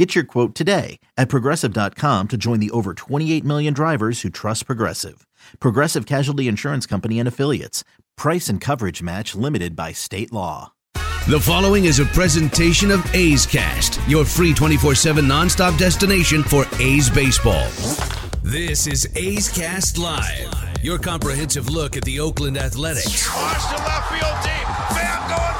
Get your quote today at progressive.com to join the over 28 million drivers who trust Progressive. Progressive Casualty Insurance Company and Affiliates. Price and coverage match limited by state law. The following is a presentation of A's Cast, your free 24 7 nonstop destination for A's baseball. This is A's Cast Live, your comprehensive look at the Oakland Athletics. Watch the left field deep. Bam going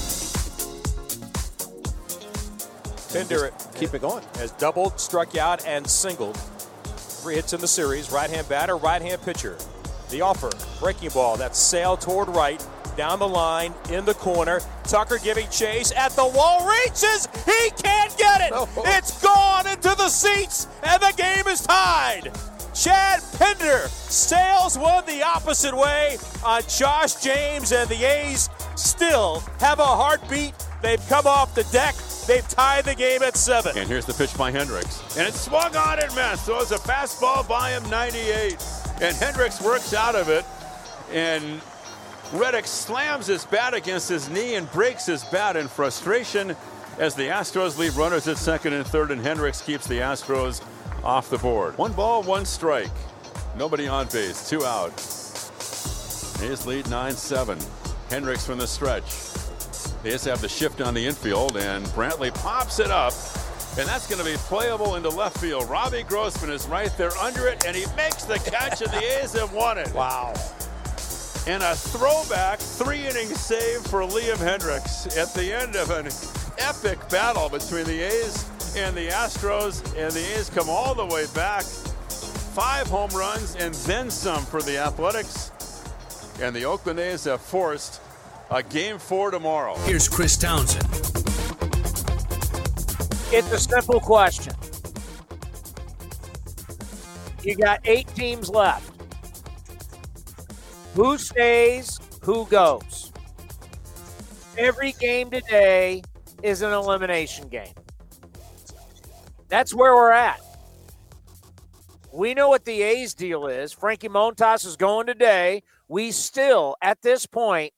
Pinder Keep it going. has doubled, struck out, and singled. Three hits in the series. Right hand batter, right hand pitcher. The offer, breaking ball that sailed toward right, down the line, in the corner. Tucker giving chase at the wall, reaches. He can't get it. No. It's gone into the seats, and the game is tied. Chad Pinder sails one the opposite way on Josh James, and the A's still have a heartbeat. They've come off the deck. They've tied the game at seven. And here's the pitch by Hendriks. And it swung on and missed. So it's a fastball by him, 98. And Hendriks works out of it. And Reddick slams his bat against his knee and breaks his bat in frustration as the Astros leave runners at second and third, and Hendriks keeps the Astros off the board. One ball, one strike. Nobody on base, two out. His lead 9 7. Hendriks from the stretch. They just have the shift on the infield, and Brantley pops it up, and that's going to be playable into left field. Robbie Grossman is right there under it, and he makes the catch, and the A's have won it. Wow. And a throwback three inning save for Liam Hendriks at the end of an epic battle between the A's and the Astros, and the A's come all the way back. Five home runs and then some for the Athletics. And the Oakland A's have forced a game four tomorrow. Here's Chris Townsend. It's a simple question. You got eight teams left. Who stays? Who goes? Every game today is an elimination game. That's where we're at. We know what the A's deal is. Frankie Montas is going today. We still, at this point,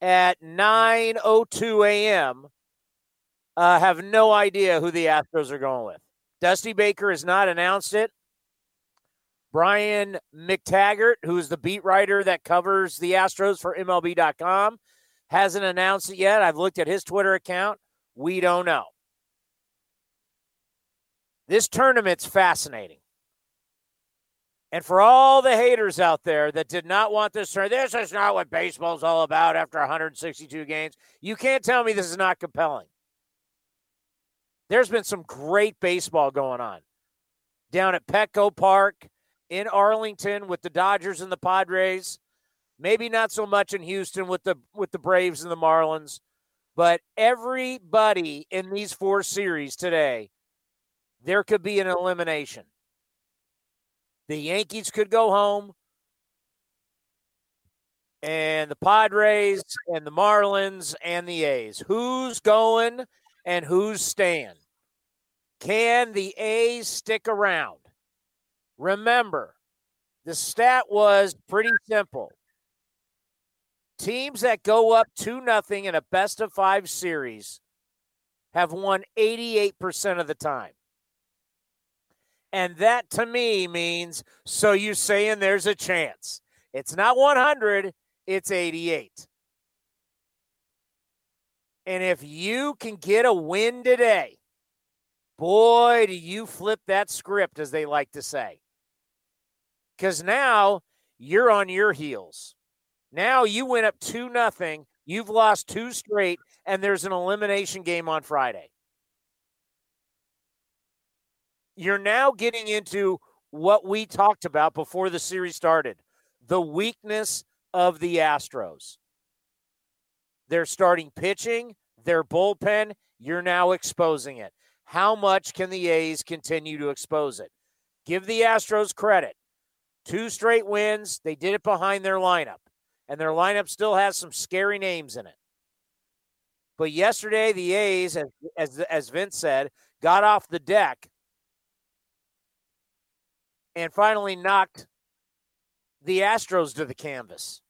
at 9:02 a.m., uh, have no idea who the Astros are going with. Dusty Baker has not announced it. Brian McTaggart, who is the beat writer that covers the Astros for MLB.com, hasn't announced it yet. I've looked at his Twitter account. We don't know. This tournament's fascinating. And for all the haters out there that did not want this tournament, this is not what baseball's all about after 162 games. You can't tell me this is not compelling. There's been some great baseball going on down at Petco Park in Arlington with the Dodgers and the Padres. Maybe not so much in Houston with the with the Braves and the Marlins, but everybody in these four series today, there could be an elimination. The Yankees could go home, and the Padres and the Marlins and the A's. Who's going and who's staying? Can the A's stick around? Remember, the stat was pretty simple. Teams that go up 2 nothing in a best of 5 series have won 88% of the time. And that to me means so you saying there's a chance. It's not 100, it's 88. And if you can get a win today, boy, do you flip that script, as they like to say. Because now you're on your heels. Now you went up 2 nothing. You've lost two straight and there's an elimination game on Friday. You're now getting into what we talked about before the series started. The weakness of the Astros. They're starting pitching, their bullpen, you're now exposing it. How much can the A's continue to expose it? Give the Astros credit. Two straight wins. They did it behind their lineup, and their lineup still has some scary names in it. But yesterday, the A's, as, as, as Vince said, got off the deck and finally knocked the Astros to the canvas.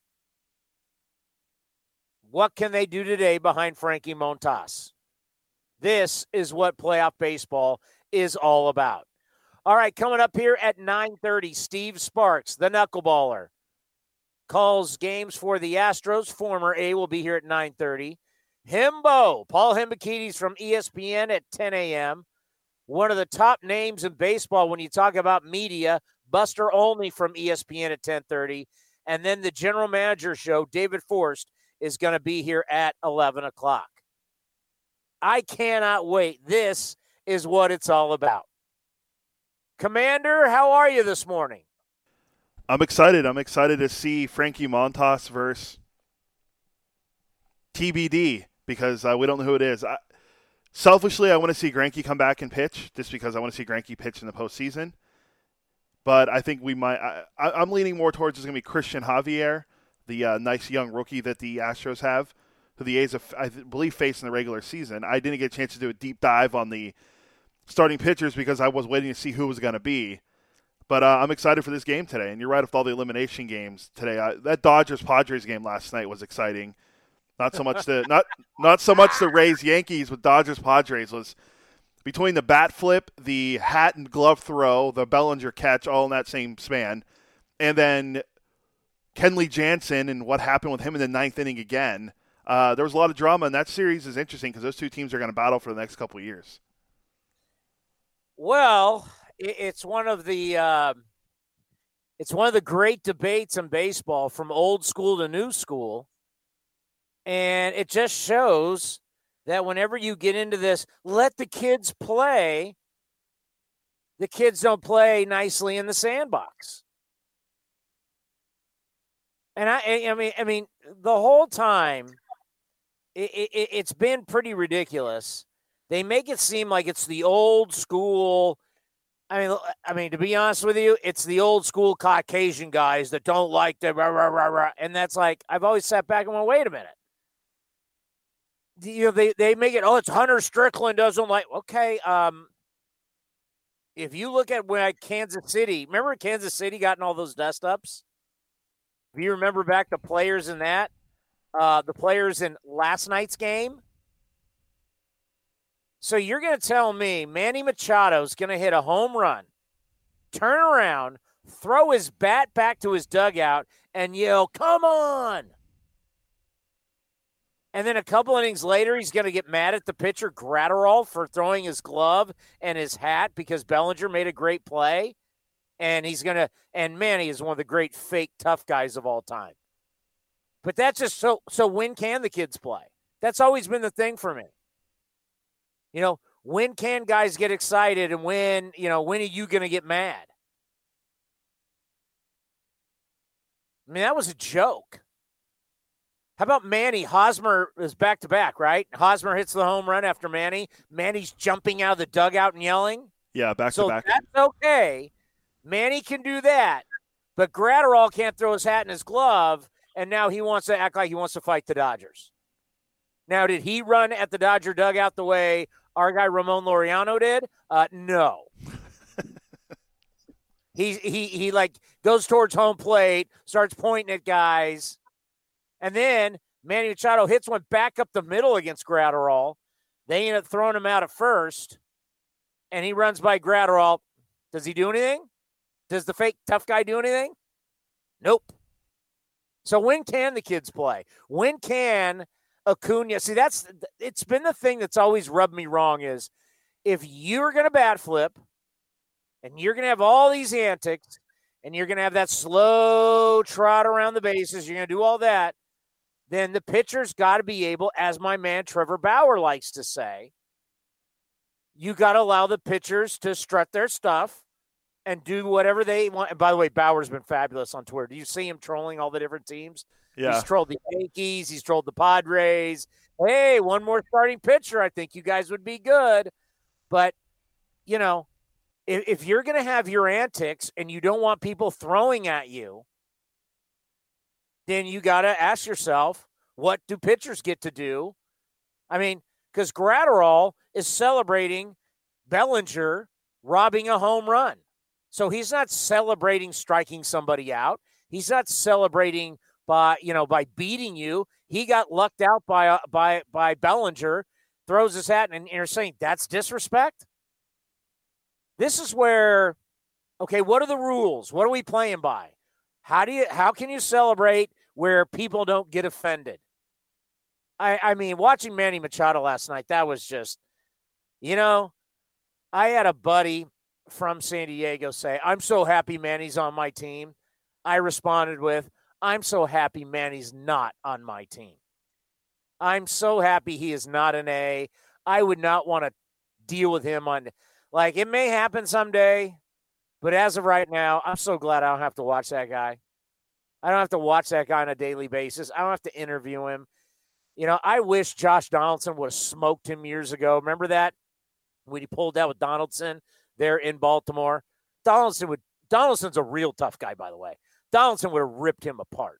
What can they do today behind Frankie Montas? This is what playoff baseball is all about. All right, coming up here at 9:30, Steve Sparks, the knuckleballer, calls games for the Astros. Former A will be here at 9:30. Hembo, Paul Hembekides from ESPN at 10 a.m. One of the top names in baseball when you talk about media, Buster Olney from ESPN at 10:30, and then the general manager show, David Forst, is going to be here at 11 o'clock. I cannot wait. This is what it's all about. Commander, how are you this morning? I'm excited. I'm excited to see Frankie Montas versus TBD because uh, we don't know who it is. I, selfishly, I want to see Greinke come back and pitch just because I want to see Greinke pitch in the postseason. But I think we might. I, am leaning more towards it's going to be Cristian Javier, the uh, nice young rookie that the Astros have who the A's, I believe, faced in the regular season. I didn't get a chance to do a deep dive on the starting pitchers because I was waiting to see who was going to be. But uh, I'm excited for this game today. And you're right with all the elimination games today. I, that Dodgers Padres game last night was exciting. Not so much the not not so much the Rays Yankees with Dodgers Padres was between the bat flip, the hat and glove throw, the Bellinger catch, all in that same span, and then Kenley Jansen and what happened with him in the ninth inning again uh, there was a lot of drama, and that series is interesting because those two teams are going to battle for the next couple years. Well, it's one of the uh, it's one of the great debates in baseball from old school to new school, and it just shows that whenever you get into this, let the kids play. The kids don't play nicely in the sandbox. And I, I mean, I mean, the whole time it, it, it's been pretty ridiculous. They make it seem like it's the old school. I mean, I mean, to be honest with you, it's the old school Caucasian guys that don't like the rah, rah, rah, rah. and that's like I've always sat back and went, wait a minute. You know, they they make it. Oh, it's Hunter Strickland doesn't like. Okay, um, if you look at when Kansas City, remember Kansas City gotten all those dust ups. If you remember back the players in that, uh, the players in last night's game. So you're going to tell me Manny Machado's going to hit a home run, turn around, throw his bat back to his dugout, and yell, Come on! And then a couple innings later, he's going to get mad at the pitcher, Graterol, for throwing his glove and his hat because Bellinger made a great play. And he's going to, and Manny is one of the great fake tough guys of all time. But that's just so so when can the kids play? That's always been the thing for me. You know, when can guys get excited and when, you know, when are you going to get mad? I mean, that was a joke. How about Manny? Hosmer is back to back, right? Hosmer hits the home run after Manny. Manny's jumping out of the dugout and yelling. Yeah, back so to back. That's okay. Manny can do that, but Graterol can't throw his hat in his glove and now he wants to act like he wants to fight the Dodgers. Now, did he run at the Dodger dugout the way our guy Ramon Laureano did? Uh, no. he he he like goes towards home plate, starts pointing at guys, and then Manny Machado hits one back up the middle against Graterol. They end up throwing him out at first, and he runs by Graterol. Does he do anything? Does the fake tough guy do anything? Nope. So when can the kids play? When can Acuna? See, that's it's been the thing that's always rubbed me wrong is if you're going to bat flip and you're going to have all these antics and you're going to have that slow trot around the bases, you're going to do all that, then the pitcher's got to be able, as my man Trevor Bauer likes to say, you got to allow the pitchers to strut their stuff and do whatever they want. And by the way, Bauer's been fabulous on Twitter. Do you see him trolling all the different teams? Yeah. He's trolled the Yankees. He's trolled the Padres. Hey, one more starting pitcher. I think you guys would be good. But, you know, if, if you're going to have your antics and you don't want people throwing at you, then you got to ask yourself, what do pitchers get to do? I mean, because Graterol is celebrating Bellinger robbing a home run. So he's not celebrating striking somebody out. He's not celebrating by you know by beating you. He got lucked out by uh, by by Bellinger, throws his hat, and you're saying that's disrespect. This is where, okay, what are the rules? What are we playing by? How do you how can you celebrate where people don't get offended? I I mean, watching Manny Machado last night, that was just, you know, I had a buddy from San Diego say, I'm so happy Manny's on my team. I responded with, I'm so happy Manny's not on my team. I'm so happy he is not an A. I would not want to deal with him on, like, it may happen someday, but as of right now, I'm so glad I don't have to watch that guy. I don't have to watch that guy on a daily basis. I don't have to interview him. You know, I wish Josh Donaldson would have smoked him years ago. Remember that when he pulled out with Donaldson? there in Baltimore. Donaldson would Donaldson's a real tough guy, by the way. Donaldson would have ripped him apart.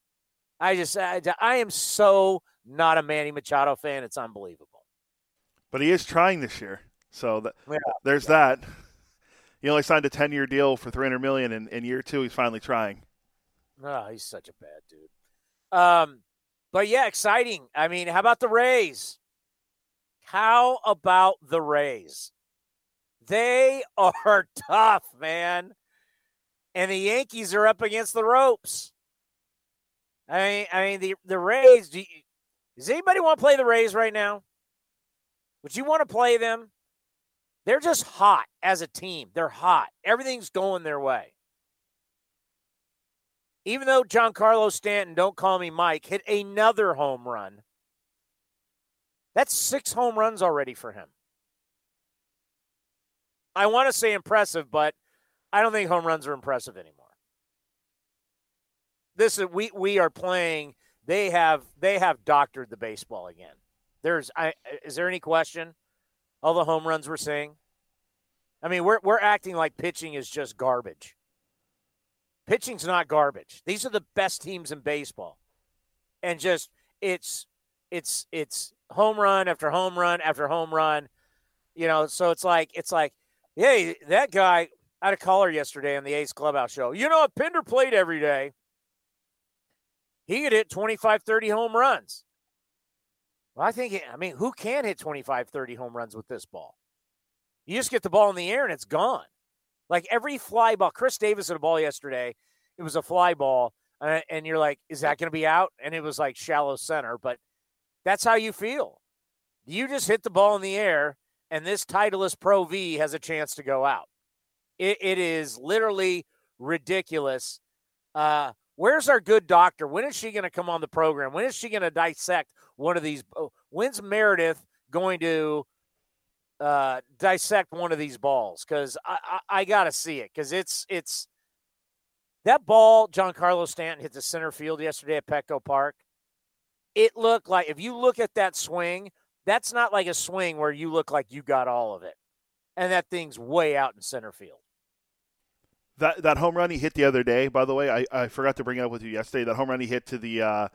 I just I, I am so not a Manny Machado fan. It's unbelievable. But he is trying this year, so that, Yeah. there's that. He only signed a 10 year deal for 300 million in, in year two. He's finally trying. Oh, he's such a bad dude. Um, but yeah, exciting. I mean, how about the Rays? How about the Rays? They are tough, man. And the Yankees are up against the ropes. I mean, I mean the the Rays. Do you, does anybody want to play the Rays right now? Would you want to play them? They're just hot as a team. They're hot. Everything's going their way. Even though Giancarlo Stanton, don't call me Mike, hit another home run. That's six home runs already for him. I want to say impressive, but I don't think home runs are impressive anymore. This is we we are playing. They have they have doctored the baseball again. There's I is there any question? All the home runs we're seeing. I mean, we're we're acting like pitching is just garbage. Pitching's not garbage. These are the best teams in baseball, and just it's it's it's home run after home run after home run. You know, so it's like it's like Hey, that guy, I had a caller yesterday on the A's Clubhouse show. You know, if Pinder played every day, he could hit 25, 30 home runs. Well, I think, I mean, who can hit 25, 30 home runs with this ball? You just get the ball in the air and it's gone. Like every fly ball, Chris Davis had a ball yesterday. It was a fly ball. Uh, and you're like, is that going to be out? And it was like shallow center, but that's how you feel. You just hit the ball in the air and this Titleist Pro V has a chance to go out. it, it is literally ridiculous. Uh, where's our good doctor? When is she going to come on the program? When is she going to dissect one of these? oh, When's Meredith going to uh, dissect one of these balls? Because I, I, I got to see it because it's it's that ball. Giancarlo Stanton hit the center field yesterday at Petco Park. It looked like if you look at that swing, that's not like a swing where you look like you got all of it. And that thing's way out in center field. That that home run he hit the other day, by the way, I, I forgot to bring it up with you yesterday. That home run he hit to the uh,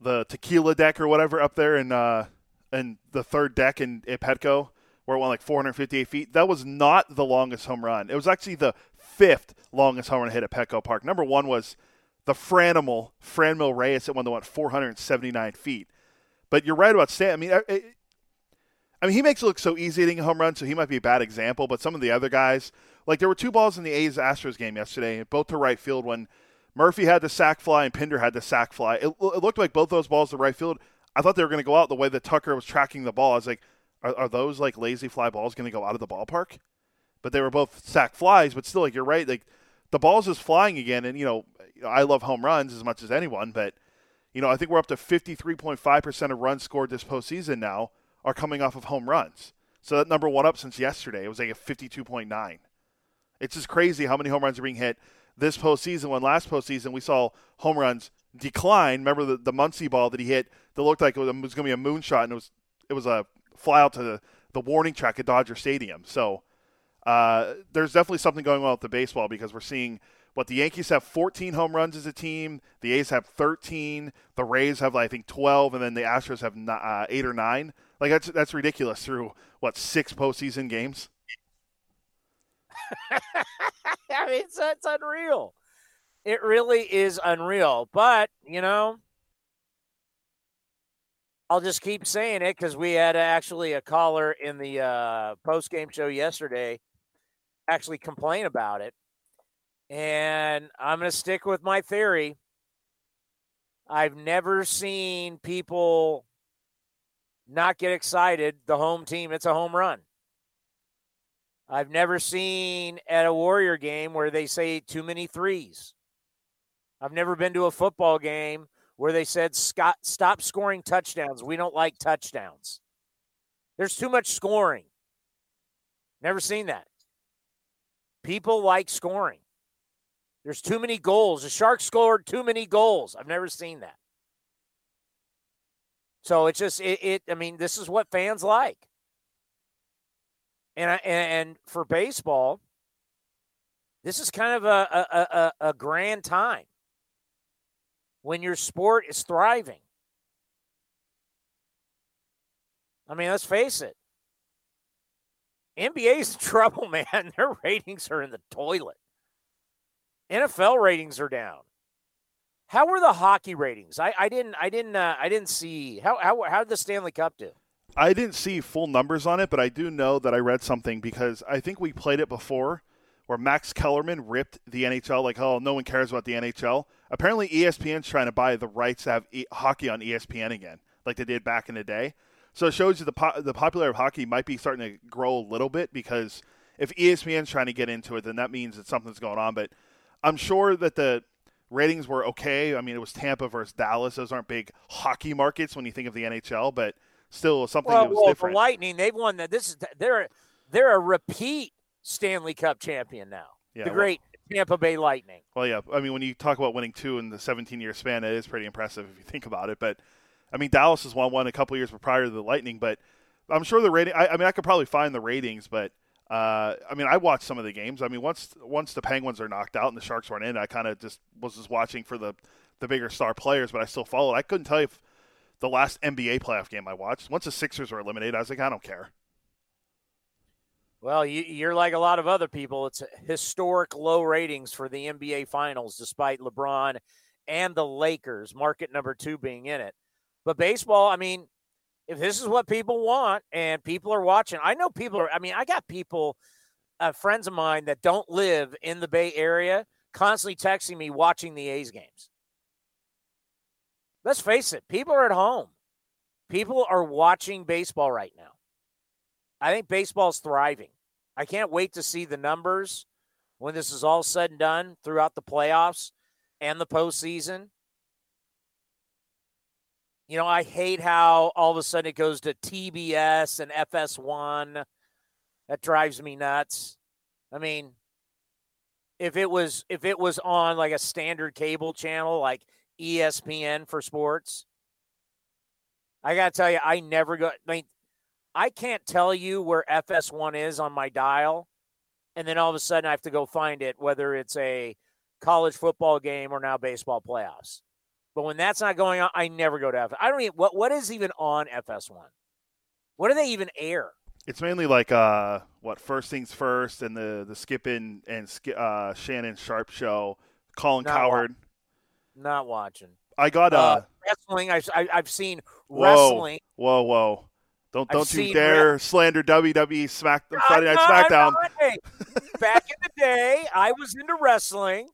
the tequila deck or whatever up there in uh, in the third deck in Petco, where it went like 458 feet. That was not the longest home run. It was actually the fifth longest home run hit at Petco Park. Number one was the Franimal Franmil Reyes at one that went 479 feet. But you're right about Stan. I mean, I, I mean, he makes it look so easy hitting a home run, so he might be a bad example. But some of the other guys, like there were two balls in the A's Astros game yesterday, both to right field when Murphy had the sac fly and Pinder had the sac fly. It, it looked like both those balls to right field. I thought they were going to go out the way that Tucker was tracking the ball. I was like, are, are those like lazy fly balls going to go out of the ballpark? But they were both sac flies. But still, like you're right, like the ball's just flying again. And you know, I love home runs as much as anyone, but you know, I think we're up to 53.5% of runs scored this postseason now are coming off of home runs. So that number one up since yesterday. It was like a 52.9. It's just crazy how many home runs are being hit this postseason. When last postseason we saw home runs decline. Remember the the Muncy ball that he hit that looked like it was, was going to be a moonshot, and it was it was a fly out to the, the warning track at Dodger Stadium. So uh, there's definitely something going on with the baseball because we're seeing what the Yankees have 14 home runs as a team, the A's have 13, the Rays have I think 12, and then the Astros have uh, eight or nine. Like that's that's ridiculous through what six postseason games. I mean, it's, it's unreal. It really is unreal. But you know, I'll just keep saying it because we had actually a caller in the uh, post game show yesterday actually complain about it. And I'm going to stick with my theory. I've never seen people not get excited. The home team, it's a home run. I've never seen at a Warrior game where they say too many threes. I've never been to a football game where they said Scott stop scoring touchdowns. We don't like touchdowns. There's too much scoring. Never seen that. People like scoring. There's too many goals. The Sharks scored too many goals. I've never seen that. So it's just it, it I mean, this is what fans like. And I, and for baseball, this is kind of a, a, a, a grand time when your sport is thriving. I mean, let's face it. NBA's in trouble, man. Their ratings are in the toilet. NFL ratings are down. How were the hockey ratings? I, I didn't I didn't uh, I didn't see how how how did the Stanley Cup do? I didn't see full numbers on it, but I do know that I read something because I think we played it before where Max Kellerman ripped the NHL like, oh, no one cares about the NHL. Apparently, ESPN's trying to buy the rights to have e- hockey on ESPN again, like they did back in the day. So it shows you the po- the popularity of hockey might be starting to grow a little bit because if ESPN's trying to get into it, then that means that something's going on. But I'm sure that the ratings were okay. I mean, it was Tampa versus Dallas; those aren't big hockey markets when you think of the NHL, but still something well, that was well, different. For Lightning, they've won that. This is they're they're a repeat Stanley Cup champion now. Yeah, the great Tampa Bay Lightning. Well, yeah. I mean, when you talk about winning two in the 17 year span, it is pretty impressive if you think about it. But I mean, Dallas has won one a couple years prior to the Lightning, but I'm sure the rating. I, I mean, I could probably find the ratings, but uh, I mean, I watched some of the games. I mean, once once the Penguins are knocked out and the Sharks weren't in, I kind of just was just watching for the the bigger star players, but I still followed. I couldn't tell you if the last NBA playoff game I watched. Once the Sixers were eliminated, I was like, I don't care. Well, you, you're like a lot of other people. It's historic low ratings for the NBA Finals, despite LeBron and the Lakers, market number two, being in it. But baseball, I mean, if this is what people want and people are watching, I know people are. I mean, I got people, uh, friends of mine that don't live in the Bay Area, constantly texting me watching the A's games. Let's face it, people are at home. People are watching baseball right now. I think baseball's thriving. I can't wait to see the numbers when this is all said and done throughout the playoffs and the postseason. You know, I hate how all of a sudden it goes to TBS and FS1. That drives me nuts. I mean, if it was if it was on like a standard cable channel like ESPN for sports, I got to tell you I never go I mean I can't tell you where FS1 is on my dial and then all of a sudden I have to go find it whether it's a college football game or now baseball playoffs. But when that's not going on, I never go to F. I don't even what what is even on FS1. What do they even air? It's mainly like uh, what first things first, and the the Skippin and uh, Shannon Sharpe show, Colin Not Cowherd. Not watching. I got uh, Uh, wrestling. I've I, I've seen whoa, wrestling. whoa, whoa! Don't I've don't you dare slander WWE Smack Friday Night SmackDown. Back in the day, I was into wrestling.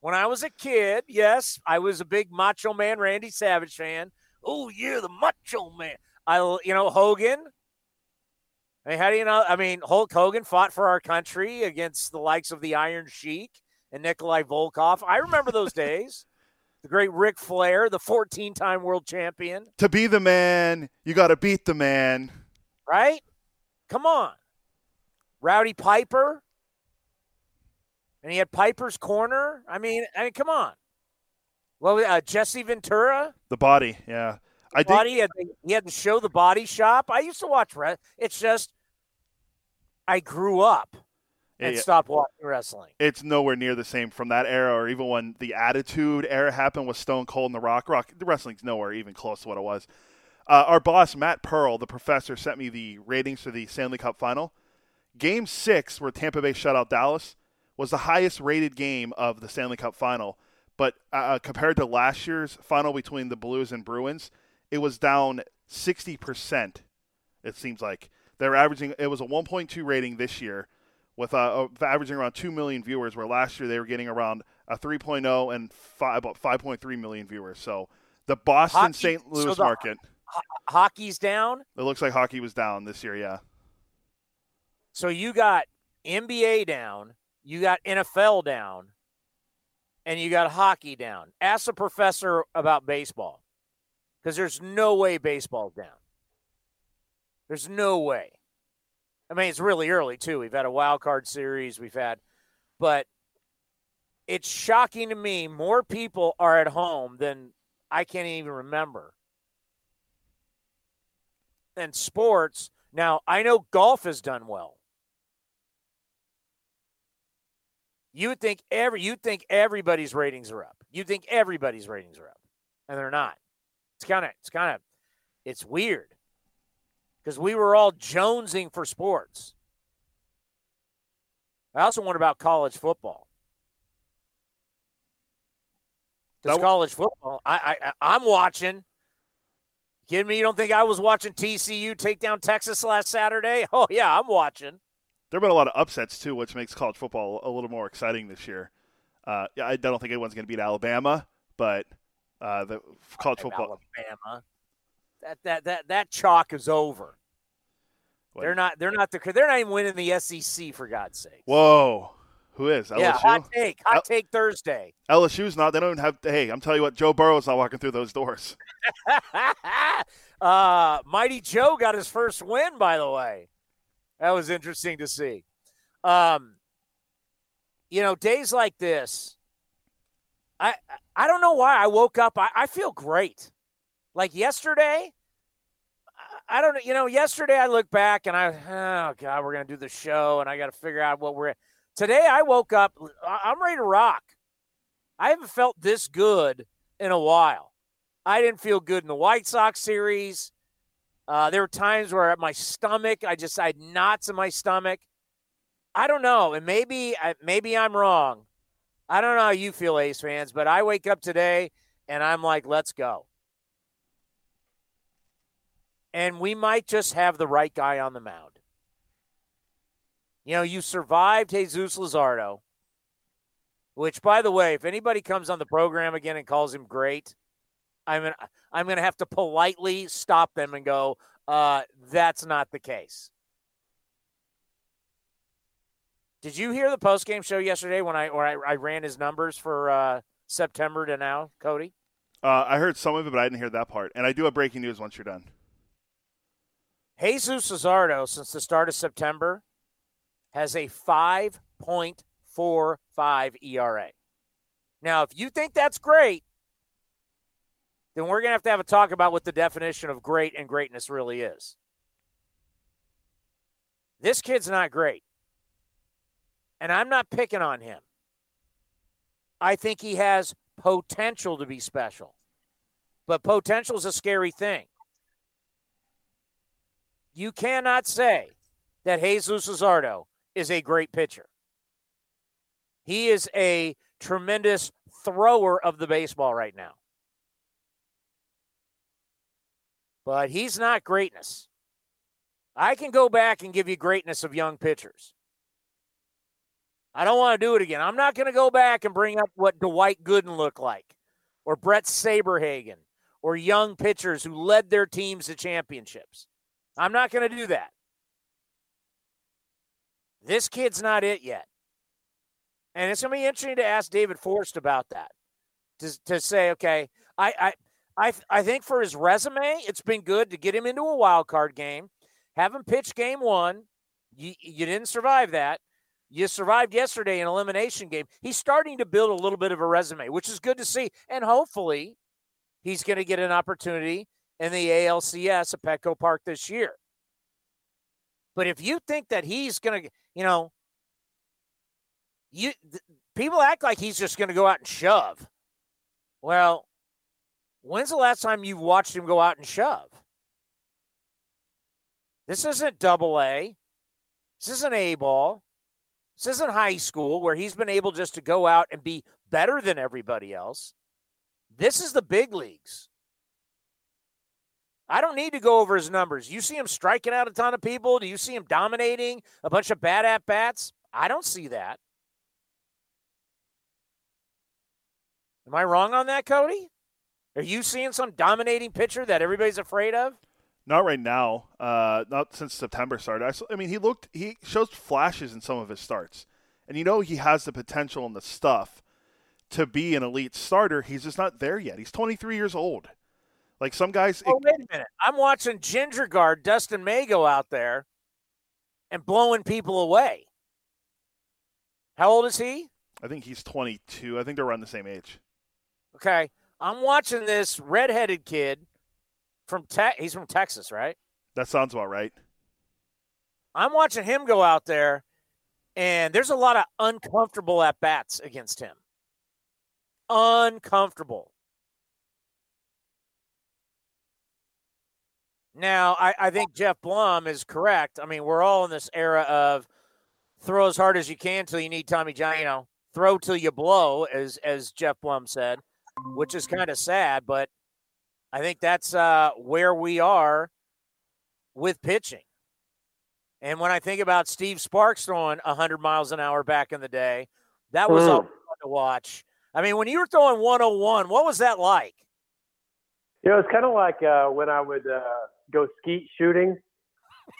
When I was a kid, yes, I was a big Macho Man Randy Savage fan. Oh yeah, the Macho Man. I, you know, Hogan. I mean, how do you know? I mean, Hulk Hogan fought for our country against the likes of the Iron Sheik and Nikolai Volkoff. I remember those days. The great Ric Flair, the 14 time world champion. To be the man, you got to beat the man. Right? Come on. Rowdy Piper. And he had Piper's Corner. I mean, I mean, come on. Well, uh, Jesse Ventura. The body, yeah. I body. Think- he, had, he had to show the body shop. I used to watch. It's just I grew up and yeah, stopped watching wrestling. It's nowhere near the same from that era, or even when the Attitude era happened with Stone Cold and The Rock. Rock, the wrestling's nowhere even close to what it was. Uh, our boss Matt Pearl, the professor, sent me the ratings for the Stanley Cup Final. Game six, where Tampa Bay shut out Dallas, was the highest rated game of the Stanley Cup Final. But uh, uh compared to last year's final between the Blues and Bruins, it was down 60%. It seems like they're averaging. It was a 1.2 rating this year with uh, averaging around 2 million viewers, where last year they were getting around a 3.0 and five, about 5.3 million viewers. So the Boston St. Louis so the market. Ho- hockey's down? It looks like hockey was down this year, yeah. So you got NBA down, you got NFL down, and you got hockey down. Ask the professor about baseball because there's no way baseball's down. There's no way. I mean, it's really early too. We've had a wild card series. We've had, but it's shocking to me. More people are at home than I can't even remember. And sports. Now I know golf has done well. You would think every you think everybody's ratings are up. You think everybody's ratings are up, and they're not. It's kind of it's kind of it's weird because we were all jonesing for sports. I also wonder about college football. Because college football, I, I I'm watching. Kidding me? You don't think I was watching TCU take down Texas last Saturday? Oh yeah, I'm watching. There have been a lot of upsets too, which makes college football a little more exciting this year. Uh, I don't think anyone's going to beat Alabama, but uh, the college football. Alabama that that that that chalk is over. They're not. They're not the. They're not even winning the SEC for God's sake. Whoa, who is LSU? Yeah, hot take. Hot L- take Thursday. LSU's not. They don't even have. Hey, I'm telling you what. Joe Burrow's not walking through those doors. uh, Mighty Joe got his first win. By the way, that was interesting to see. Um, you know, days like this, I I don't know why I woke up. I, I feel great. Like yesterday, I don't know. You know, yesterday I looked back and I, oh God, we're gonna do the show, and I got to figure out what we're. Today I woke up. I'm ready to rock. I haven't felt this good in a while. I didn't feel good in the White Sox series. Uh, there were times where at my stomach, I just I had knots in my stomach. I don't know, and maybe maybe I'm wrong. I don't know how you feel, A's fans, but I wake up today and I'm like, let's go and we might just have the right guy on the mound. You know, you survived Jesus Luzardo, which, by the way, if anybody comes on the program again and calls him great, I'm gonna, I'm to have to politely stop them and go, uh, that's not the case. Did you hear the post game show yesterday when I or I, I ran his numbers for uh, September to now, Cody? Uh, I heard some of it, but I didn't hear that part. And I do have breaking news once you're done. Jesus Luzardo, since the start of September, has a 5.45 ERA. Now, if you think that's great, then we're going to have to have a talk about what the definition of great and greatness really is. This kid's not great. And I'm not picking on him. I think he has potential to be special. But potential is a scary thing. You cannot say that Jesus Luzardo is a great pitcher. He is a tremendous thrower of the baseball right now. But he's not greatness. I can go back and give you greatness of young pitchers. I don't want to do it again. I'm not going to go back and bring up what Dwight Gooden looked like or Bret Saberhagen or young pitchers who led their teams to championships. I'm not going to do that. This kid's not it yet. And it's going to be interesting to ask David Forst about that. To, to say, okay, I, I, I, I think for his resume, it's been good to get him into a wild card game, have him pitch game one. You, you didn't survive that. You survived yesterday in elimination game. He's starting to build a little bit of a resume, which is good to see. And hopefully, he's going to get an opportunity in the ALCS at Petco Park this year. But if you think that he's going to, you know, you th- people act like he's just going to go out and shove. Well, when's the last time you watched him go out and shove? This isn't double A. This isn't A ball. This isn't high school where he's been able just to go out and be better than everybody else. This is the big leagues. I don't need to go over his numbers. You see him striking out a ton of people? Do you see him dominating a bunch of bad at bats? I don't see that. Am I wrong on that, Cody? Are you seeing some dominating pitcher that everybody's afraid of? Not right now. Uh, not since September started. I, I, mean, he looked. He shows flashes in some of his starts, and you know he has the potential and the stuff to be an elite starter. He's just not there yet. He's 23 years old. Like some guys. Oh, wait a minute. I'm watching Ginger Guard Dustin May go out there and blowing people away. How old is he? I think he's 22. I think they're around the same age. Okay. I'm watching this redheaded kid from Te- he's from Texas, right? That sounds about right. I'm watching him go out there, and there's a lot of uncomfortable at bats against him. Uncomfortable. Now, I, I think Geoff Blum is correct. I mean, we're all in this era of throw as hard as you can till you need Tommy John. You know, throw till you blow, as as Geoff Blum said, which is kind of sad. But I think that's uh, where we are with pitching. And when I think about Steve Sparks throwing 100 miles an hour back in the day, that was mm. fun to watch. I mean, when you were throwing 101, what was that like? You know, it's kind of like uh, when I would uh, go skeet shooting.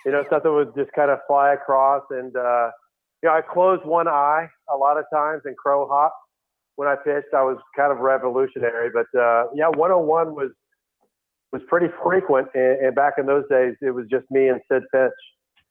You know, something would just kind of fly across, and uh, you know, I closed one eye a lot of times and crow hop when I pitched. I was kind of revolutionary, but uh, yeah, 101 was was pretty frequent, and, and back in those days, it was just me and Sidd Finch.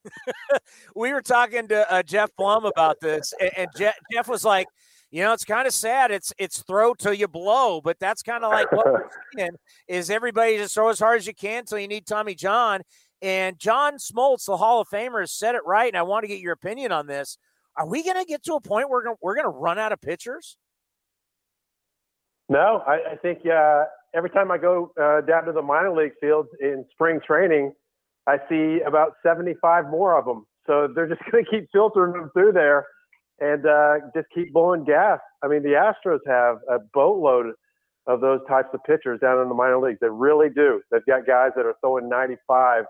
we were talking to uh, Geoff Blum about this, and, and Geoff, Geoff was like, you know, it's kind of sad. It's it's throw till you blow, but that's kind of like what we're seeing is everybody just throw as hard as you can till you need Tommy John. And John Smoltz, the Hall of Famer, has said it right, and I want to get your opinion on this. Are we going to get to a point where we're going we're going to run out of pitchers? No, I, I think uh, every time I go uh, down to the minor league fields in spring training, I see about 75 more of them. So they're just going to keep filtering them through there and uh, just keep blowing gas. I mean, the Astros have a boatload of those types of pitchers down in the minor leagues. They really do. They've got guys that are throwing 95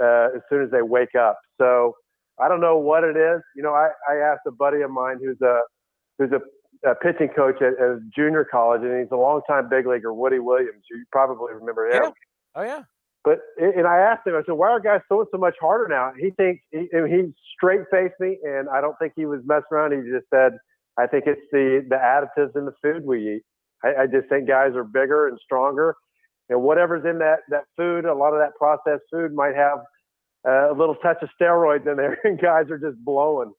uh, as soon as they wake up. So I don't know what it is. You know, I, I asked a buddy of mine who's a who's a, a pitching coach at, at junior college, and he's a longtime big leaguer, Woody Williams. You probably remember him. Yeah. Oh yeah. But and I asked him, I said, "Why are guys throwing so much harder now?" He thinks he, he straight faced me, and I don't think he was messing around. He just said, "I think it's the the additives in the food we eat. I, I just think guys are bigger and stronger, and whatever's in that that food, a lot of that processed food might have uh, a little touch of steroids in there, and guys are just blowing."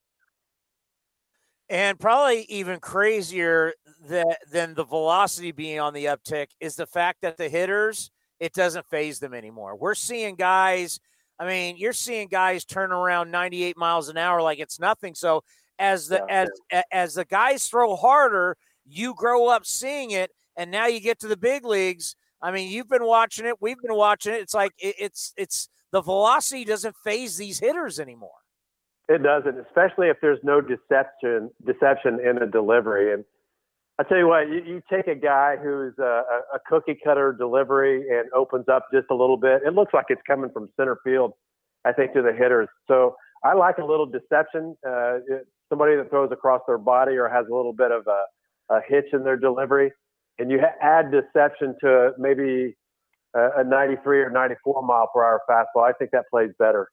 And probably even crazier than, than the velocity being on the uptick is the fact that the hitters it doesn't faze them anymore. We're seeing guys, I mean, you're seeing guys turn around 98 miles an hour like it's nothing. So as the yeah, as as the guys throw harder, you grow up seeing it and now you get to the big leagues. I mean, you've been watching it, we've been watching it. It's like it, it's it's the velocity doesn't faze these hitters anymore. It doesn't, especially if there's no deception deception in a delivery. And I tell you what, you, you take a guy who's a, a cookie cutter delivery and opens up just a little bit. It looks like it's coming from center field, I think, to the hitters. So I like a little deception. Uh, somebody that throws across their body or has a little bit of a, a hitch in their delivery, and you ha- add deception to maybe a, a 93 or 94 mile per hour fastball. I think that plays better.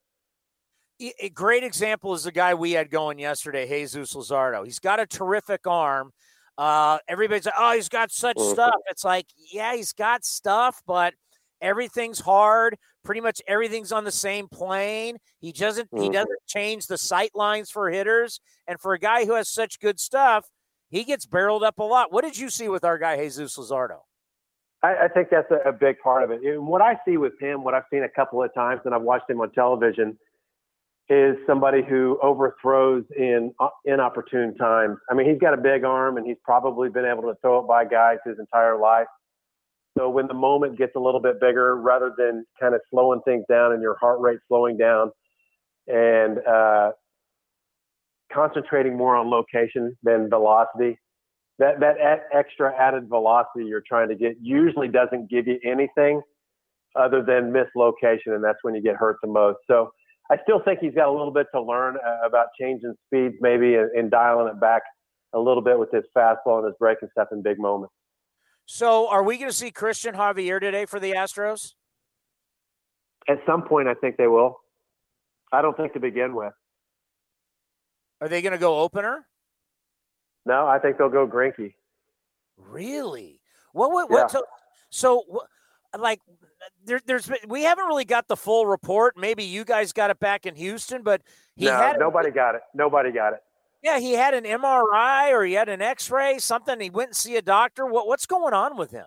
a great example is the guy we had going yesterday, Jesus Luzardo. He's got a terrific arm. Uh, everybody's like, oh, he's got such mm-hmm. stuff. It's like, yeah, he's got stuff, but everything's hard. Pretty much everything's on the same plane. He doesn't mm-hmm. he doesn't change the sight lines for hitters. And for a guy who has such good stuff, he gets barreled up a lot. What did you see with our guy Jesus Luzardo? I, I think that's a, a, big part of it. And what I see with him, what I've seen a couple of times, and I've watched him on television, is somebody who overthrows in uh, inopportune times. I mean, he's got a big arm, and he's probably been able to throw it by guys his entire life. So when the moment gets a little bit bigger, rather than kind of slowing things down and your heart rate slowing down, and uh, concentrating more on location than velocity, that that extra added velocity you're trying to get usually doesn't give you anything other than mislocation, and that's when you get hurt the most. So I still think he's got a little bit to learn uh, about changing speeds, maybe, and, and dialing it back a little bit with his fastball and his breaking stuff in big moments. So, are we going to see Cristian Javier today for the Astros? At some point, I think they will. I don't think to begin with. Are they going to go opener? No, I think they'll go Greinke. Really? What? What? what so, so, like, there, there's we haven't really got the full report. Maybe you guys got it back in Houston, but he no, had nobody got it. Nobody got it. Yeah, he had an MRI or he had an X-ray, something. He went and see a doctor. What what's going on with him?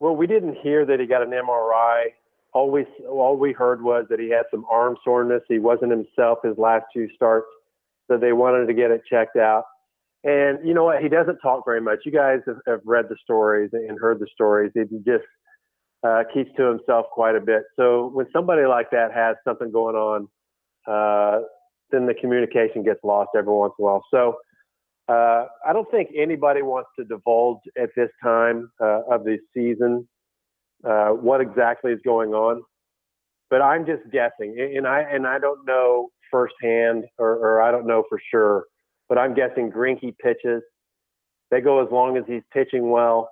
Well, we didn't hear that he got an MRI. All we all we heard was that he had some arm soreness. He wasn't himself his last two starts, so they wanted to get it checked out. And you know what? He doesn't talk very much. You guys have, have read the stories and heard the stories. He just uh, keeps to himself quite a bit. So when somebody like that has something going on, uh, then the communication gets lost every once in a while. So uh, I don't think anybody wants to divulge at this time uh, of the season uh, what exactly is going on. But I'm just guessing, and I and I don't know firsthand, or, or I don't know for sure. But I'm guessing Greinke pitches. They go as long as he's pitching well,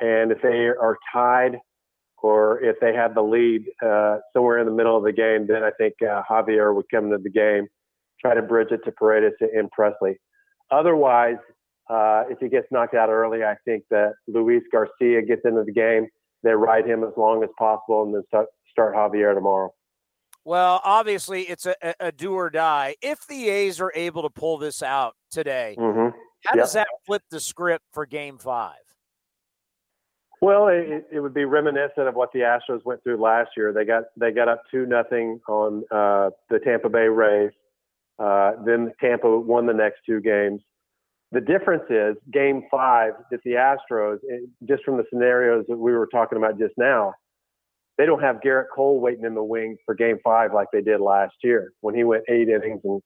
and if they are tied, or if they have the lead uh, somewhere in the middle of the game, then I think uh, Javier would come into the game, try to bridge it to Paredes and Pressly. Otherwise, uh, if he gets knocked out early, I think that Luis Garcia gets into the game. They ride him as long as possible and then start, start Javier tomorrow. Well, obviously, it's a, a, do or die. If the A's are able to pull this out today, mm-hmm. how yep. does that flip the script for game five? Well, it, it, would be reminiscent of what the Astros went through last year. They got they got up two nothing on uh, the Tampa Bay Rays. Uh, then Tampa won the next two games. The difference is Game Five that the Astros, just from the scenarios that we were talking about just now, they don't have Gerrit Cole waiting in the wings for Game Five like they did last year when he went eight innings and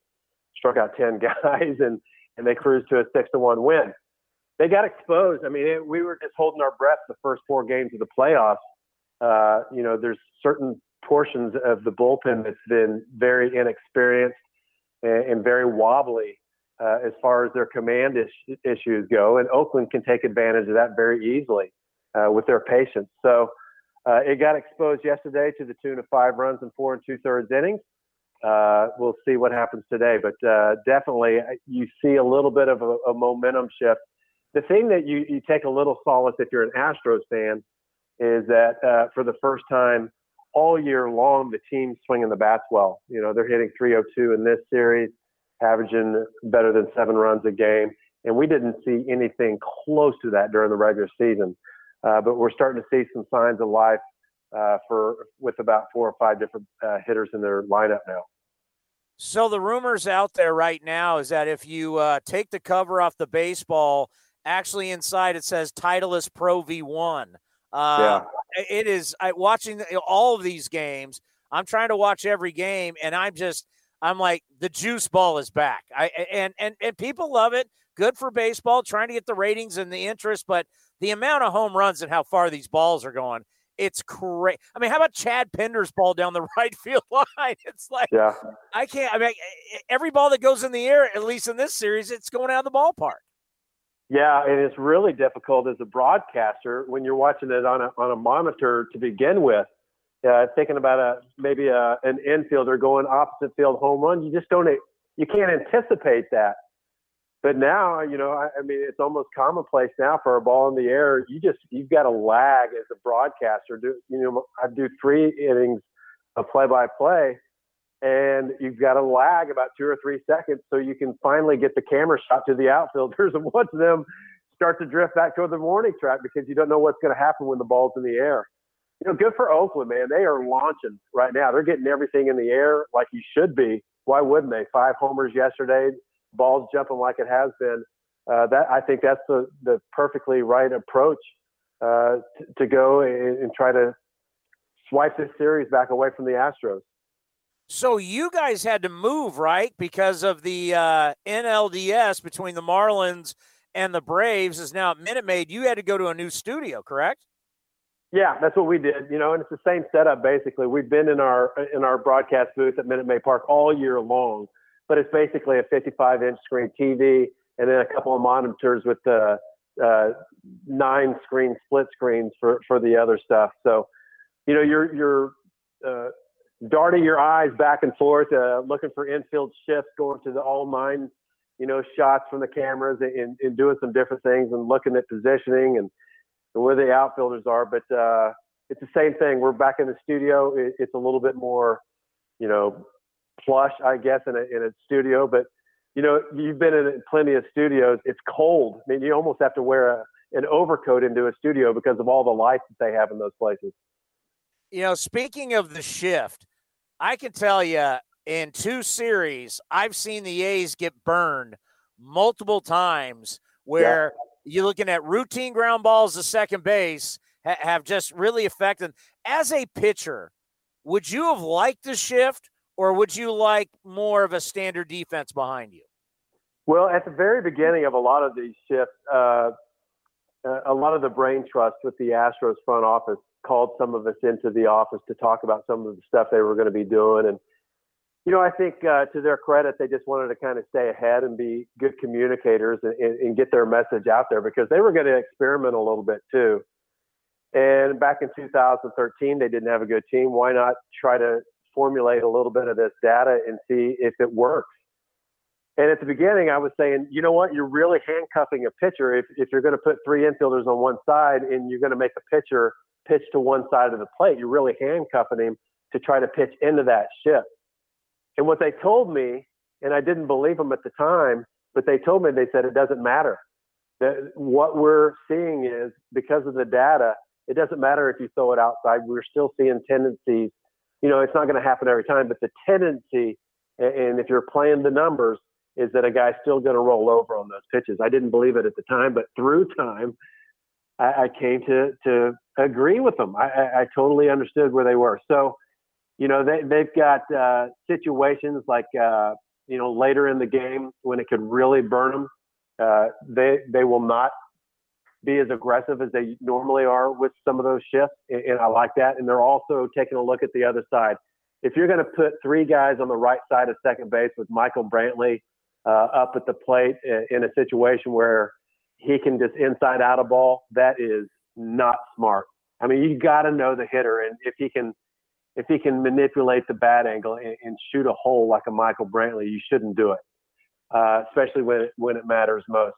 struck out ten guys and and they cruised to a six to one win they got exposed. I mean, it, we were just holding our breath the first four games of the playoffs. Uh, you know, there's certain portions of the bullpen that's been very inexperienced and, and very wobbly uh, as far as their command is, issues go. And Oakland can take advantage of that very easily uh, with their patience. So uh, it got exposed yesterday to the tune of five runs in four and two thirds innings. Uh, we'll see what happens today, but uh, definitely you see a little bit of a, a momentum shift the thing that you, you take a little solace if you're an Astros fan is that uh, for the first time all year long, the team's swinging the bats well. You know, they're hitting 302 in this series, averaging better than seven runs a game. And we didn't see anything close to that during the regular season. Uh, but we're starting to see some signs of life uh, for with about four or five different uh, hitters in their lineup now. So the rumors out there right now is that if you uh, take the cover off the baseball Actually, inside it says Titleist Pro V1. Uh, yeah. It is I, watching all of these games. I'm trying to watch every game, and I'm just I'm like the juice ball is back. I and and and people love it. Good for baseball, trying to get the ratings and the interest, but the amount of home runs and how far these balls are going, it's crazy. I mean, how about Chad Pinder's ball down the right field line? It's like, yeah, I can't. I mean, every ball that goes in the air, at least in this series, it's going out of the ballpark. Yeah, and it's really difficult as a broadcaster when you're watching it on a on a monitor to begin with. uh, thinking about a maybe a, an infielder going opposite field home run. You just don't you can't anticipate that. But now, you know, I, I mean, it's almost commonplace now for a ball in the air. You just you've got a lag as a broadcaster. Do you know? I do three innings of play-by-play, and you've got a lag about two or three seconds, so you can finally get the camera shot to the outfielders and watch them start to drift back toward the warning track because you don't know what's going to happen when the ball's in the air. You know, good for Oakland, man. They are launching right now. They're getting everything in the air like you should be. Why wouldn't they? Five homers yesterday balls jumping like it has been. Uh, that I think that's the, the perfectly right approach uh, to, to, go and, and try to swipe this series back away from the Astros. So you guys had to move, right? Because of the uh, NLDS between the Marlins and the Braves is now at Minute Maid. You had to go to a new studio, correct? Yeah, that's what we did. You know, and it's the same setup basically. We've been in our in our broadcast booth at Minute Maid Park all year long but it's basically a 55 inch screen TV and then a couple of monitors with the uh, nine screen split screens for, for the other stuff. So, you know, you're, you're uh, darting your eyes back and forth, uh, looking for infield shifts, going to the all nine, you know, shots from the cameras and, and doing some different things and looking at positioning and, and where the outfielders are. But uh, it's the same thing. We're back in the studio. It, it's a little bit more, you know, plush, I guess, in a, in a studio. But you know, you've been in plenty of studios. It's cold. I mean, you almost have to wear a, an overcoat into a studio because of all the lights that they have in those places. You know, speaking of the shift, I can tell you in two series, I've seen the A's get burned multiple times where yeah. you're looking at routine ground balls to second base ha- have just really affected. As a pitcher, would you have liked the shift or would you like more of a standard defense behind you? Well, at the very beginning of a lot of these shifts, uh, uh, a lot of the brain trust with the Astros front office called some of us into the office to talk about some of the stuff they were going to be doing. And, you know, I think uh, to their credit, they just wanted to kind of stay ahead and be good communicators and, and, and get their message out there because they were going to experiment a little bit too. And back in 2013, they didn't have a good team. Why not try to formulate a little bit of this data and see if it works. And at the beginning, I was saying, you know what? You're really handcuffing a pitcher if, if you're going to put three infielders on one side and you're going to make a pitcher pitch to one side of the plate. You're really handcuffing him to try to pitch into that shift. And what they told me, and I didn't believe them at the time, but they told me, they said it doesn't matter. That what we're seeing is because of the data, it doesn't matter if you throw it outside. We're still seeing tendencies you know, it's not going to happen every time, but the tendency, and if you're playing the numbers, is that a guy's still going to roll over on those pitches. I didn't believe it at the time, but through time, I, I came to to agree with them. I, I, I, totally understood where they were. So, you know, they they've got uh, situations like uh, you know later in the game when it could really burn them. Uh, they they will not be as aggressive as they normally are with some of those shifts, and, and I like that. And they're also taking a look at the other side. If you're going to put three guys on the right side of second base with Michael Brantley uh, up at the plate in a situation where he can just inside out a ball, that is not smart. I mean, you got to know the hitter, and if he can, if he can manipulate the bat angle and, and shoot a hole like a Michael Brantley, you shouldn't do it, uh, especially when it, when it matters most.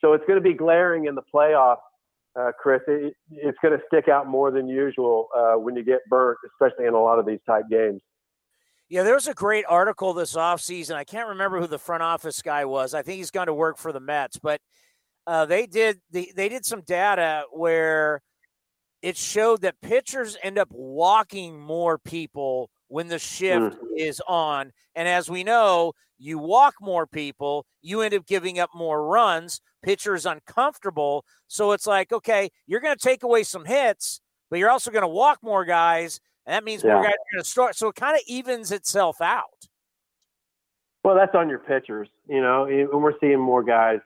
So it's going to be glaring in the playoffs, uh, Chris. It, it's going to stick out more than usual uh, when you get burnt, especially in a lot of these type games. Yeah, there was a great article this offseason. I can't remember who the front office guy was. I think he's gone to work for the Mets, but uh, they did the, they did some data where it showed that pitchers end up walking more people when the shift mm. is on. And as we know, you walk more people, you end up giving up more runs. Pitchers uncomfortable. So it's like, okay, you're going to take away some hits, but you're also going to walk more guys. And that means yeah. more guys are going to start. So it kind of evens itself out. Well, that's on your pitchers, you know, and we're seeing more guys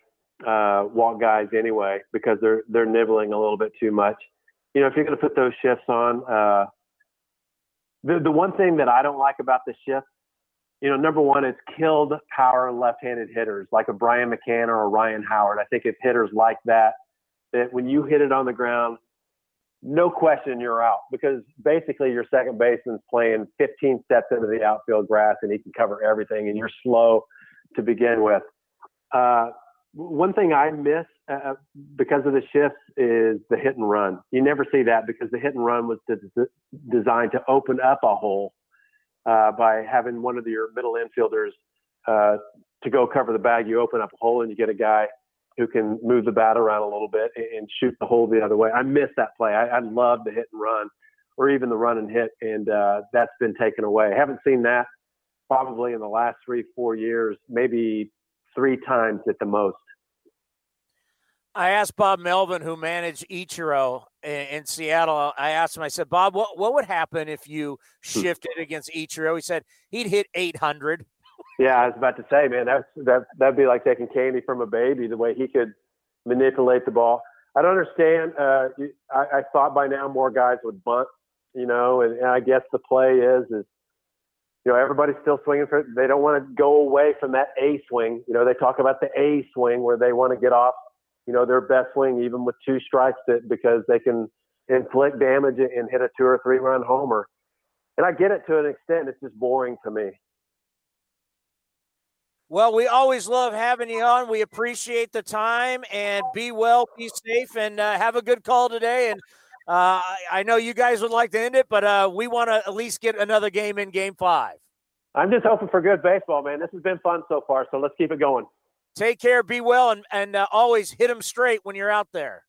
uh, walk guys anyway because they're they're nibbling a little bit too much. You know, if you're going to put those shifts on, uh, the the one thing that I don't like about the shift, you know, number one, it's killed power left-handed hitters like a Brian McCann or a Ryan Howard. I think if hitters like that, that when you hit it on the ground, no question you're out because basically your second baseman's playing 15 steps into the outfield grass and he can cover everything and you're slow to begin with. Uh, one thing I miss uh, uh because of the shifts is the hit and run. You never see that because the hit and run was de- designed to open up a hole uh, by having one of your middle infielders uh, to go cover the bag. You open up a hole and you get a guy who can move the bat around a little bit and shoot the hole the other way. I miss that play. I, I love the hit and run, or even the run and hit, and uh, that's been taken away. I haven't seen that probably in the last three, four years, maybe three times at the most. I asked Bob Melvin, who managed Ichiro in, in, Seattle. I asked him. I said, Bob, what what would happen if you hmm. shifted against Ichiro? He said he'd hit 800. Yeah, I was about to say, man, that's that that'd be like taking candy from a baby. The way he could manipulate the ball. I don't understand. Uh, I, I thought by now more guys would bunt, you know, and, and I guess the play is is you know everybody's still swinging for. They don't want to go away from that A swing. You know, they talk about the A swing where they want to get off, you know, their best swing even with two strikes to, because they can inflict damage and hit a two or three run homer. And I get it to an extent. It's just boring to me. Well, we always love having you on. We appreciate the time and be well, be safe, and uh, have a good call today. And uh, I know you guys would like to end it, but uh, we want to at least get another game in game five. I'm just hoping for good baseball, man. This has been fun so far, so let's keep it going. Take care, be well, and, and uh, always hit them straight when you're out there.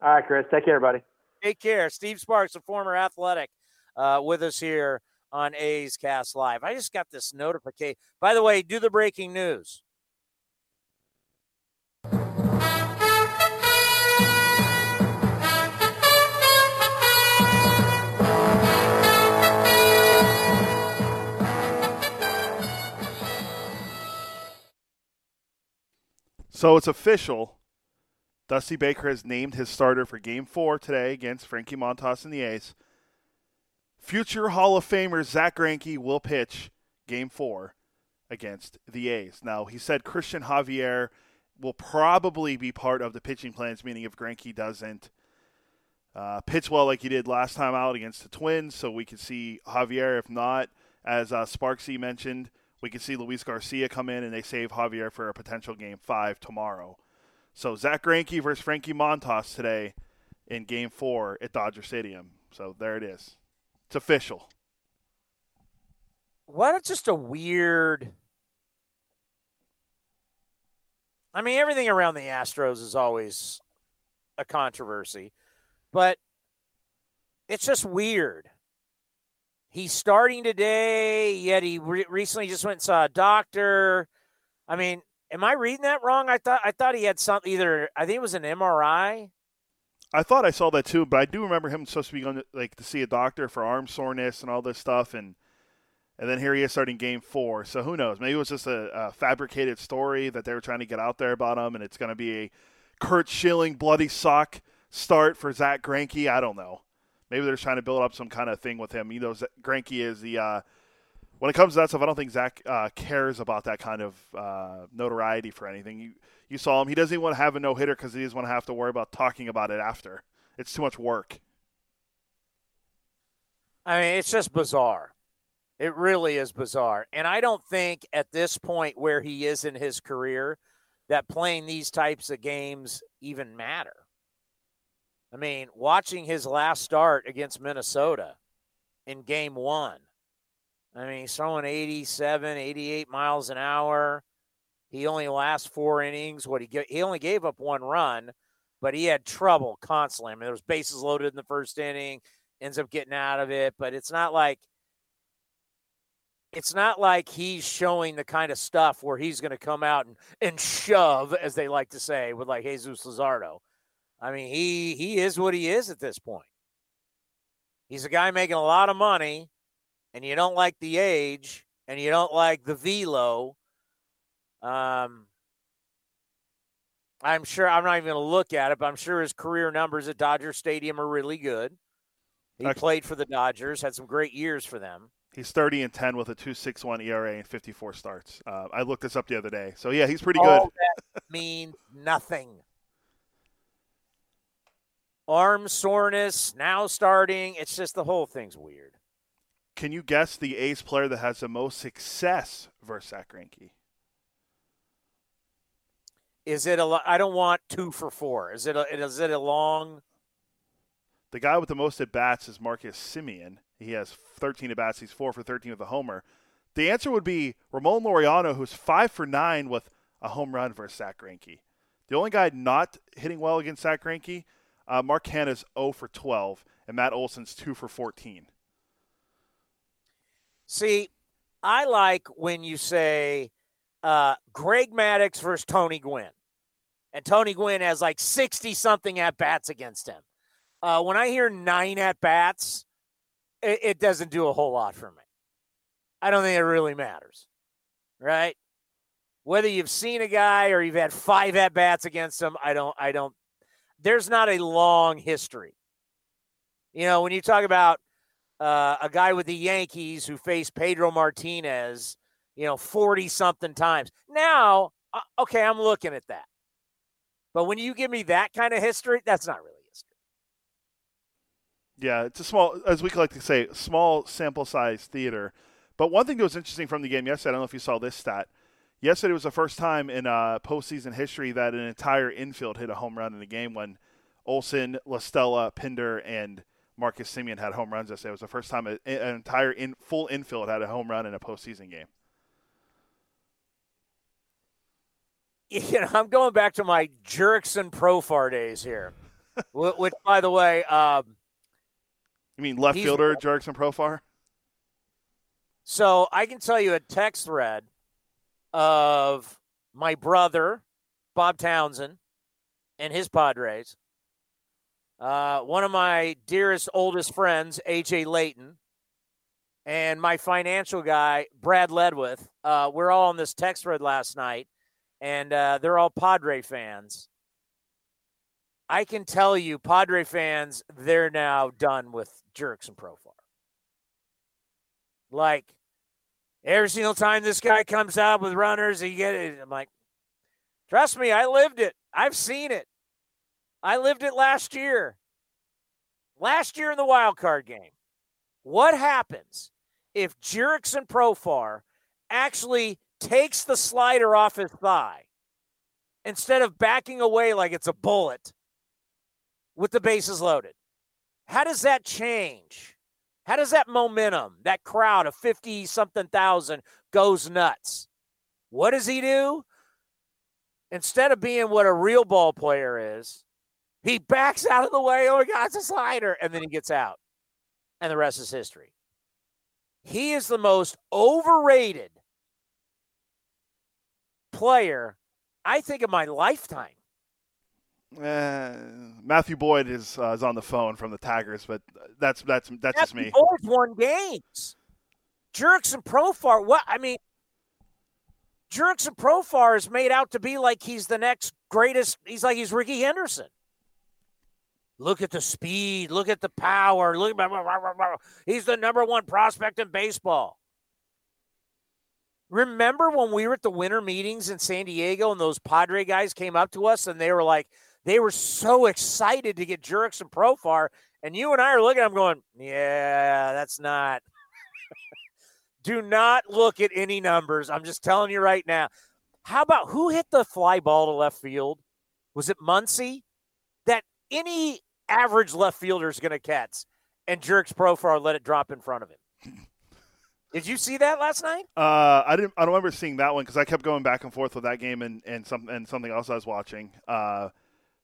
All right, Chris. Take care, buddy. Take care. Steve Sparks, a former athletic, uh, with us here on A's Cast Live. I just got this notification. By the way, do the breaking news. So it's official. Dusty Baker has named his starter for Game Four today against Frankie Montas and the A's. Future Hall of Famer Zack Greinke will pitch Game Four against the A's. Now he said Cristian Javier will probably be part of the pitching plans, meaning if Greinke doesn't uh, pitch well like he did last time out against the Twins, so we could see Javier. If not, as uh, Sparksy mentioned, we could see Luis Garcia come in and they save Javier for a potential Game Five tomorrow. So Zack Greinke versus Frankie Montas today in Game Four at Dodger Stadium. So there it is. It's official. What it's just a weird. I mean, everything around the Astros is always a controversy, but it's just weird. He's starting today, yet he re- recently just went and saw a doctor. I mean, am I reading that wrong? I thought I thought he had something either. I think it was an MRI I thought I saw that too, but I do remember him supposed to be going to, like to see a doctor for arm soreness and all this stuff, and and then here he is starting Game Four. So who knows? Maybe it was just a, a fabricated story that they were trying to get out there about him, and it's going to be a Curt Schilling bloody sock start for Zack Greinke. I don't know. Maybe they're trying to build up some kind of thing with him. You know, Greinke is the uh, when it comes to that stuff. I don't think Zack uh, cares about that kind of uh, notoriety for anything. You, you saw him. He doesn't even want to have a no hitter because he doesn't want to have to worry about talking about it after. It's too much work. I mean, it's just bizarre. It really is bizarre. And I don't think at this point where he is in his career that playing these types of games even matter. I mean, watching his last start against Minnesota in game one, I mean, he's throwing 87, 88 miles an hour. He only lasts four innings. What he he only gave up one run, but he had trouble constantly. I mean, there was bases loaded in the first inning, ends up getting out of it, but it's not like it's not like he's showing the kind of stuff where he's going to come out and, and shove, as they like to say, with like Jesus Luzardo. I mean, he he is what he is at this point. He's a guy making a lot of money, and you don't like the age, and you don't like the velo, um, I'm sure I'm not even going to look at it, but I'm sure his career numbers at Dodger Stadium are really good. He played for the Dodgers, had some great years for them. He's 30 and 10 with a 2.61 ERA and 54 starts. Uh, I looked this up the other day, so yeah, he's pretty All good. that means nothing. Arm soreness now starting. It's just the whole thing's weird. Can you guess the A's player that has the most success versus Zack Greinke? Is it a? I don't want two for four. Is it? A, is it a long? The guy with the most at bats is Marcus Semien. He has 13 at bats. He's four for 13 with a homer. The answer would be Ramon Laureano, who's five for nine with a home run versus Zack Greinke. The only guy not hitting well against Zack Greinke, uh, Mark Canha's 0 for 12, and Matt Olson's 2 for 14. See, I like when you say uh, Greg Maddux versus Tony Gwynn. And Tony Gwynn has like 60 something at bats against him. Uh, when I hear nine at bats, it, it doesn't do a whole lot for me. I don't think it really matters, right? Whether you've seen a guy or you've had five at bats against him, I don't, I don't, there's not a long history. You know, when you talk about uh, a guy with the Yankees who faced Pedro Martinez, you know, 40 something times. Now, uh, okay, I'm looking at that. But when you give me that kind of history, that's not really history. Yeah, it's a small, as we like to say, small sample size theater. But one thing that was interesting from the game yesterday, I don't know if you saw this stat. Yesterday was the first time in uh, postseason history that an entire infield hit a home run in a game when Olson, La Stella, Pinder, and Marcus Semien had home runs yesterday. It was the first time an entire in, full infield had a home run in a postseason game. You know, I'm going back to my Jurickson Profar days here, which, by the way, um, you mean left fielder Jurickson Profar? So I can tell you a text thread of my brother, Bob Townsend, and his Padres. Uh, one of my dearest, oldest friends, AJ Layton, and my financial guy, Brad Ledwith. Uh, we're all on this text thread last night and uh, they're all Padre fans. I can tell you, Padre fans, they're now done with Jurickson Profar. Like every single time this guy comes out with runners, he get it. I'm like, trust me, I lived it. I've seen it. I lived it last year. Last year in the wild card game. What happens if Jurickson Profar actually takes the slider off his thigh instead of backing away like it's a bullet with the bases loaded. How does that change? How does that momentum, that crowd of 50 something thousand goes nuts? What does he do? Instead of being what a real ball player is, he backs out of the way. Oh my God, it's a slider. And then he gets out. And the rest is history. He is the most overrated player, I think, of my lifetime. Uh, Matthew Boyd is uh, is on the phone from the Tigers, but that's that's that's Matthew just me. Boyd's won games. Jurickson Profar, what I mean, Jurickson Profar is made out to be like he's the next greatest. He's like he's Rickey Henderson. Look at the speed. Look at the power. Look, he's the number one prospect in baseball. Remember when we were at the winter meetings in San Diego and those Padre guys came up to us and they were like, they were so excited to get Jurickson and Profar. And you and I are looking them going, yeah, that's not. Do not look at any numbers. I'm just telling you right now. How about who hit the fly ball to left field? Was it Muncy? That any average left fielder is going to catch. And Jerks Profar let it drop in front of him. Did you see that last night? Uh, I didn't. I don't remember seeing that one because I kept going back and forth with that game and and some and something else I was watching. Uh,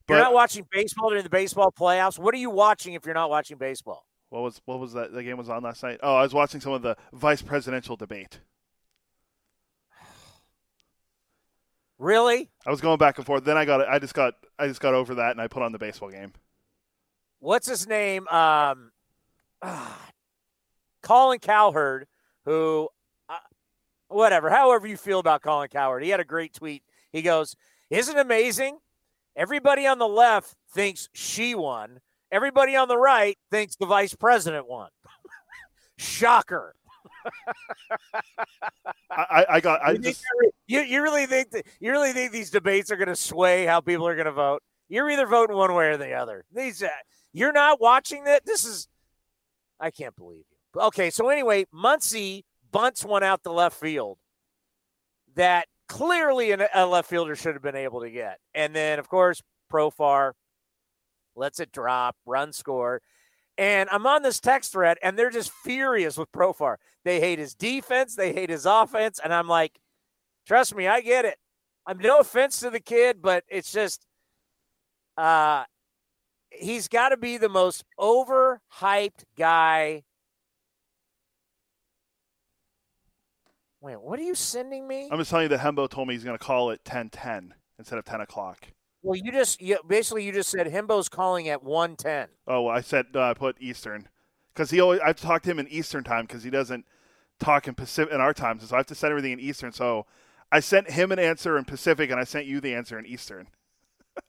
but, you're not watching baseball during the baseball playoffs. What are you watching if you're not watching baseball? What was what was that? The game was on last night. Oh, I was watching some of the vice presidential debate. Really? I was going back and forth. Then I got I just got I just got over that and I put on the baseball game. What's his name? Um, ah, Colin Cowherd who, uh, whatever, however you feel about Colin Cowherd, he had a great tweet. He goes, Isn't it amazing? Everybody on the left thinks she won. Everybody on the right thinks the vice president won. Shocker. I, I, got. I you, just, you, you really think that you really think these debates are going to sway how people are going to vote? You're either voting one way or the other. These, uh, you're not watching that. This is, I can't believe you. Okay, so anyway, Muncy bunts one out the left field that clearly a left fielder should have been able to get. And then, of course, Profar lets it drop, run score. And I'm on this text thread, and they're just furious with Profar. They hate his defense, they hate his offense. And I'm like, trust me, I get it. I'm no offense to the kid, but it's just uh he's got to be the most overhyped guy. Wait, what are you sending me? I'm just telling you that Hembo told me he's going to call it 10:10 instead of 10 o'clock. Well, you just you, basically you just said Hembo's calling at 110. Oh, well, I said uh, I put Eastern because he always I've talked to him in Eastern time because he doesn't talk in Pacific in our time, so I have to set everything in Eastern. So I sent him an answer in Pacific, and I sent you the answer in Eastern.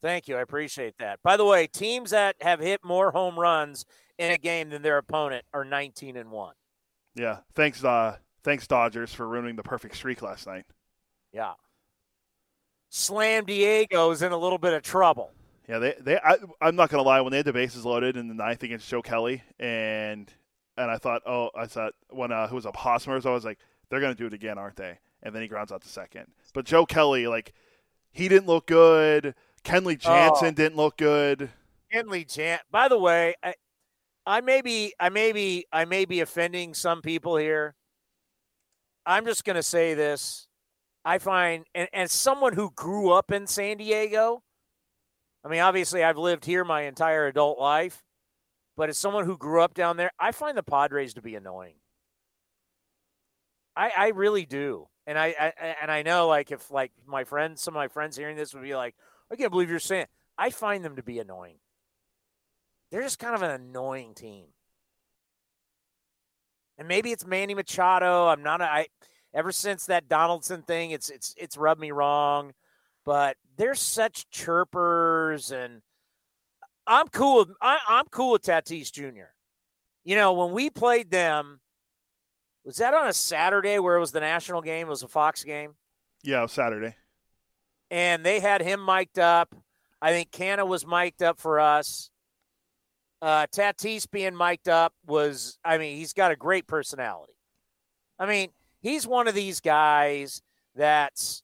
Thank you. I appreciate that. By the way, teams that have hit more home runs in a game than their opponent are 19 and 1. Yeah. Thanks uh thanks Dodgers for ruining the perfect streak last night. Yeah. Slam Diego's in a little bit of trouble. Yeah, they they I, am not gonna lie when they had the bases loaded in the ninth against Joe Kelly and and I thought oh I thought when uh, who was up Hosmer's I was like they're gonna do it again aren't they and then he grounds out the second but Joe Kelly like he didn't look good Kenley Jansen oh. didn't look good. Kenley Jan. By the way, I, I may be, I may be, I may be offending some people here. I'm just going to say this. I find, and as someone who grew up in San Diego, I mean, obviously, I've lived here my entire adult life, but as someone who grew up down there, I find the Padres to be annoying. I, I really do, and I, I and I know, like, if like my friends, some of my friends hearing this would be like, I can't believe you're saying. I find them to be annoying. They're just kind of an annoying team. And maybe it's Manny Machado. I'm not a, I ever since that Donaldson thing, it's it's it's rubbed me wrong. But they're such chirpers and I'm cool with I, I'm cool with Tatis Jr. You know, when we played them, was that on a Saturday where it was the national game? It was a Fox game? Yeah, Saturday and they had him mic'd up. I think Canha was mic'd up for us. Uh, Tatis being mic'd up was, I mean, he's got a great personality. I mean, he's one of these guys that's,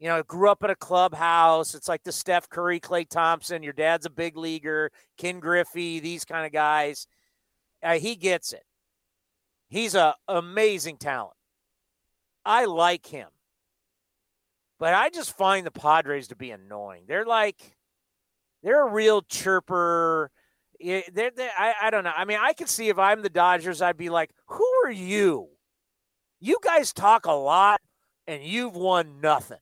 you know, grew up in a clubhouse. It's like the Steph Curry, Klay Thompson. Your dad's a big leaguer, Ken Griffey, these kind of guys. Uh, he gets it. He's a amazing talent. I like him. But I just find the Padres to be annoying. They're like, they're a real chirper. They're, they're, I, I don't know. I mean, I could see if I'm the Dodgers, I'd be like, who are you? You guys talk a lot and you've won nothing.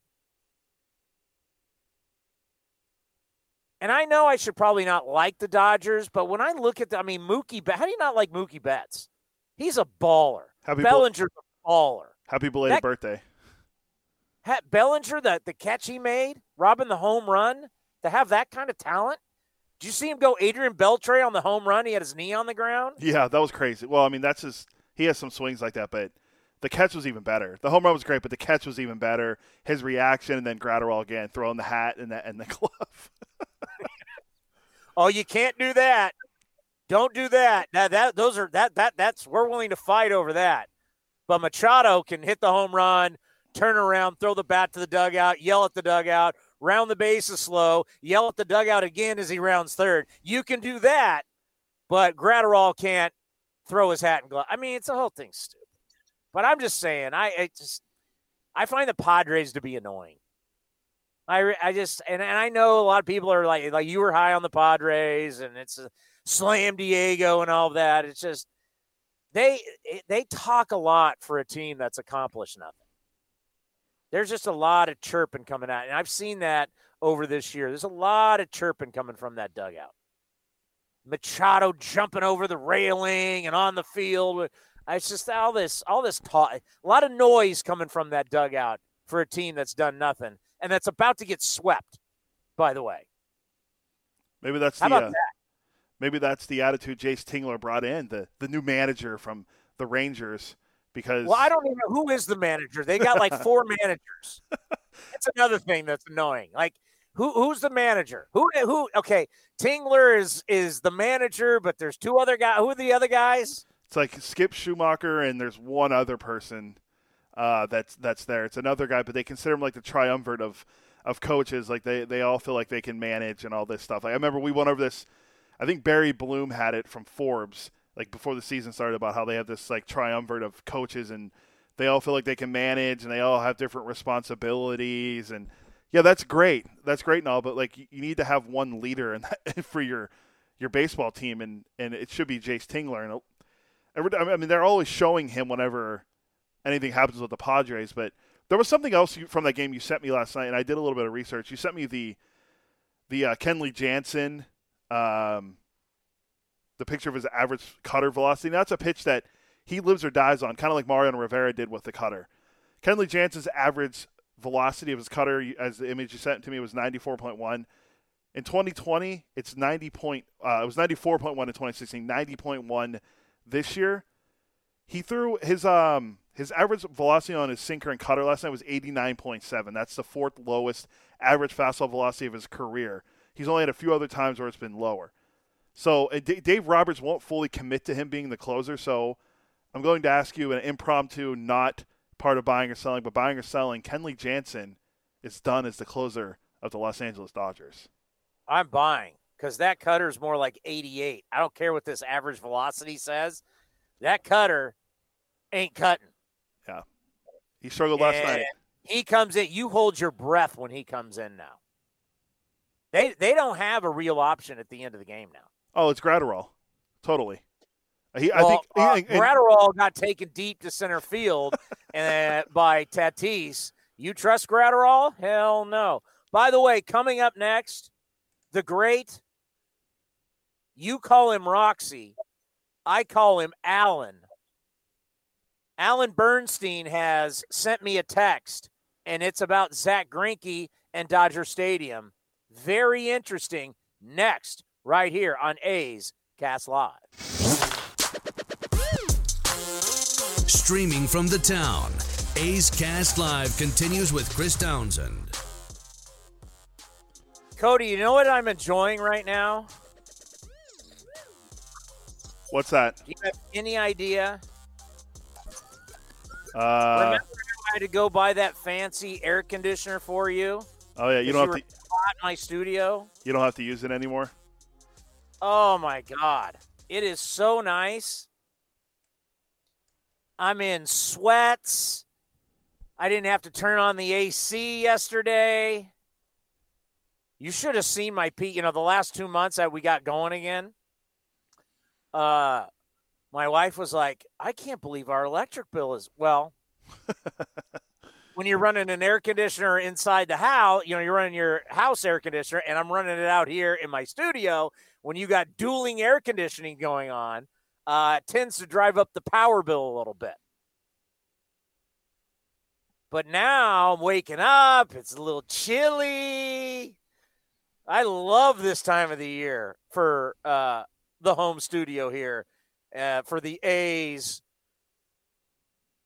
And I know I should probably not like the Dodgers, but when I look at the, I mean, Mookie, how do you not like Mookie Betts? He's a baller. Happy Bellinger's a baller. Happy belated that, birthday. Bellinger, the, the catch he made, robbing the home run, to have that kind of talent. Did you see him go Adrian Beltre on the home run? He had his knee on the ground. Yeah, that was crazy. Well, I mean, that's just he has some swings like that, but the catch was even better. The home run was great, but the catch was even better. His reaction, and then Graterol again throwing the hat and the and the glove. oh, you can't do that. Don't do that. Now that those are that that that's we're willing to fight over that. But Machado can hit the home run turn around, throw the bat to the dugout, yell at the dugout, round the bases slow, yell at the dugout again as he rounds third. You can do that, but Graterol can't throw his hat and glove. I mean, it's the whole thing stupid. But I'm just saying, I, I just I find the Padres to be annoying. I, I just and, and I know a lot of people are like like you were high on the Padres and it's a slam Diego and all that. It's just they they talk a lot for a team that's accomplished nothing there's just a lot of chirping coming out. And I've seen that over this year. There's a lot of chirping coming from that dugout. Machado jumping over the railing and on the field. It's just all this, all this talk, a lot of noise coming from that dugout for a team that's done nothing and that's about to get swept. By the way, maybe that's How the about uh, that? maybe that's the attitude Jayce Tingler brought in the the new manager from the Rangers because well, I don't even know who is the manager. They got like four managers. That's another thing that's annoying. Like Who who's the manager? Who who? Okay, Tingler is is the manager, but there's two other guys. Who are the other guys? It's like Skip Schumaker and there's one other person uh, that's that's there. It's another guy, but they consider him like the triumvirate of of coaches. Like they they all feel like they can manage and all this stuff. Like I remember we went over this. I think Barry Bloom had it from Forbes like before the season started about how they have this like triumvirate of coaches and they all feel like they can manage and they all have different responsibilities and yeah, that's great. That's great and all, but like you need to have one leader and for your your baseball team and and it should be Jayce Tingler and every, I mean they're always showing him whenever anything happens with the Padres, but there was something else you, from that game you sent me last night, and I did a little bit of research. You sent me the the uh, Kenley Jansen, um, the picture of his average cutter velocity. Now, that's a pitch that he lives or dies on, kind of like Mariano Rivera did with the cutter. Kenley Jansen's average velocity of his cutter, as the image you sent to me, was 94.1. In 2020, it's 90 point. Uh, it was 94.1 in 2016, 90.1 this year. He threw his um his average velocity on his sinker and cutter last night was 89.7. That's the fourth lowest average fastball velocity of his career. He's only had a few other times where it's been lower. So uh, D- Dave Roberts won't fully commit to him being the closer. So I'm going to ask you an impromptu, not part of buying or selling, but buying or selling. Kenley Jansen is done as the closer of the Los Angeles Dodgers. I'm buying because that cutter is more like 88. I don't care what this average velocity says. That cutter ain't cutting. Yeah. He struggled last and night. He comes in, you hold your breath when he comes in now. They they don't have a real option at the end of the game now. Oh, it's Graterol. Totally. He, well, I think uh, he, Graterol got taken deep to center field and by Tatis. You trust Graterol? Hell no. By the way, coming up next, the great. You call him Roxy. I call him Alan. Alan Bernstein has sent me a text, and it's about Zack Greinke and Dodger Stadium. Very interesting. Next, right here on A's Cast Live. Streaming from the town, A's Cast Live continues with Chris Townsend. Cody, you know what I'm enjoying right now? What's that? Do you have any idea? Uh, Remember I had to go buy that fancy air conditioner for you? Oh yeah, you don't have to. Hot in my studio. You don't have to use it anymore. Oh my god, it is so nice. I'm in sweats. I didn't have to turn on the AC yesterday. You should have seen my peak. You know, the last two months that we got going again. Uh, my wife was like, I can't believe our electric bill is well. when you're running an air conditioner inside the house, you know, you're running your house air conditioner, and I'm running it out here in my studio. When you got dueling air conditioning going on, uh, it tends to drive up the power bill a little bit. But now I'm waking up. It's a little chilly. I love this time of the year for uh, the home studio here uh, for the A's,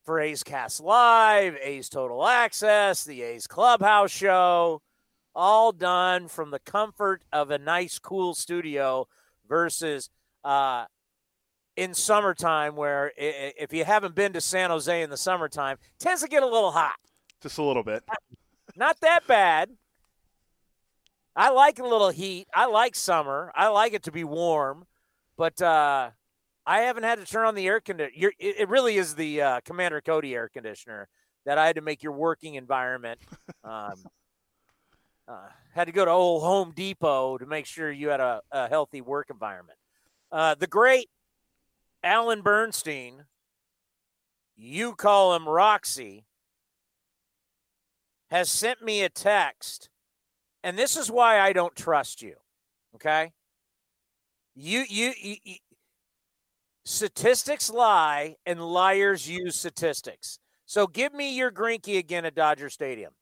for A's Cast Live, A's Total Access, the A's Clubhouse Show, all done from the comfort of a nice, cool studio versus uh, in summertime, where if you haven't been to San Jose in the summertime, tends to get a little hot. Just a little bit. Not that bad. I like a little heat. I like summer. I like it to be warm, but uh, I haven't had to turn on the air conditioner. It really is the uh, Commander Cody air conditioner that I had to make your working environment. Um, uh, had to go to old Home Depot to make sure you had a, a healthy work environment. Uh, the great Alan Bernstein, you call him Roxy, has sent me a text, and this is why I don't trust you. Okay, you you, you statistics lie and liars use statistics. So give me your Greinke again at Dodger Stadium.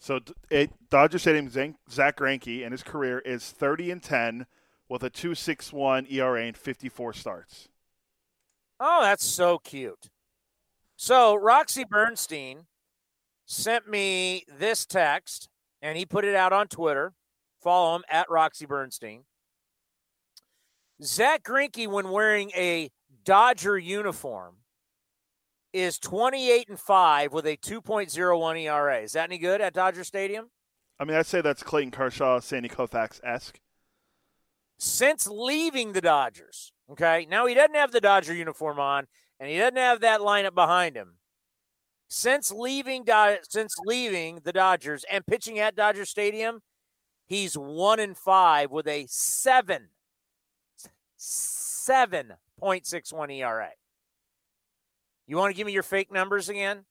So at Dodger Stadium, Zack Greinke in his career is 30 and 10 with a 2.61 ERA and 54 starts. Oh, that's so cute. So Roxy Bernstein sent me this text. and he put it out on Twitter. Follow him at Roxy Bernstein. Zack Greinke, when wearing a Dodger uniform, is 28 and 5 with a 2.01 ERA. Is that any good at Dodger Stadium? I mean, I'd say that's Clayton Kershaw, Sandy Koufax esque. Since leaving the Dodgers, okay, now he doesn't have the Dodger uniform on, and he doesn't have that lineup behind him. Since leaving, since leaving the Dodgers and pitching at Dodger Stadium, he's one and five with a seven, seven point six one ERA. You want to give me your fake numbers again?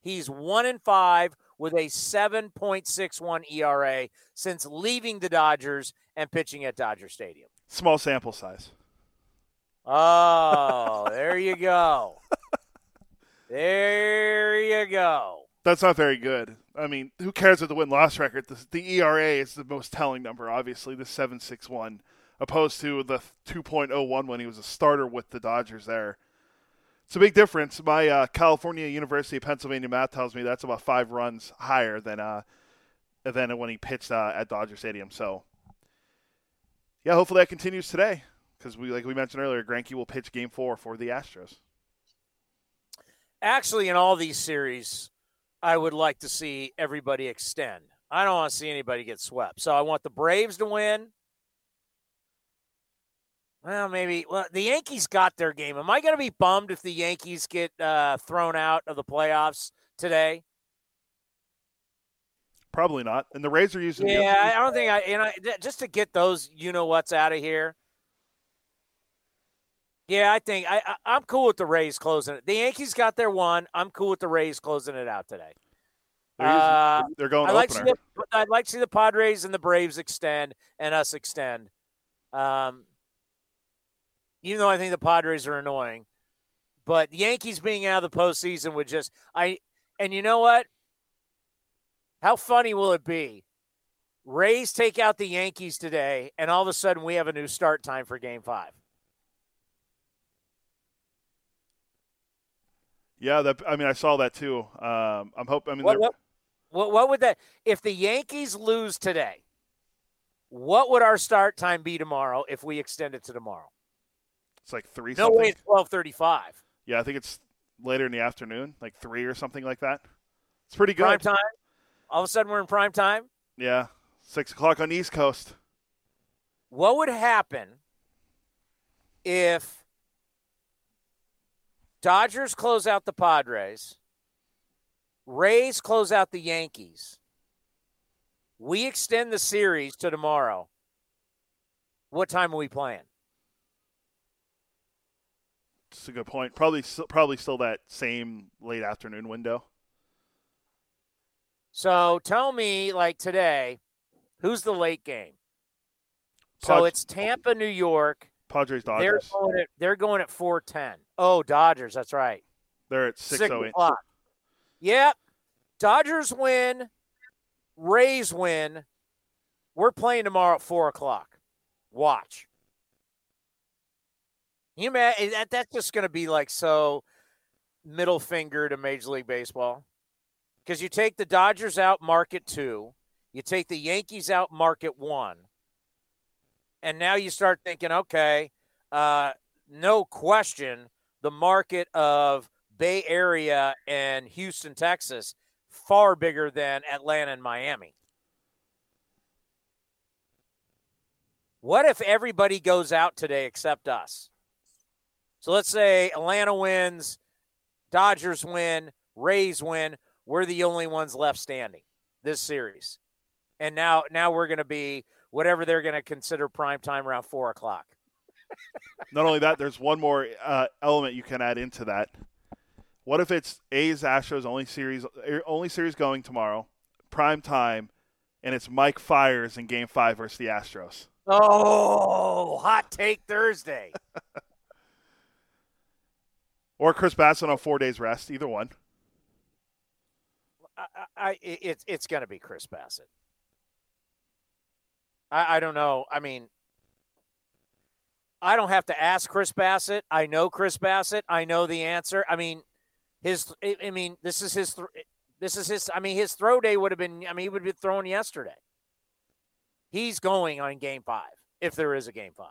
He's one and five with a 7.61 ERA since leaving the Dodgers and pitching at Dodger Stadium. Small sample size. Oh, there you go. There you go. That's not very good. I mean, who cares what the win loss record? The, the, ERA is the most telling number, obviously, the 7.61, opposed to the 2.01 when he was a starter with the Dodgers there. It's a big difference. My uh, California University of Pennsylvania math tells me that's about five runs higher than uh, than when he pitched uh, at Dodger Stadium. So, yeah, hopefully that continues today because we, like we mentioned earlier, Greinke will pitch Game Four for the Astros. Actually, in all these series, I would like to see everybody extend. I don't want to see anybody get swept. So I want the Braves to win. Well, maybe. Well, the Yankees got their game. Am I going to be bummed if the Yankees get uh, thrown out of the playoffs today? Probably not. And the Rays are using. Yeah, I don't think I. You know, just to get those, you know, what's out of here. Yeah, I think I, I am cool with the Rays closing it. The Yankees got their one. I'm cool with the Rays closing it out today. They're, using, uh, they're going. I'd like, the, I'd like to see the Padres and the Braves extend and us extend. Um, even though I think the Padres are annoying. But Yankees being out of the postseason would just I and you know what? How funny will it be? Rays take out the Yankees today, and all of a sudden we have a new start time for game five. Yeah, that I mean I saw that too. Um, I'm hoping. I mean, what, what, what, what would that if the Yankees lose today? What would our start time be tomorrow if we extend it to tomorrow? It's like three. No something. way, twelve thirty-five. Yeah, I think it's later in the afternoon, like three or something like that. It's pretty good. Prime time. All of a sudden, we're in prime time. Yeah, six o'clock on the East Coast. What would happen if Dodgers close out the Padres, Rays close out the Yankees? We extend the series to tomorrow. What time are we playing? That's a good point. Probably, probably still that same late afternoon window. So tell me, like today, who's the late game? so it's Tampa, New York. Padres, Dodgers. They're going at they're going at four ten. Oh, Dodgers. That's right. They're at six oh eight. Yep. Dodgers win. Rays win. We're playing tomorrow at four o'clock. Watch. You man, that that's just going to be like so middle finger to Major League Baseball because you take the Dodgers out, market two, you take the Yankees out, market one, and now you start thinking, okay, uh, no question, the market of Bay Area and Houston, Texas, far bigger than Atlanta and Miami. What if everybody goes out today except us? So let's say Atlanta wins, Dodgers win, Rays win. We're the only ones left standing this series. And now now we're gonna be whatever they're gonna consider prime time around four o'clock. Not only that, there's one more uh, element you can add into that. What if it's A's Astros only series er, only series going tomorrow, prime time, and it's Mike Fiers in Game Five versus the Astros? Oh, hot take Thursday. or Chris Bassitt on four days rest. Either one. I, I it's it's going to be Chris Bassitt. I, I don't know. I mean, I don't have to ask Chris Bassitt. I know Chris Bassitt. I know the answer. I mean, his. I mean, this is his. This is his. I mean, his throw day would have been. I mean, he would have been throwing yesterday. He's going on game five if there is a game five.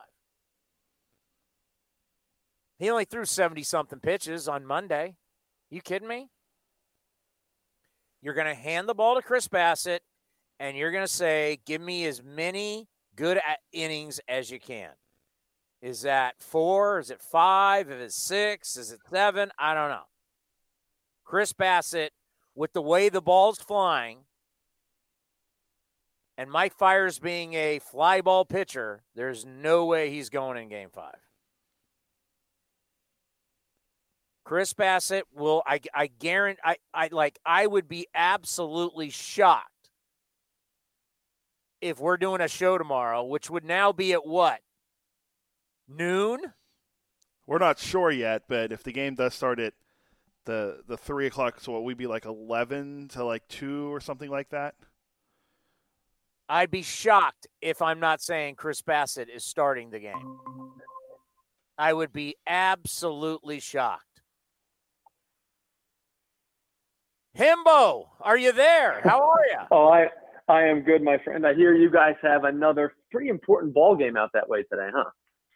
He only threw 70 something pitches on Monday. You kidding me? You're going to hand the ball to Chris Bassitt and you're going to say, give me as many good innings as you can. Is that four? Is it five? Is it six? Is it seven? I don't know. Chris Bassitt, with the way the ball's flying, and Mike Fiers being a fly ball pitcher, there's no way he's going in game five. Chris Bassitt will I I guarantee I, I like I would be absolutely shocked if we're doing a show tomorrow, which would now be at what? Noon? We're not sure yet, but if the game does start at the the three o'clock, so what we'd be like eleven to like two or something like that. I'd be shocked if I'm not saying Chris Bassitt is starting the game. I would be absolutely shocked. Hembo, are you there? How are you? oh, I I am good, my friend. I hear you guys have another pretty important ball game out that way today, huh?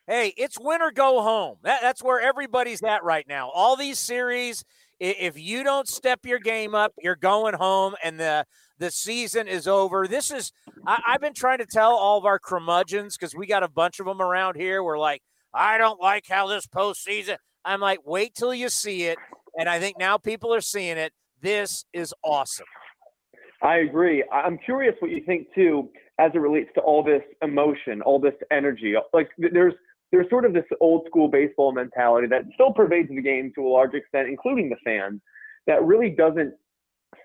Hey, it's win or go home. That, that's where everybody's at right now. All these series, if you don't step your game up, you're going home, and the the season is over. This is I, have been trying to tell all of our curmudgeons because we got a bunch of them around here. We're like, I don't like how this postseason. I'm like, wait till you see it, and I think now people are seeing it. This is awesome. I agree. I'm curious what you think too, as it relates to all this emotion, all this energy. Like there's there's sort of this old school baseball mentality that still pervades the game to a large extent, including the fans, that really doesn't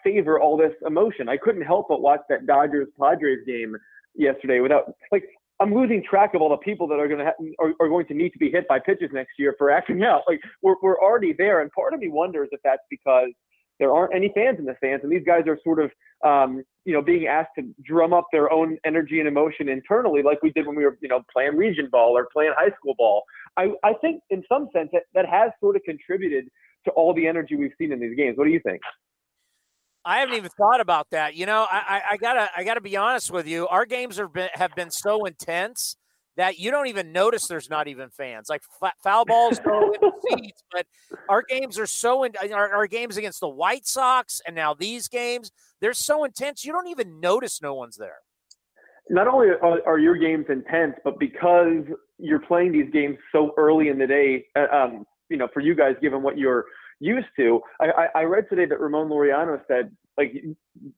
favor all this emotion. I couldn't help but watch that Dodgers Padres game yesterday without like I'm losing track of all the people that are going to ha- are, are going to need to be hit by pitches next year for acting out. Like we're we're already there, and part of me wonders if that's because there aren't any fans in the stands, and these guys are sort of, um, you know, being asked to drum up their own energy and emotion internally, like we did when we were, you know, playing region ball or playing high school ball. I, I think in some sense that, that has sort of contributed to all the energy we've seen in these games. What do you think? I haven't even thought about that. You know, I, I, I gotta I gotta be honest with you. Our games have been have been so intense that you don't even notice there's not even fans. Like f- foul balls go in the seats, but our games are so in our, our, games against the White Sox and now these games, they're so intense you don't even notice no one's there. Not only are, are your games intense, but because you're playing these games so early in the day, uh, um, you know, for you guys, given what you're used to, I, I, I read today that Ramon Laureano said like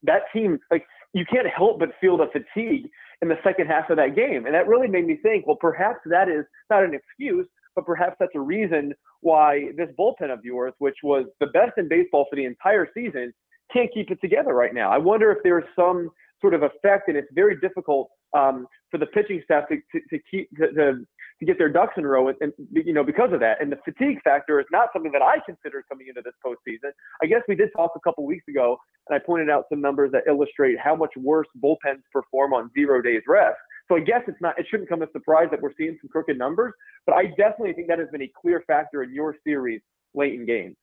that team, like you can't help but feel the fatigue in the second half of that game. And that really made me think, well, perhaps that is not an excuse, but perhaps that's a reason why this bullpen of yours, which was the best in baseball for the entire season, can't keep it together right now. I wonder if there's some sort of effect, and it's very difficult um, for the pitching staff to, to, to keep to, to, to get their ducks in a row, and, and, you know because of that. And the fatigue factor is not something that I considered coming into this postseason. I guess we did talk a couple weeks ago and I pointed out some numbers that illustrate how much worse bullpens perform on zero days rest. So I guess it's not, it shouldn't come as a surprise that we're seeing some crooked numbers, but I definitely think that has been a clear factor in your series late in games.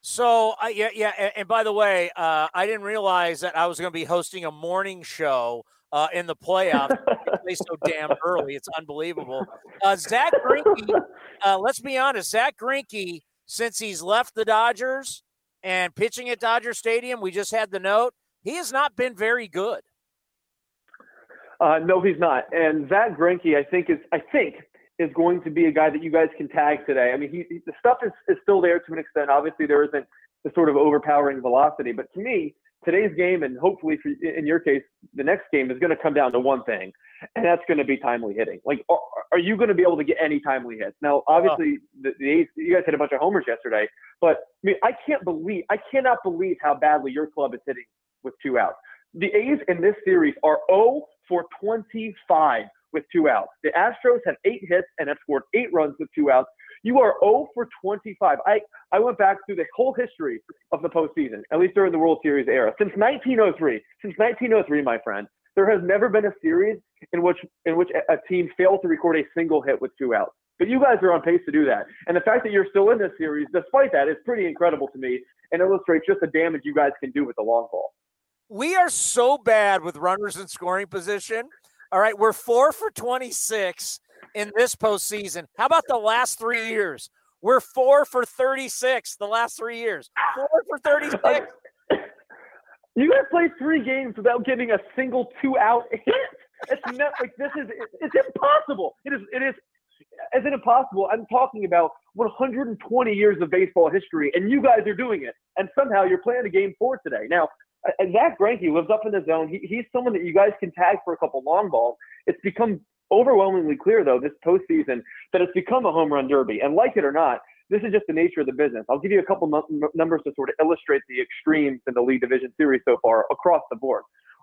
So uh, yeah, yeah, and, and by the way, uh, I didn't realize that I was going to be hosting a morning show uh, in the playoffs. play so damn early; it's unbelievable. Uh, Zack Greinke, uh, let's be honest, Zack Greinke, since he's left the Dodgers, and pitching at Dodger Stadium, we just had the note, he has not been very good. Uh, no, he's not. And Zack Greinke, I think is I think is going to be a guy that you guys can tag today. I mean, he, he, the stuff is, is still there to an extent. Obviously, there isn't the sort of overpowering velocity, but to me, today's game and hopefully for, in your case, the next game is going to come down to one thing, and that's going to be timely hitting. Like, are, are you going to be able to get any timely hits? Now, obviously, oh. the, the A's, you guys hit a bunch of homers yesterday, but I mean, I can't believe, I cannot believe how badly your club is hitting with two outs. The A's in this series are 0 for 25 with two outs. The Astros have eight hits and have scored eight runs with two outs. You are 0 for 25. I, I went back through the whole history of the postseason, at least during the World Series era. Since 1903, since 1903, my friend, there has never been a series in which in which a team failed to record a single hit with two outs. But you guys are on pace to do that. And the fact that you're still in this series, despite that, is pretty incredible to me and illustrates just the damage you guys can do with the long ball. We are so bad with runners in scoring position. All right, we're four for 26 in this postseason. How about the last three years? We're four for 36 the last three years. Four for 36. You guys played three games without getting a single two out hit. It's not like this is it's impossible. It is it is as in impossible. I'm talking about 120 years of baseball history, and you guys are doing it. And somehow you're playing a game four today. Now, Zack Greinke lives up in the zone. He, he's someone that you guys can tag for a couple long balls. It's become overwhelmingly clear, though, this postseason, that it's become a home run derby. And like it or not, this is just the nature of the business. I'll give you a couple numbers to sort of illustrate the extremes in the league division series so far across the board.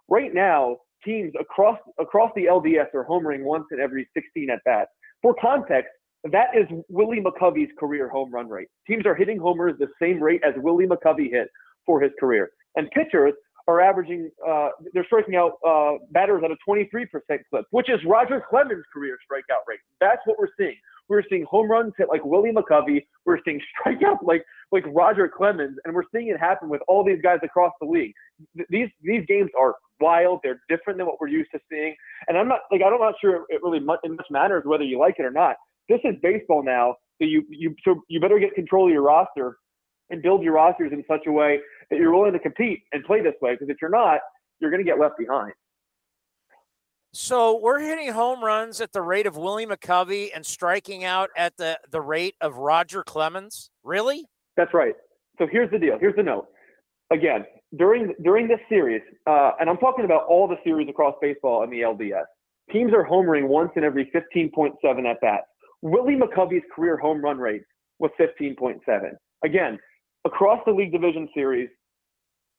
Right now, teams across across the LDS are homering once in every 16 at bats. For context, that is Willie McCovey's career home run rate. Teams are hitting homers the same rate as Willie McCovey hit for his career. And pitchers are averaging, uh, they're striking out uh, batters at a 23% clip, which is Roger Clemens' career strikeout rate. That's what we're seeing. We're seeing home runs hit like Willie McCovey. We're seeing strikeouts like like Roger Clemens, and we're seeing it happen with all these guys across the league. These these games are wild. They're different than what we're used to seeing. And I'm not like I'm not sure it really much, it much matters whether you like it or not. This is baseball now. So you you so you better get control of your roster and build your rosters in such a way that you're willing to compete and play this way. Because if you're not, you're going to get left behind. So we're hitting home runs at the rate of Willie McCovey and striking out at the, the rate of Roger Clemens. Really? That's right. So here's the deal. Here's the note. Again, during during this series, uh, and I'm talking about all the series across baseball in the LDS, teams are homering once in every 15.7 at bats. Willie McCovey's career home run rate was 15.7. Again, across the league division series,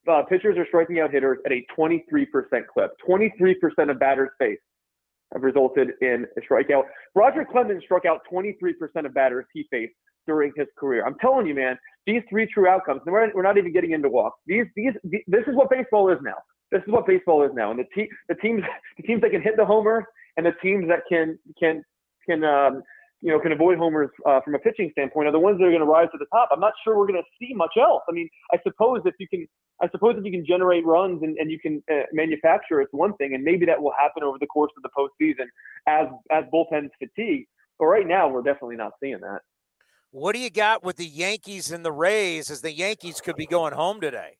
uh, pitchers are striking out hitters at a 23% clip. 23% of batters faced have resulted in a strikeout. Roger Clemens struck out 23% of batters he faced during his career. I'm telling you, man, these three true outcomes. and We're, we're not even getting into walks. These, these, these, this is what baseball is now. This is what baseball is now. And the, te- the teams, the teams that can hit the homer, and the teams that can can can um, you know, can avoid homers uh, from a pitching standpoint are the ones that are going to rise to the top. I'm not sure we're going to see much else. I mean, I suppose if you can, I suppose if you can generate runs and, and you can uh, manufacture, it's one thing, and maybe that will happen over the course of the postseason as as bullpens fatigue. But right now, we're definitely not seeing that. What do you got with the Yankees and the Rays as the Yankees could be going home today?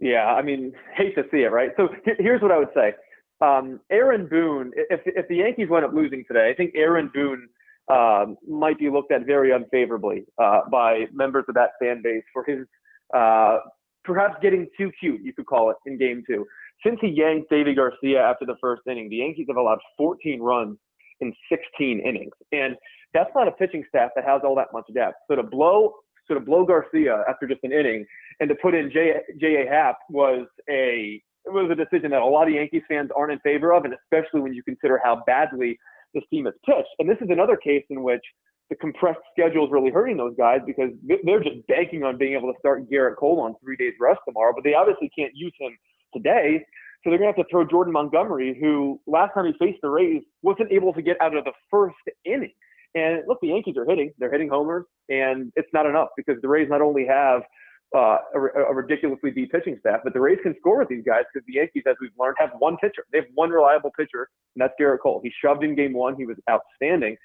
Yeah, I mean, hate to see it, right? So here's what I would say. Um, Aaron Boone, if, if the Yankees wind up losing today, I think Aaron Boone – um, might be looked at very unfavorably uh, by members of that fan base for his uh, perhaps getting too cute, you could call it, in game two. Since he yanked Deivi Garcia after the first inning, the Yankees have allowed 14 runs in 16 innings. And that's not a pitching staff that has all that much depth. So to blow so to blow Garcia after just an inning and to put in J J A Happ was a it was a decision that a lot of Yankees fans aren't in favor of, and especially when you consider how badly this team has pitched. And this is another case in which the compressed schedule is really hurting those guys because they're just banking on being able to start Gerrit Cole on three days rest tomorrow, but they obviously can't use him today. So they're going to have to throw Jordan Montgomery, who last time he faced the Rays wasn't able to get out of the first inning. And look, the Yankees are hitting; they're hitting homers, and it's not enough because the Rays not only have uh, a, a, ridiculously deep pitching staff, but the Rays can score with these guys because the Yankees, as we've learned, have one pitcher. They have one reliable pitcher, and that's Gerrit Cole. He shoved in game one. He was outstanding,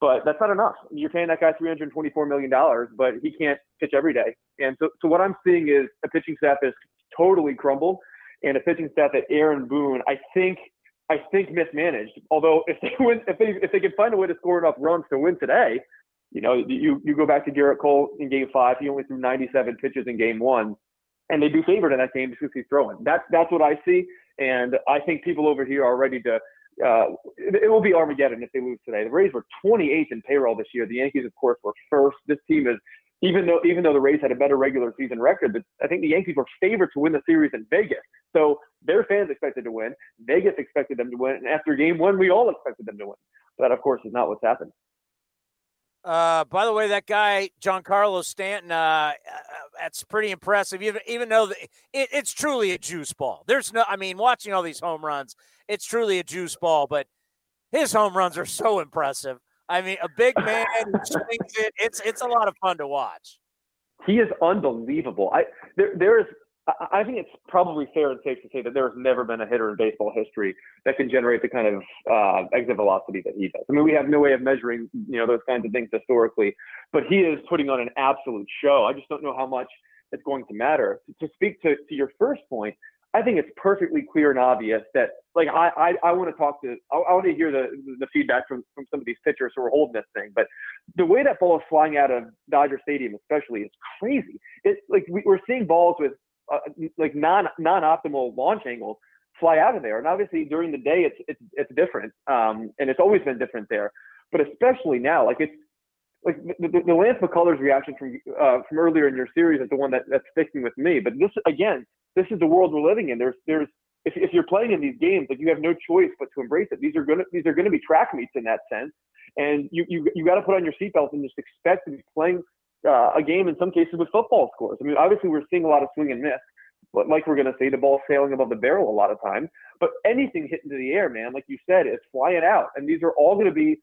but that's not enough. You're paying that guy $324 million, but he can't pitch every day. And so, so what I'm seeing is a pitching staff is totally crumbled, and a pitching staff that Aaron Boone, I think, I think mismanaged. Although if they win, if they if they can find a way to score enough runs to win today, you know, you, you go back to Gerrit Cole in game five, he only threw 97 pitches in game one, and they'd be favored in that game because he's throwing. That's, that's what I see. And I think people over here are ready to, uh, it, it will be Armageddon if they lose today. The Rays were 28th in payroll this year. The Yankees, of course, were first. This team is, even though even though the Rays had a better regular season record, but I think the Yankees were favored to win the series in Vegas. So their fans expected to win. Vegas expected them to win. And after game one, we all expected them to win. But that, of course, is not what's happened. Uh, by the way, that guy Giancarlo Stanton, uh, uh, that's pretty impressive. Even even though the, it, it's truly a juice ball. There's no, I mean, watching all these home runs, it's truly a juice ball. But his home runs are so impressive. I mean, a big man who swings it. It's it's a lot of fun to watch. He is unbelievable. I there there is I think it's probably fair and safe to say that there has never been a hitter in baseball history that can generate the kind of uh, exit velocity that he does. I mean, we have no way of measuring, you know, those kinds of things historically, but he is putting on an absolute show. I just don't know how much it's going to matter. To speak to, to your first point, I think it's perfectly clear and obvious that, like, I I, I want to talk to, I, I want to hear the the feedback from from some of these pitchers who are holding this thing. But the way that ball is flying out of Dodger Stadium, especially, is crazy. It's like we, we're seeing balls with uh, like non non optimal launch angles fly out of there. And obviously during the day it's it's it's different, um, and it's always been different there. But especially now, like it's like the, the, Lance McCullers reaction from uh, from earlier in your series is the one that, that's sticking with me. But this again, this is the world we're living in. There's there's if, if you're playing in these games, like you have no choice but to embrace it. These are gonna these are gonna be track meets in that sense, and you you you got to put on your seatbelt and just expect to be playing uh, a game in some cases with football scores. I mean, obviously we're seeing a lot of swing and miss, but like we're going to say, the ball sailing above the barrel a lot of times. But anything hitting into the air, man, like you said, is flying out, and these are all going to be.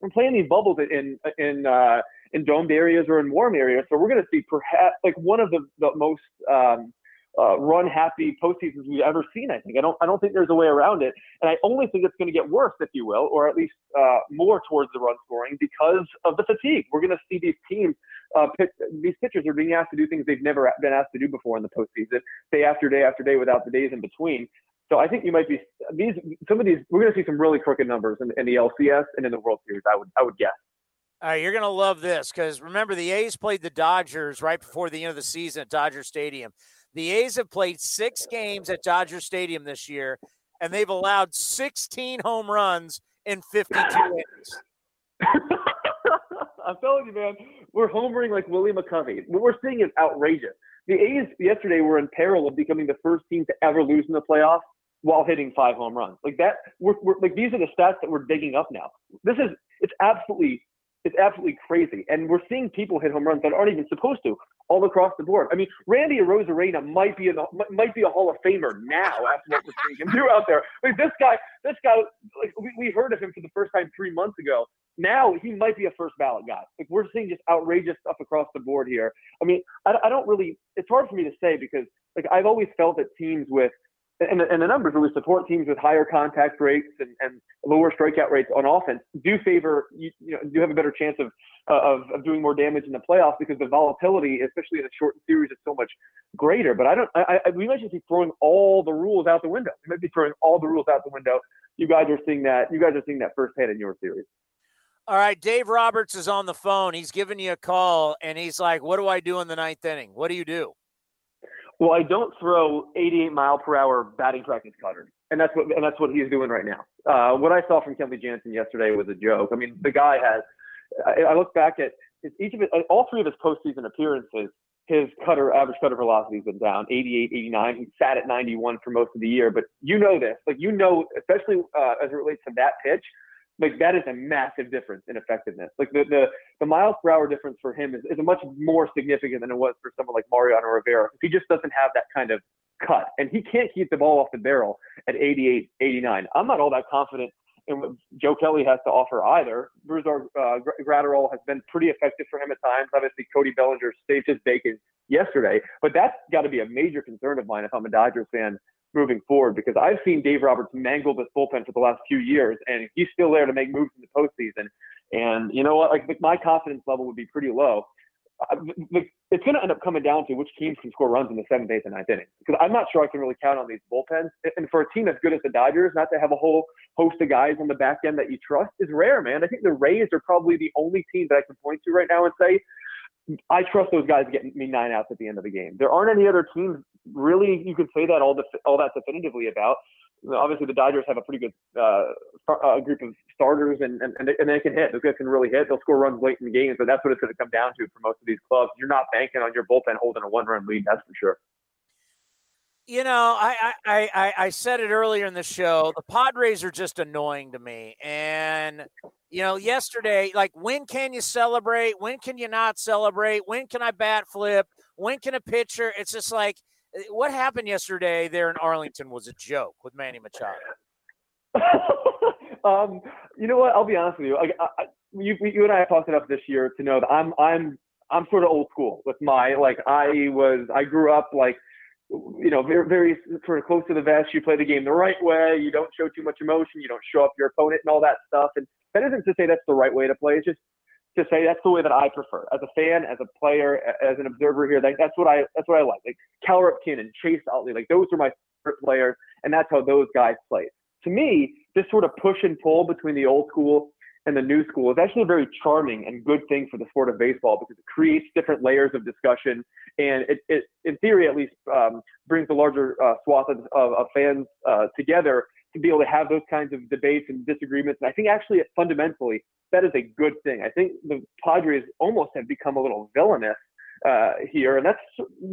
We're playing these bubbles in in uh, in domed areas or in warm areas, so we're going to see perhaps like one of the the most um, uh, run happy postseasons we've ever seen. I think I don't I don't think there's a way around it, and I only think it's going to get worse, if you will, or at least uh, more towards the run scoring because of the fatigue. We're going to see these teams. Uh, pitch, these pitchers are being asked to do things they've never been asked to do before in the postseason, day after day after day, without the days in between. So I think you might be these some of these. We're going to see some really crooked numbers in, in the LCS and in the World Series. I would I would guess. All right, you're going to love this because remember the A's played the Dodgers right before the end of the season at Dodger Stadium. The A's have played six games at Dodger Stadium this year, and they've allowed 16 home runs in 52 innings. I'm telling you, man, we're homering like Willie McCovey. What we're seeing is outrageous. The A's yesterday were in peril of becoming the first team to ever lose in the playoffs while hitting five home runs. Like that, we're, we're like these are the stats that we're digging up now. This is it's absolutely it's absolutely crazy. And we're seeing people hit home runs that aren't even supposed to all across the board. I mean, Randy Arozarena might be a might be a Hall of Famer now after what we're seeing him do out there. Like this guy, this guy, like we, we heard of him for the first time three months ago. Now he might be a first ballot guy. Like we're seeing just outrageous stuff across the board here. I mean, I, I don't really. It's hard for me to say because like I've always felt that teams with and, and the numbers really support teams with higher contact rates and, and lower strikeout rates on offense do favor you, you know do have a better chance of, of of doing more damage in the playoffs because the volatility, especially in a shortened series, is so much greater. But I don't. I, I, we might just be throwing all the rules out the window. We might be throwing all the rules out the window. You guys are seeing that. You guys are seeing that firsthand in your series. All right, Dave Roberts is on the phone. He's giving you a call, and he's like, "What do I do in the ninth inning? What do you do?" Well, I don't throw 88 mile per hour batting practice cutters, and that's what and that's what he's doing right now. Uh, what I saw from Kenley Jansen yesterday was a joke. I mean, the guy has. I, I look back at his, each of it, all three of his postseason appearances. His cutter average cutter velocity has been down 88, 89. He sat at 91 for most of the year, but you know this, like you know, especially uh, as it relates to that pitch like that is a massive difference in effectiveness. Like the the, the miles per hour difference for him is, is much more significant than it was for someone like Mariano Rivera. He just doesn't have that kind of cut, and he can't keep the ball off the barrel at 88, 89. I'm not all that confident in what Joe Kelly has to offer either. Brusdar uh, Graterol has been pretty effective for him at times. Obviously, Cody Bellinger saved his bacon yesterday, but that's got to be a major concern of mine if I'm a Dodgers fan moving forward because I've seen Dave Roberts mangle this bullpen for the last few years, and he's still there to make moves in the postseason. And you know what? Like my confidence level would be pretty low. Uh, it's going to end up coming down to which teams can score runs in the seventh, eighth, and ninth inning. Because I'm not sure I can really count on these bullpens. And for a team as good as the Dodgers, not to have a whole host of guys on the back end that you trust is rare, man. I think the Rays are probably the only team that I can point to right now and say I trust those guys getting me nine outs at the end of the game. There aren't any other teams really you could say that all def- all that definitively about. Obviously, the Dodgers have a pretty good uh, uh, group of starters, and, and and they, can hit. Those guys can really hit. They'll score runs late in the games, but that's what it's going to come down to for most of these clubs. You're not banking on your bullpen holding a one-run lead, that's for sure. You know, I, I, I, I said it earlier in the show. The Padres are just annoying to me, and you know, yesterday, like when can you celebrate? When can you not celebrate? When can I bat flip? When can a pitcher? It's just like eh, what happened yesterday there in Arlington was a joke with Manny Machado. um, you know what? I'll be honest with you. I, I, you, you and I have talked enough this year to know that I'm I'm I'm sort of old school with my like I was I grew up like you know very very sort of close to the vest. You play the game the right way. You don't show too much emotion. You don't show up your opponent and all that stuff. And that isn't to say that's the right way to play. It's just to say that's the way that I prefer as a fan, as a player, as an observer here. Like, that's what I that's what I like. Like Cal Ripken and Chase Utley, like those are my favorite players, and that's how those guys play. To me, this sort of push and pull between the old school and the new school is actually a very charming and good thing for the sport of baseball because it creates different layers of discussion and it, it in theory at least um, brings a larger uh, swath of, of, of fans uh, together to be able to have those kinds of debates and disagreements. And I think actually fundamentally that is a good thing. I think the Padres almost have become a little villainous uh, here, and that's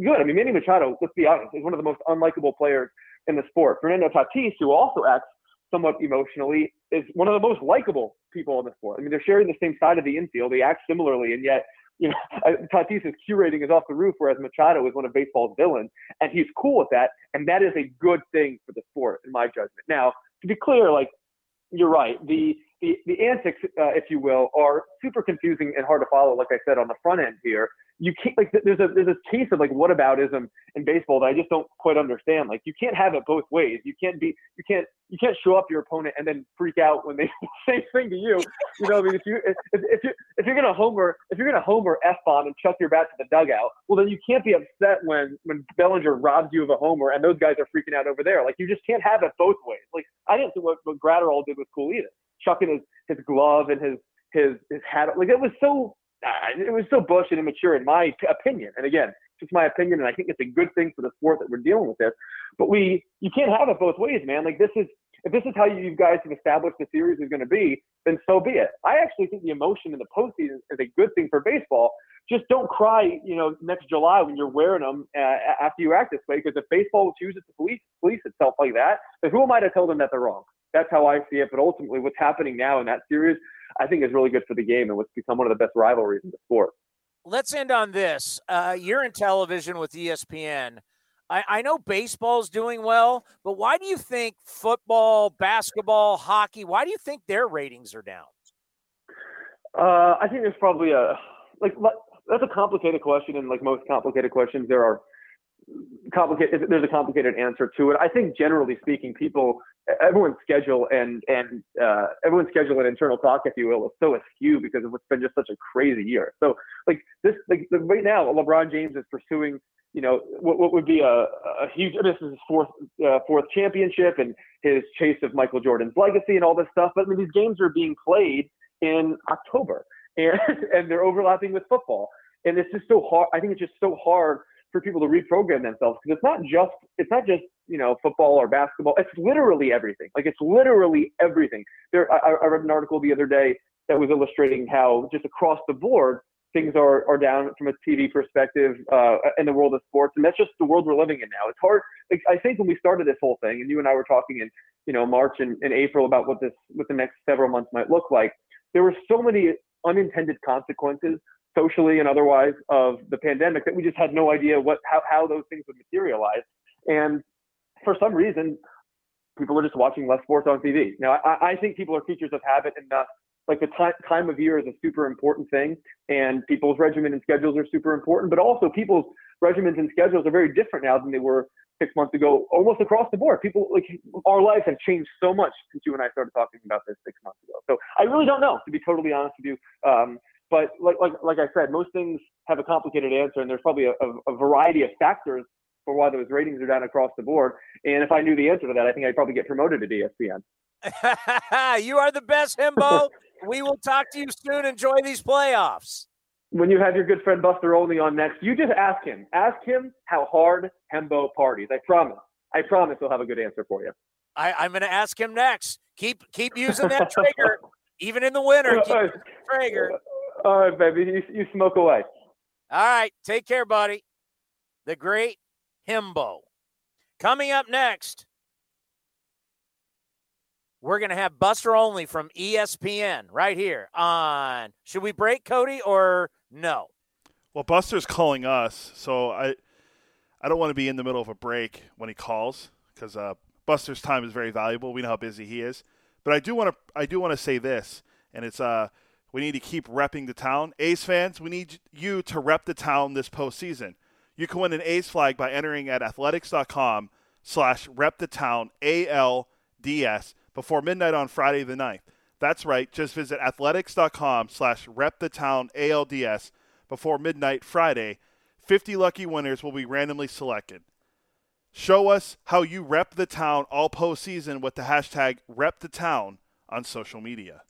good. I mean, Manny Machado, let's be honest, is one of the most unlikable players in the sport. Fernando Tatis, who also acts somewhat emotionally, is one of the most likable people in the sport. I mean, they're sharing the same side of the infield. They act similarly, and yet, you know, uh, Tatis Q rating is off the roof, whereas Machado is one of baseball's villains, and he's cool with that, and that is a good thing for the sport, in my judgment. Now, to be clear, like you're right, the the, the antics, uh, if you will, are super confusing and hard to follow. Like I said on the front end here, you can't like there's a there's a case of like whataboutism in baseball that I just don't quite understand. Like you can't have it both ways. You can't be you can't you can't show up your opponent and then freak out when they say the same thing to you. You know, I mean, if you if, if you if you're gonna homer if you're gonna homer f bomb and chuck your bat to the dugout, well then you can't be upset when when Bellinger robs you of a homer and those guys are freaking out over there. Like you just can't have it both ways. Like I didn't think what what Graterol did was cool either chucking his his glove and his his his hat. Like it was so uh, it was so bush and immature in my opinion. And again, just my opinion, and I think it's a good thing for the sport that we're dealing with this. But we you can't have it both ways, man. Like this is if this is how you guys have established the series is going to be, then so be it. I actually think the emotion in the postseason is a good thing for baseball. Just don't cry, you know, next July when you're wearing them uh, after you act this way. Because if baseball chooses to police police itself like that, then who am I to tell them that they're wrong? That's how I see it. But ultimately, what's happening now in that series, I think, is really good for the game and what's become one of the best rivalries in the sport. Let's end on this. Uh, you're in television with ESPN. I, I know baseball's doing well, but why do you think football, basketball, hockey? Why do you think their ratings are down? Uh, I think there's probably a like that's a complicated question, and like most complicated questions, there are complicated. There's a complicated answer to it. I think generally speaking, people everyone's schedule and and uh, everyone's schedule and internal clock, if you will, is so askew because of what's been just such a crazy year. So like this, like right now, LeBron James is pursuing, you know, what, what would be a, a huge. This is his fourth uh, fourth championship and his chase of Michael Jordan's legacy and all this stuff. But I mean, these games are being played in October and and they're overlapping with football, and it's just so hard. I think it's just so hard for people to reprogram themselves because it's not just it's not just you know football or basketball. It's literally everything. Like it's literally everything. There, I, I read an article the other day that was illustrating how just across the board things are, are down from a TV perspective uh, in the world of sports, and that's just the world we're living in now. It's hard. Like, I think when we started this whole thing, and you and I were talking in you know March and, and April about what this what the next several months might look like, there were so many unintended consequences socially and otherwise of the pandemic that we just had no idea what how, how those things would materialize. And for some reason, people are just watching less sports on TV. Now, I, I think people are creatures of habit, and uh, like the time time of year is a super important thing, and people's regimen and schedules are super important. But also, people's regimens and schedules are very different now than they were six months ago, almost across the board. People like our lives have changed so much since you and I started talking about this six months ago. So I really don't know, to be totally honest with you. Um, but like, like, like I said, most things have a complicated answer, and there's probably a, a, a variety of factors for why those ratings are down across the board. And if I knew the answer to that, I think I'd probably get promoted to ESPN. you are the best, Hembo. we will talk to you soon. Enjoy these playoffs. When you have your good friend Buster Olney on next, you just ask him. Ask him how hard Hembo parties. I promise. I promise he'll have a good answer for you. I, am going to ask him next. Keep keep using that trigger, even in the winter. Keep trigger. All right, baby. You, you smoke away. All right. Take care, buddy. The great Hembo. Coming up next, we're going to have Buster Olney from ESPN right here on. Should we break, Cody, or no? Well, Buster's calling us, so I I don't want to be in the middle of a break when he calls because uh, Buster's time is very valuable. We know how busy he is, but I do want to I do want to say this, and it's uh We need to keep repping the town. A's fans, we need you to rep the town this postseason. You can win an A's flag by entering at athletics.com slash rep the town ALDS before midnight on Friday the 9th. That's right. Just visit athletics.com slash rep the town ALDS before midnight Friday. 50 lucky winners will be randomly selected. Show us how you rep the town all postseason with the hashtag rep the town on social media.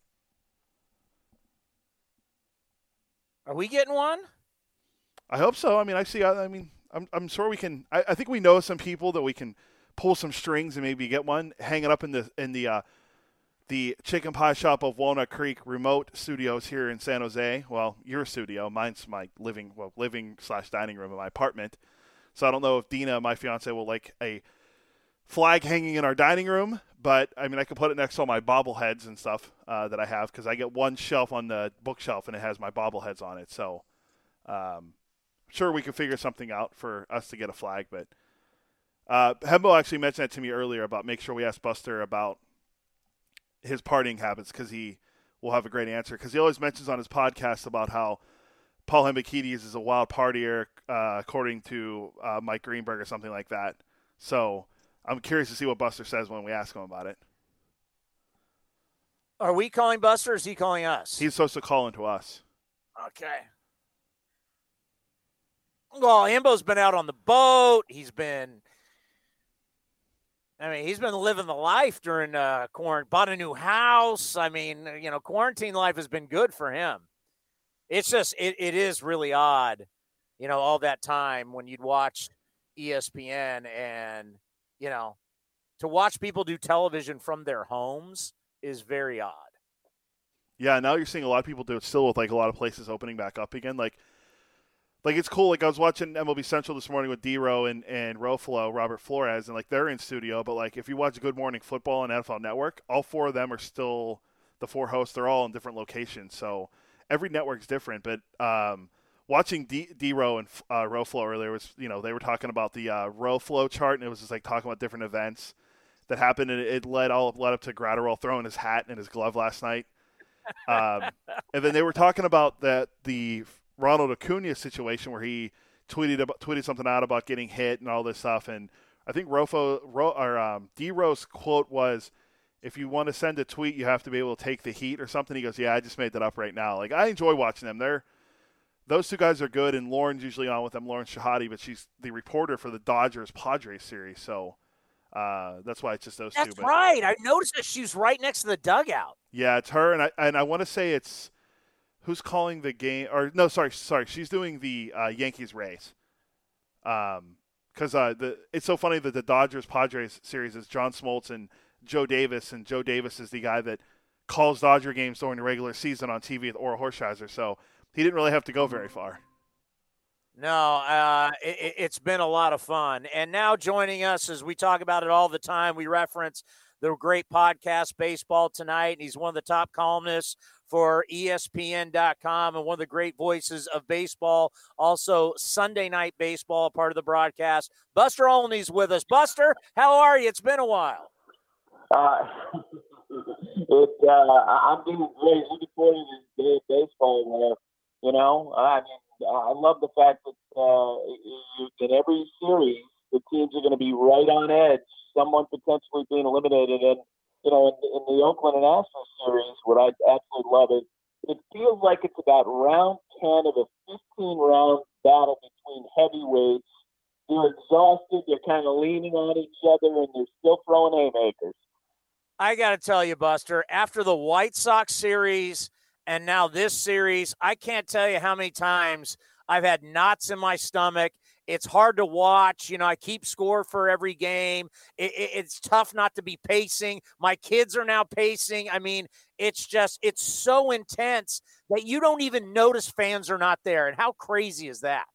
Are we getting one? I hope so. I mean, I see. I mean, I'm, I'm sure we can. I, I think we know some people that we can pull some strings and maybe get one, hang it up in the in the uh, the chicken pie shop of Walnut Creek remote studios here in San Jose. Well, your studio, mine's my living well living slash dining room in my apartment. So I don't know if Dina, my fiance, will like a flag hanging in our dining room. But I mean, I could put it next to all my bobbleheads and stuff uh, that I have because I get one shelf on the bookshelf and it has my bobbleheads on it. So, um, sure we could figure something out for us to get a flag. But uh, Hembo actually mentioned that to me earlier about make sure we ask Buster about his partying habits because he will have a great answer because he always mentions on his podcast about how Paul Hembekides is a wild partier uh, according to uh, Mike Greenberg or something like that. So I'm curious to see what Buster says when we ask him about it. Are we calling Buster or is he calling us? He's supposed to call into us. Okay. Well, Hembo's been out on the boat. He's been I mean, he's been living the life during uh, quarantine. Bought a new house. I mean, you know, quarantine life has been good for him. It's just, it, it is really odd, you know, all that time when you'd watch ESPN and, you know, to watch people do television from their homes is very odd. Yeah, now you're seeing a lot of people do it still with like a lot of places opening back up again. Like like it's cool. Like I was watching MLB Central this morning with D-Row and and Roflo, Robert Flores, and like they're in studio. But like if you watch Good Morning Football on NFL Network, all four of them are still the four hosts. They're all in different locations, so every network's different. But um, watching D D-Row and uh, Roflo earlier was you know they were talking about the uh, Roflo chart, and it was just like talking about different events that happened, and it led all led up to Graterol throwing his hat and his glove last night. Um, and then they were talking about that the Ronald Acuna situation where he tweeted about, tweeted something out about getting hit and all this stuff. And I think Rofo Ro, or um, D Rose quote was, "If you want to send a tweet, you have to be able to take the heat or something." He goes, "Yeah, I just made that up right now." Like I enjoy watching them. They're those two guys are good, and Lauren's usually on with them. Lauren Shehadi, but she's the reporter for the Dodgers Padres series, so uh, that's why it's just those that's two. That's right. I noticed that she's right next to the dugout. Yeah, it's her, and I and I want to say it's who's calling the game? Or no, sorry, sorry, she's doing the uh, Yankees Rays. Um, because uh, the it's so funny that the Dodgers Padres series is John Smoltz and Joe Davis, and Joe Davis is the guy that calls Dodger games during the regular season on TV with Orel Hershiser. So he didn't really have to go very far. No, uh, it, it's been a lot of fun. And now joining us as we talk about it all the time, we reference the great podcast Baseball Tonight. And he's one of the top columnists for ESPN.com and one of the great voices of baseball. Also, Sunday Night Baseball, part of the broadcast. Buster Olney's with us. Buster, how are you? It's been a while. Uh, it, uh, I'm doing great. Looking forward to this day of baseball where, you know, I mean, I love the fact that uh, in every series, the teams are going to be right on edge, someone potentially being eliminated. And you know, in, in the Oakland and Astros series, what I absolutely love is it feels like it's about round 10 of a 15 round battle between heavyweights. They're exhausted, they're kind of leaning on each other, and they're still throwing haymakers. I got to tell you, Buster, after the White Sox series and now this series, I can't tell you how many times I've had knots in my stomach it's hard to watch. You know, I keep score for every game. It, it, it's tough not to be pacing. My kids are now pacing. I mean, it's just, it's so intense that you don't even notice fans are not there. And how crazy is that?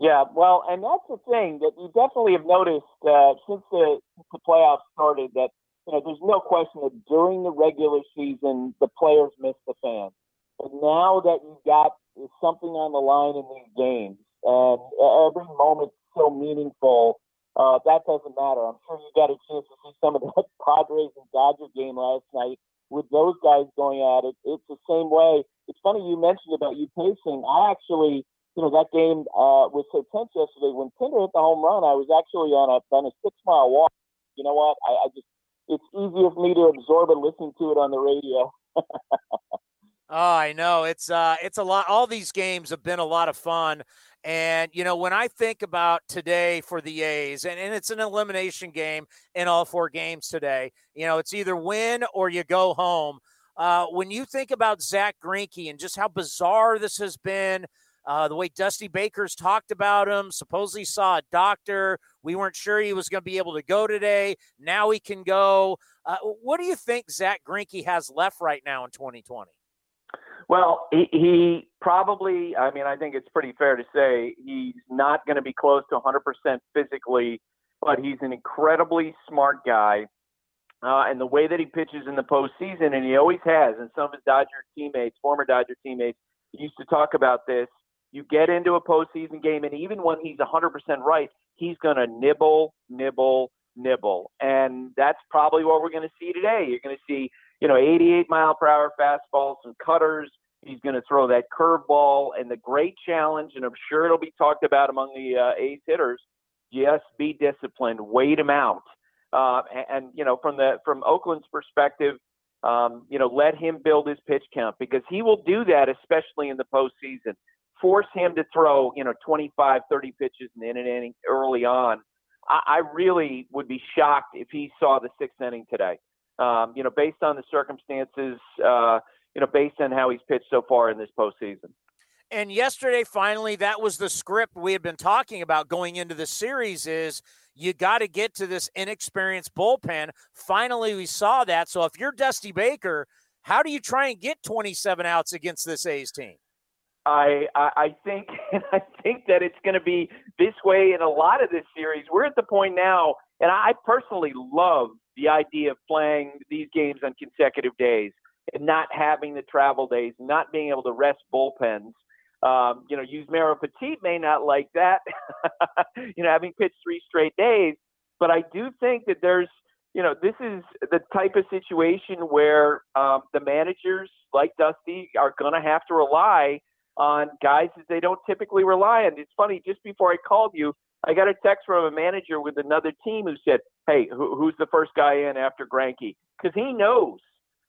Yeah, well, and that's the thing that you definitely have noticed uh, since the, the playoffs started that, you know, there's no question that during the regular season, the players miss the fans. But now that you've got something on the line in these games, and every moment so meaningful. Uh, that doesn't matter. I'm sure you got a chance to see some of the Padres and Dodger game last night. with those guys going at it. It's the same way. It's funny you mentioned about you pacing. I actually, you know, that game uh, was so tense yesterday. When Pinder hit the home run, I was actually on a on a six mile walk. You know what? I, I just it's easier for me to absorb and listen to it on the radio. Oh, I know. It's uh it's a lot all these games have been a lot of fun. And you know, when I think about today for the A's, and, and it's an elimination game in all four games today, you know, it's either win or you go home. Uh, when you think about Zack Greinke and just how bizarre this has been, uh, the way Dusty Baker's talked about him, supposedly saw a doctor. We weren't sure he was going to be able to go today. Now he can go. Uh, what do you think Zack Greinke has left right now in 2020? Well, he, he probably, I mean, I think it's pretty fair to say he's not going to be close to 100% physically, but he's an incredibly smart guy. Uh, and the way that he pitches in the postseason, and he always has, and some of his Dodger teammates, former Dodger teammates, used to talk about this. You get into a postseason game, and even when he's 100% right, he's going to nibble, nibble, nibble. And that's probably what we're going to see today. You're going to see, you know, 88 mile per hour fastballs, some cutters, He's going to throw that curveball, and the great challenge, and I'm sure it'll be talked about among the uh, A's hitters. Just be disciplined, wait him out, uh, and, and you know from the from Oakland's perspective, um, you know let him build his pitch count because he will do that, especially in the postseason. Force him to throw you know 25, 30 pitches in an inning early on. I, I really would be shocked if he saw the sixth inning today. Um, you know, based on the circumstances. Uh, you know, based on how he's pitched so far in this postseason. And yesterday, finally, that was the script we had been talking about going into the series is you got to get to this inexperienced bullpen. Finally, we saw that. So if you're Dusty Baker, how do you try and get 27 outs against this A's team? I, I think I think that it's going to be this way in a lot of this series. We're at the point now, and I personally love the idea of playing these games on consecutive days and not having the travel days, not being able to rest bullpens. Um, you know, Yusmeiro Petit may not like that, you know, having pitched three straight days. But I do think that there's, you know, this is the type of situation where um, the managers like Dusty are going to have to rely on guys that they don't typically rely on. It's funny, just before I called you, I got a text from a manager with another team who said, "Hey, who, who's the first guy in after Greinke?" Because he knows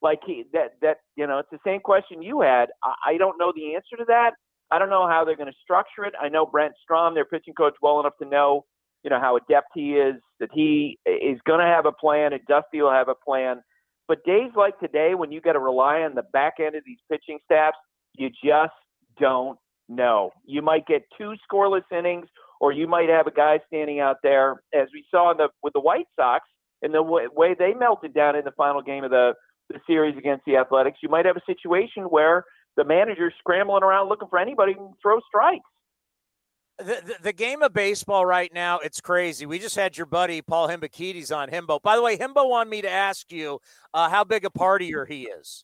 like he that that you know it's the same question you had. I, I don't know the answer to that. I don't know how they're going to structure it. I know Brent Strom, their pitching coach, well enough to know you know how adept he is that he is going to have a plan and Dusty will have a plan. But days like today, when you got to rely on the back end of these pitching staffs, you just don't know. You might get two scoreless innings, or you might have a guy standing out there, as we saw the with the White Sox, and the way, way they melted down in the final game of the the series against the Athletics, you might have a situation where the manager's scrambling around looking for anybody who can throw strikes. The, the, the, game of baseball right now, it's crazy. We just had your buddy Paul Hembekides on Hembo. By the way, Hembo wanted me to ask you uh, how big a partier he is.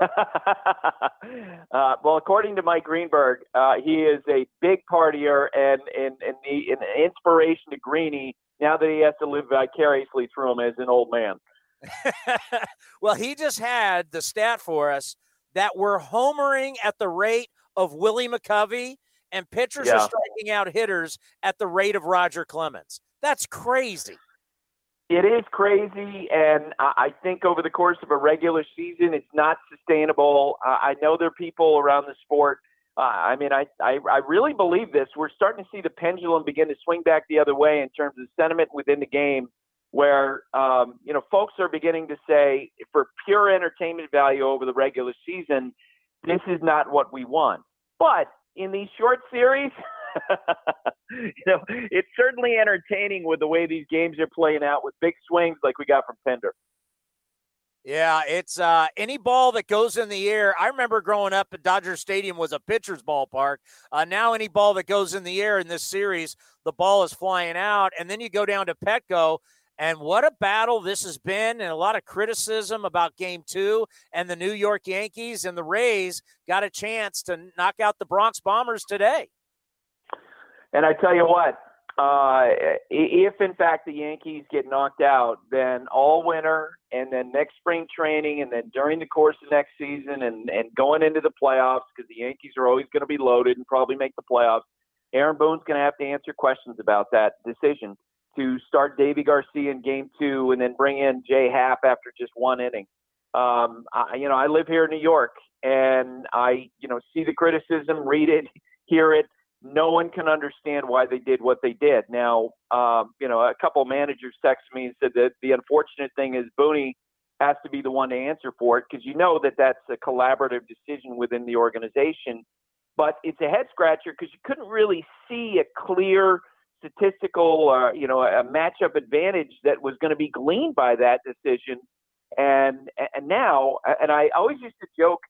uh, well, according to Mike Greenberg, uh, he is a big partier and, and, and, the, an inspiration to Greeny now that he has to live vicariously through him as an old man. well, he just had the stat for us that we're homering at the rate of Willie McCovey, and pitchers yeah. are striking out hitters at the rate of Roger Clemens. That's crazy. It is crazy, and I think over the course of a regular season, it's not sustainable. I know there are people around the sport. Uh, I mean, I, I I really believe this. We're starting to see the pendulum begin to swing back the other way in terms of sentiment within the game where um, you know folks are beginning to say for pure entertainment value over the regular season, this is not what we want. But in these short series, you know, it's certainly entertaining with the way these games are playing out with big swings like we got from Pinder. Yeah, it's uh, any ball that goes in the air. I remember growing up at Dodger Stadium was a pitcher's ballpark. Uh, now any ball that goes in the air in this series, the ball is flying out. And then you go down to Petco, and what a battle this has been, and a lot of criticism about game two. And the New York Yankees and the Rays got a chance to knock out the Bronx Bombers today. And I tell you what, uh, if in fact the Yankees get knocked out, then all winter and then next spring training and then during the course of next season and, and going into the playoffs because the Yankees are always going to be loaded and probably make the playoffs. Aaron Boone's going to have to answer questions about that decision to start Deivi Garcia in game two and then bring in Jay Happ after just one inning. Um, I, you know, I live here in New York and I, you know, see the criticism, read it, hear it. No one can understand why they did what they did. Now, um, you know, a couple managers texted me and said that the unfortunate thing is Booney has to be the one to answer for it because you know that that's a collaborative decision within the organization. But it's a head scratcher because you couldn't really see a clear statistical, uh, you know, a matchup advantage that was going to be gleaned by that decision. And and now, and I always used to joke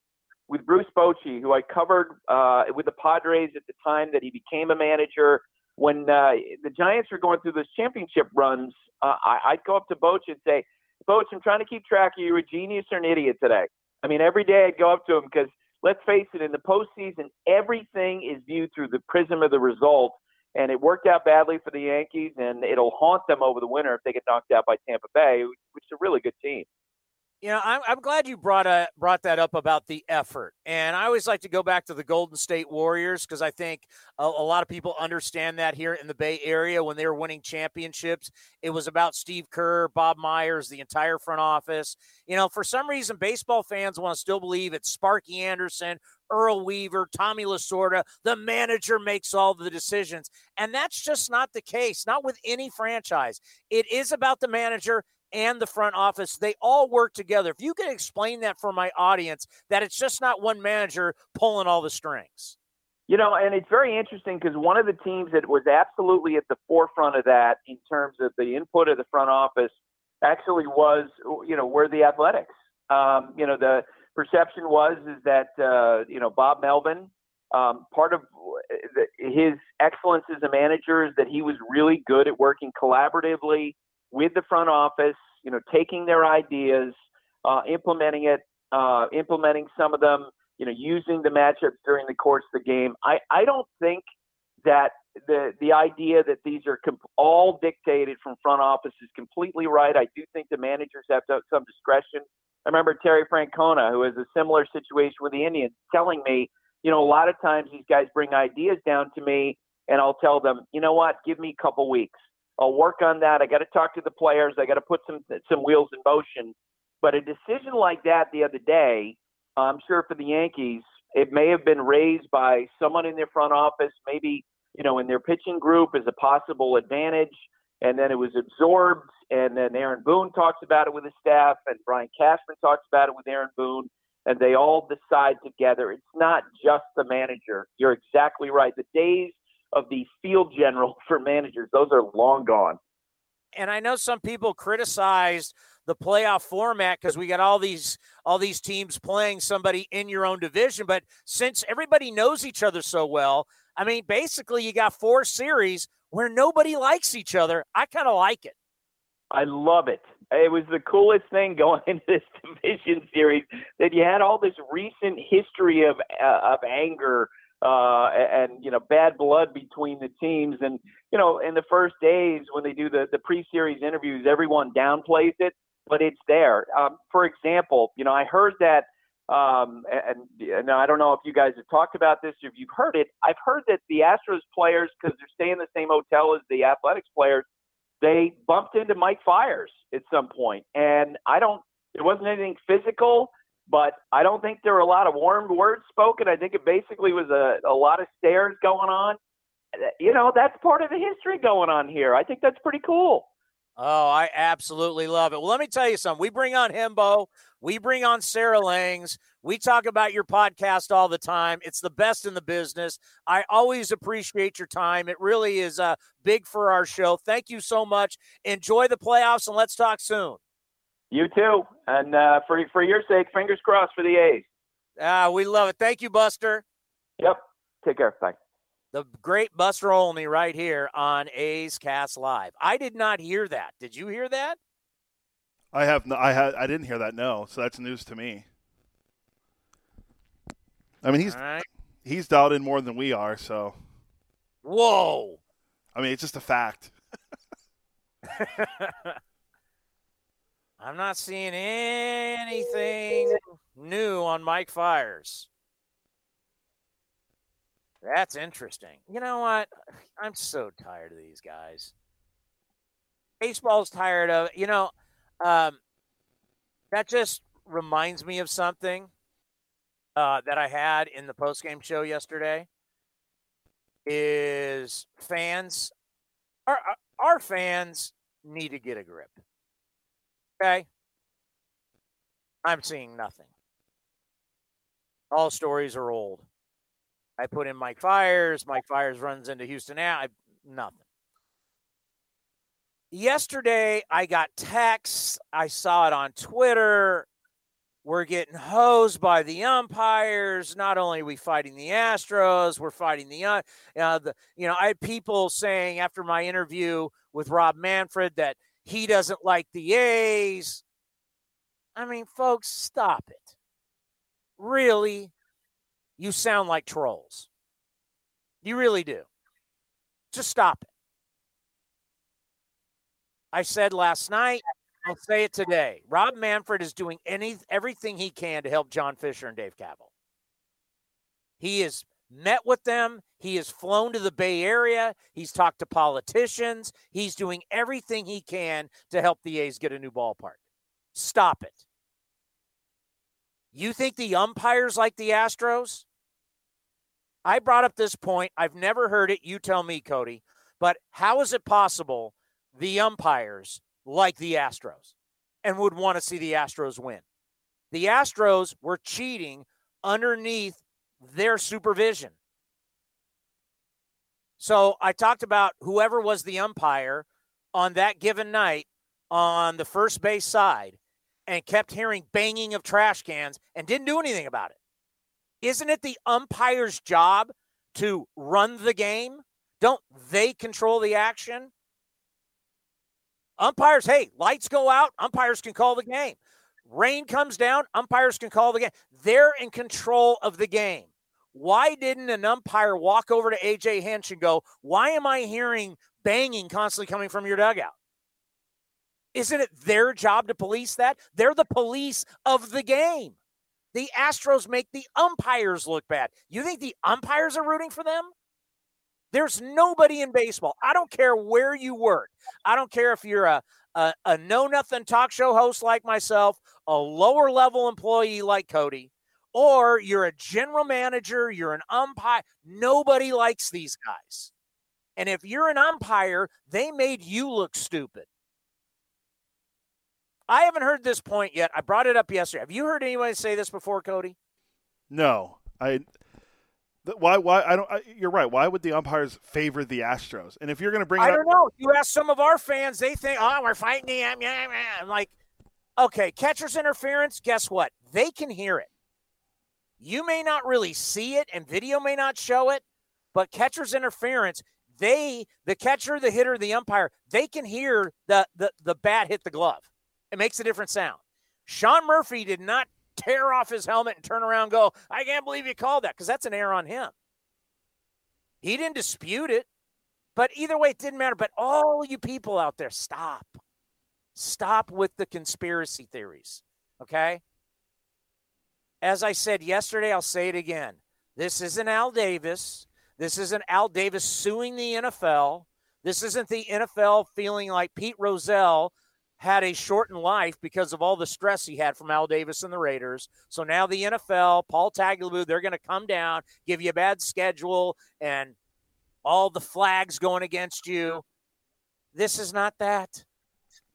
with Bruce Bochy, who I covered uh, with the Padres at the time that he became a manager. When uh, the Giants were going through those championship runs, uh, I, I'd go up to Boch and say, Boch, I'm trying to keep track of you. Are a genius or an idiot today? I mean, every day I'd go up to him because let's face it, in the postseason, everything is viewed through the prism of the result. And it worked out badly for the Yankees, and it'll haunt them over the winter if they get knocked out by Tampa Bay, which is a really good team. You know, I'm, I'm glad you brought a, brought that up about the effort, and I always like to go back to the Golden State Warriors because I think a, a, lot of people understand that here in the Bay Area when they were winning championships, it was about Steve Kerr, Bob Myers, the entire front office. You know, for some reason, baseball fans want to still believe it's Sparky Anderson, Earl Weaver, Tommy Lasorda. The manager makes all the decisions, and that's just not the case. Not with any franchise. It is about the manager and the front office, they all work together. If you could explain that for my audience, that it's just not one manager pulling all the strings. You know, and it's very interesting because one of the teams that was absolutely at the forefront of that in terms of the input of the front office actually was, you know, were the Athletics. Um, you know, the perception was is that uh, you know Bob Melvin, um, part of the, his excellence as a manager is that he was really good at working collaboratively with the front office, you know, taking their ideas, uh, implementing it, uh, implementing some of them, you know, using the matchups during the course of the game. I, I don't think that the the idea that these are comp- all dictated from front office is completely right. I do think the managers have to have some discretion. I remember Terry Francona, who has a similar situation with the Indians, telling me, you know, a lot of times these guys bring ideas down to me, and I'll tell them, you know what, give me a couple weeks. I'll work on that. I got to talk to the players. I got to put some some wheels in motion. But a decision like that the other day, I'm sure for the Yankees, it may have been raised by someone in their front office, maybe you know in their pitching group as a possible advantage, and then it was absorbed. And then Aaron Boone talks about it with his staff, and Brian Cashman talks about it with Aaron Boone, and they all decide together. It's not just the manager. You're exactly right. The days of the field general for managers. Those are long gone. And I know some people criticized the playoff format because we got all these all these teams playing somebody in your own division. But since everybody knows each other so well, I mean, basically you got four series where nobody likes each other. I kind of like it. I love it. It was the coolest thing going into this division series that you had all this recent history of uh, of anger uh, and you know bad blood between the teams. And you know, in the first days when they do the the pre-series interviews, everyone downplays it, but it's there. Um, for example, you know, I heard that. Um, and, and I don't know if you guys have talked about this, or if you've heard it. I've heard that the Astros players, because they're staying in the same hotel as the Athletics players, they bumped into Mike Fiers at some point, and I don't. There wasn't anything physical but I don't think there were a lot of warm words spoken. I think it basically was a, a lot of stares going on. You know, that's part of the history going on here. I think that's pretty cool. Oh, I absolutely love it. Well, let me tell you something. We bring on Hembo, we bring on Sarah Langs. We talk about your podcast all the time. It's the best in the business. I always appreciate your time. It really is uh, big for our show. Thank you so much. Enjoy the playoffs and let's talk soon. You too. And uh, for for your sake, fingers crossed for the A's. Ah, we love it. Thank you, Buster. Yep. Take care. Bye. The great Buster Olney right here on A's Cast Live. I did not hear that. Did you hear that? I have no, I had I didn't hear that. No, so that's news to me. I mean, he's right. he's dialed in more than we are. So. Whoa. I mean, it's just a fact. I'm not seeing anything new on Mike Fiers. That's interesting. You know what? I'm so tired of these guys. Baseball's tired of, you know, um, that just reminds me of something uh, that I had in the postgame show yesterday. Is fans, our our fans need to get a grip. Okay, I'm seeing nothing. All stories are old. I put in Mike Fiers. Mike Fiers runs into Houston now. I, nothing. Yesterday, I got texts. I saw it on Twitter. We're getting hosed by the umpires. Not only are we fighting the Astros, we're fighting the, uh, the you know, I had people saying after my interview with Rob Manfred that he doesn't like the A's. I mean, folks, stop it. Really? You sound like trolls. You really do. Just stop it. I said last night, I'll say it today. Rob Manfred is doing any everything he can to help John Fisher and Dave Kaval. He has met with them. He has flown to the Bay Area. He's talked to politicians. He's doing everything he can to help the A's get a new ballpark. Stop it. You think the umpires like the Astros? I brought up this point. I've never heard it. You tell me, Cody. But how is it possible the umpires like the Astros and would want to see the Astros win? The Astros were cheating underneath their supervision. So I talked about whoever was the umpire on that given night on the first base side and kept hearing banging of trash cans and didn't do anything about it. Isn't it the umpire's job to run the game? Don't they control the action? Umpires, hey, lights go out, umpires can call the game. Rain comes down, umpires can call the game. They're in control of the game. Why didn't an umpire walk over to AJ Hinch and go, Why am I hearing banging constantly coming from your dugout? Isn't it their job to police that? They're the police of the game. The Astros make the umpires look bad. You think the umpires are rooting for them? There's nobody in baseball. I don't care where you work. I don't care if you're a, a, a know nothing talk show host like myself, a lower level employee like Cody, or you're a general manager, you're an umpire. Nobody likes these guys. And if you're an umpire, they made you look stupid. I haven't heard this point yet. I brought it up yesterday. Have you heard anyone say this before, Cody? No, I. Why? Why? I don't. I, you're right. Why would the umpires favor the Astros? And if you're going to bring, I up, don't know. You ask some of our fans, they think, "Oh, we're fighting the." I'm like, okay, catcher's interference. Guess what? They can hear it. You may not really see it, and video may not show it, but catcher's interference. They, the catcher, the hitter, the umpire, they can hear the the the bat hit the glove. It makes a different sound. Sean Murphy did not tear off his helmet and turn around and go, I can't believe you called that because that's an error on him. He didn't dispute it. But either way, it didn't matter. But all you people out there, stop. Stop with the conspiracy theories. Okay? As I said yesterday, I'll say it again. This isn't Al Davis. This isn't Al Davis suing the NFL. This isn't the NFL feeling like Pete Rozelle had a shortened life because of all the stress he had from Al Davis and the Raiders. So now the NFL, Paul Tagliabue, they're going to come down, give you a bad schedule, and all the flags going against you. This is not that.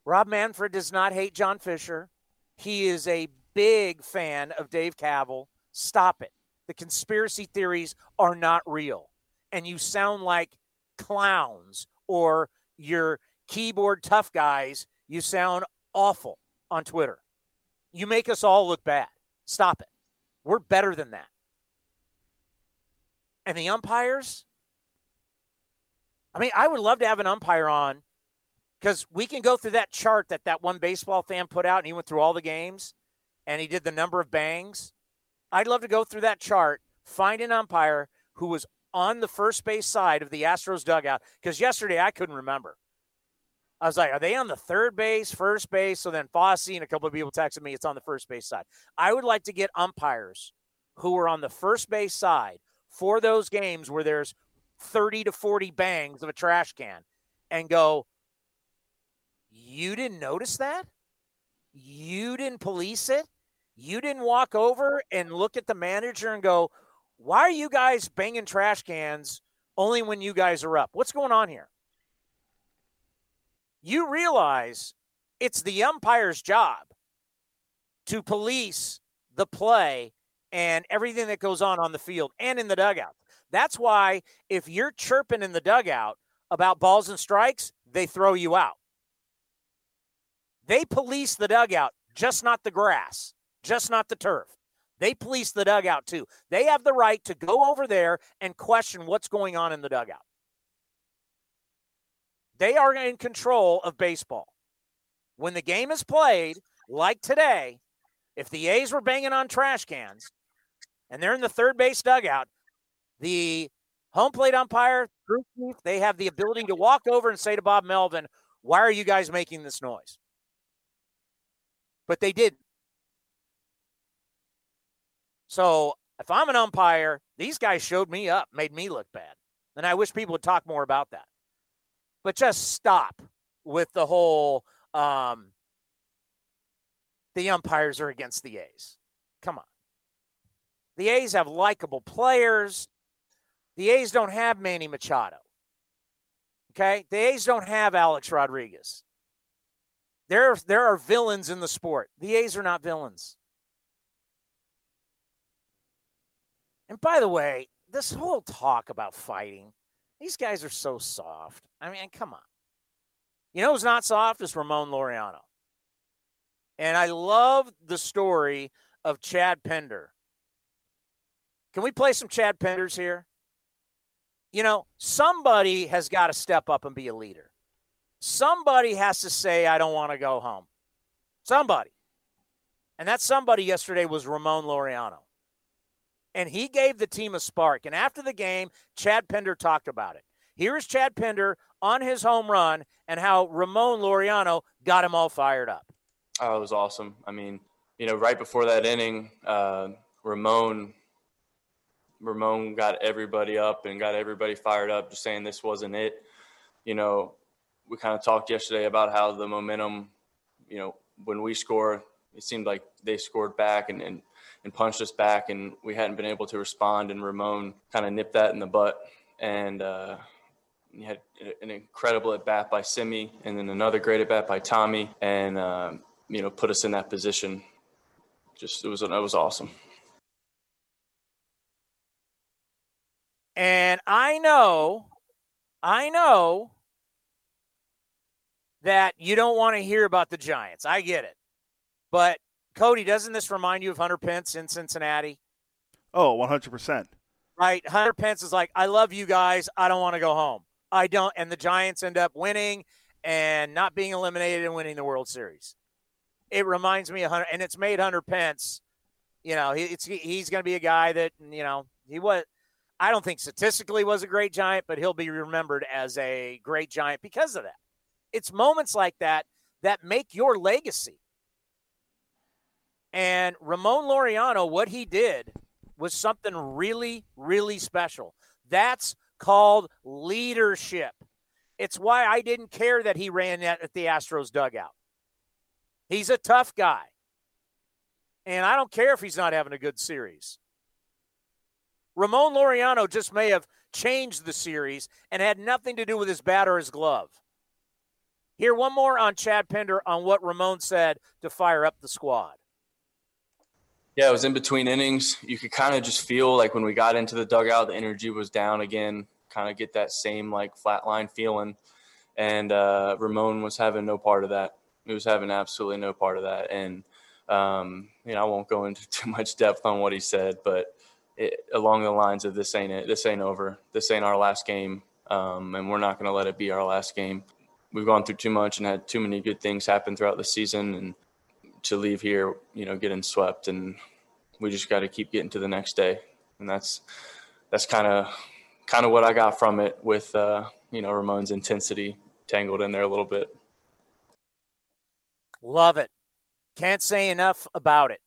Rob Manfred does not hate John Fisher. He is a big fan of Dave Kaval. Stop it. The conspiracy theories are not real. And you sound like clowns or your keyboard tough guys you sound awful on Twitter. You make us all look bad. Stop it. We're better than that. And the umpires, I mean, I would love to have an umpire on because we can go through that chart that that one baseball fan put out and he went through all the games and he did the number of bangs. I'd love to go through that chart, find an umpire who was on the first base side of the Astros dugout because yesterday I couldn't remember. I was like, are they on the third base, first base? So then Fosse and a couple of people texted me it's on the first base side. I would like to get umpires who are on the first base side for those games where there's 30 to 40 bangs of a trash can and go, You didn't notice that? You didn't police it? You didn't walk over and look at the manager and go, Why are you guys banging trash cans only when you guys are up? What's going on here? You realize it's the umpire's job to police the play and everything that goes on on the field and in the dugout. That's why if you're chirping in the dugout about balls and strikes, they throw you out. They police the dugout, just not the grass, just not the turf. They police the dugout too. They have the right to go over there and question what's going on in the dugout. They are in control of baseball. When the game is played, like today, if the A's were banging on trash cans and they're in the third base dugout, the home plate umpire, they have the ability to walk over and say to Bob Melvin, Why are you guys making this noise? But they didn't. So if I'm an umpire, these guys showed me up, made me look bad. And I wish people would talk more about that. But just stop with the whole um, the umpires are against the A's. Come on. The A's have likable players. The A's don't have Manny Machado. Okay? The A's don't have Alex Rodriguez. There, there are villains in the sport. The A's are not villains. And by the way, this whole talk about fighting, these guys are so soft. I mean, come on. You know who's not soft is Ramon Laureano. And I love the story of Chad Pinder. Can we play some Chad Pinders here? You know, somebody has got to step up and be a leader. Somebody has to say, I don't want to go home. Somebody. And that somebody yesterday was Ramon Laureano and he gave the team a spark. And after the game, Chad Pinder talked about it. Here's Chad Pinder on his home run and how Ramon Laureano got him all fired up. Oh, it was awesome. I mean, you know, right before that inning, uh, Ramon Ramon got everybody up and got everybody fired up, just saying this wasn't it. You know, we kind of talked yesterday about how the momentum, you know, when we score, it seemed like they scored back and, and and punched us back, and we hadn't been able to respond. And Ramon kind of nipped that in the butt, and uh, he had an incredible at bat by Simi, and then another great at bat by Tommy, and uh, you know put us in that position. Just it was it was awesome. And I know, I know that you don't want to hear about the Giants. I get it. But Cody, doesn't this remind you of Hunter Pence in Cincinnati? Oh, 100%. Right. Hunter Pence is like, I love you guys. I don't want to go home. I don't. And the Giants end up winning and not being eliminated and winning the World Series. It reminds me of Hunter, and it's made Hunter Pence, you know, he, it's, he's going to be a guy that, you know, he was, I don't think statistically was a great Giant, but he'll be remembered as a great Giant because of that. It's moments like that that make your legacy. And Ramon Laureano, what he did was something really, really special. That's called leadership. It's why I didn't care that he ran at the Astros dugout. He's a tough guy. And I don't care if he's not having a good series. Ramon Laureano just may have changed the series and had nothing to do with his bat or his glove. Here, one more on Chad Pinder on what Ramon said to fire up the squad. Yeah, it was in between innings. You could kind of just feel like when we got into the dugout, the energy was down again. Kind of get that same like flatline feeling, and uh, Ramon was having no part of that. He was having absolutely no part of that, and um, you know I won't go into too much depth on what he said, but it, along the lines of this ain't it, this ain't over, this ain't our last game, um, and we're not going to let it be our last game. We've gone through too much and had too many good things happen throughout the season, and to leave here, you know, getting swept, and we just got to keep getting to the next day, and that's that's kind of kind of what I got from it with uh, you know Ramon's intensity tangled in there a little bit. Love it. Can't say enough about it.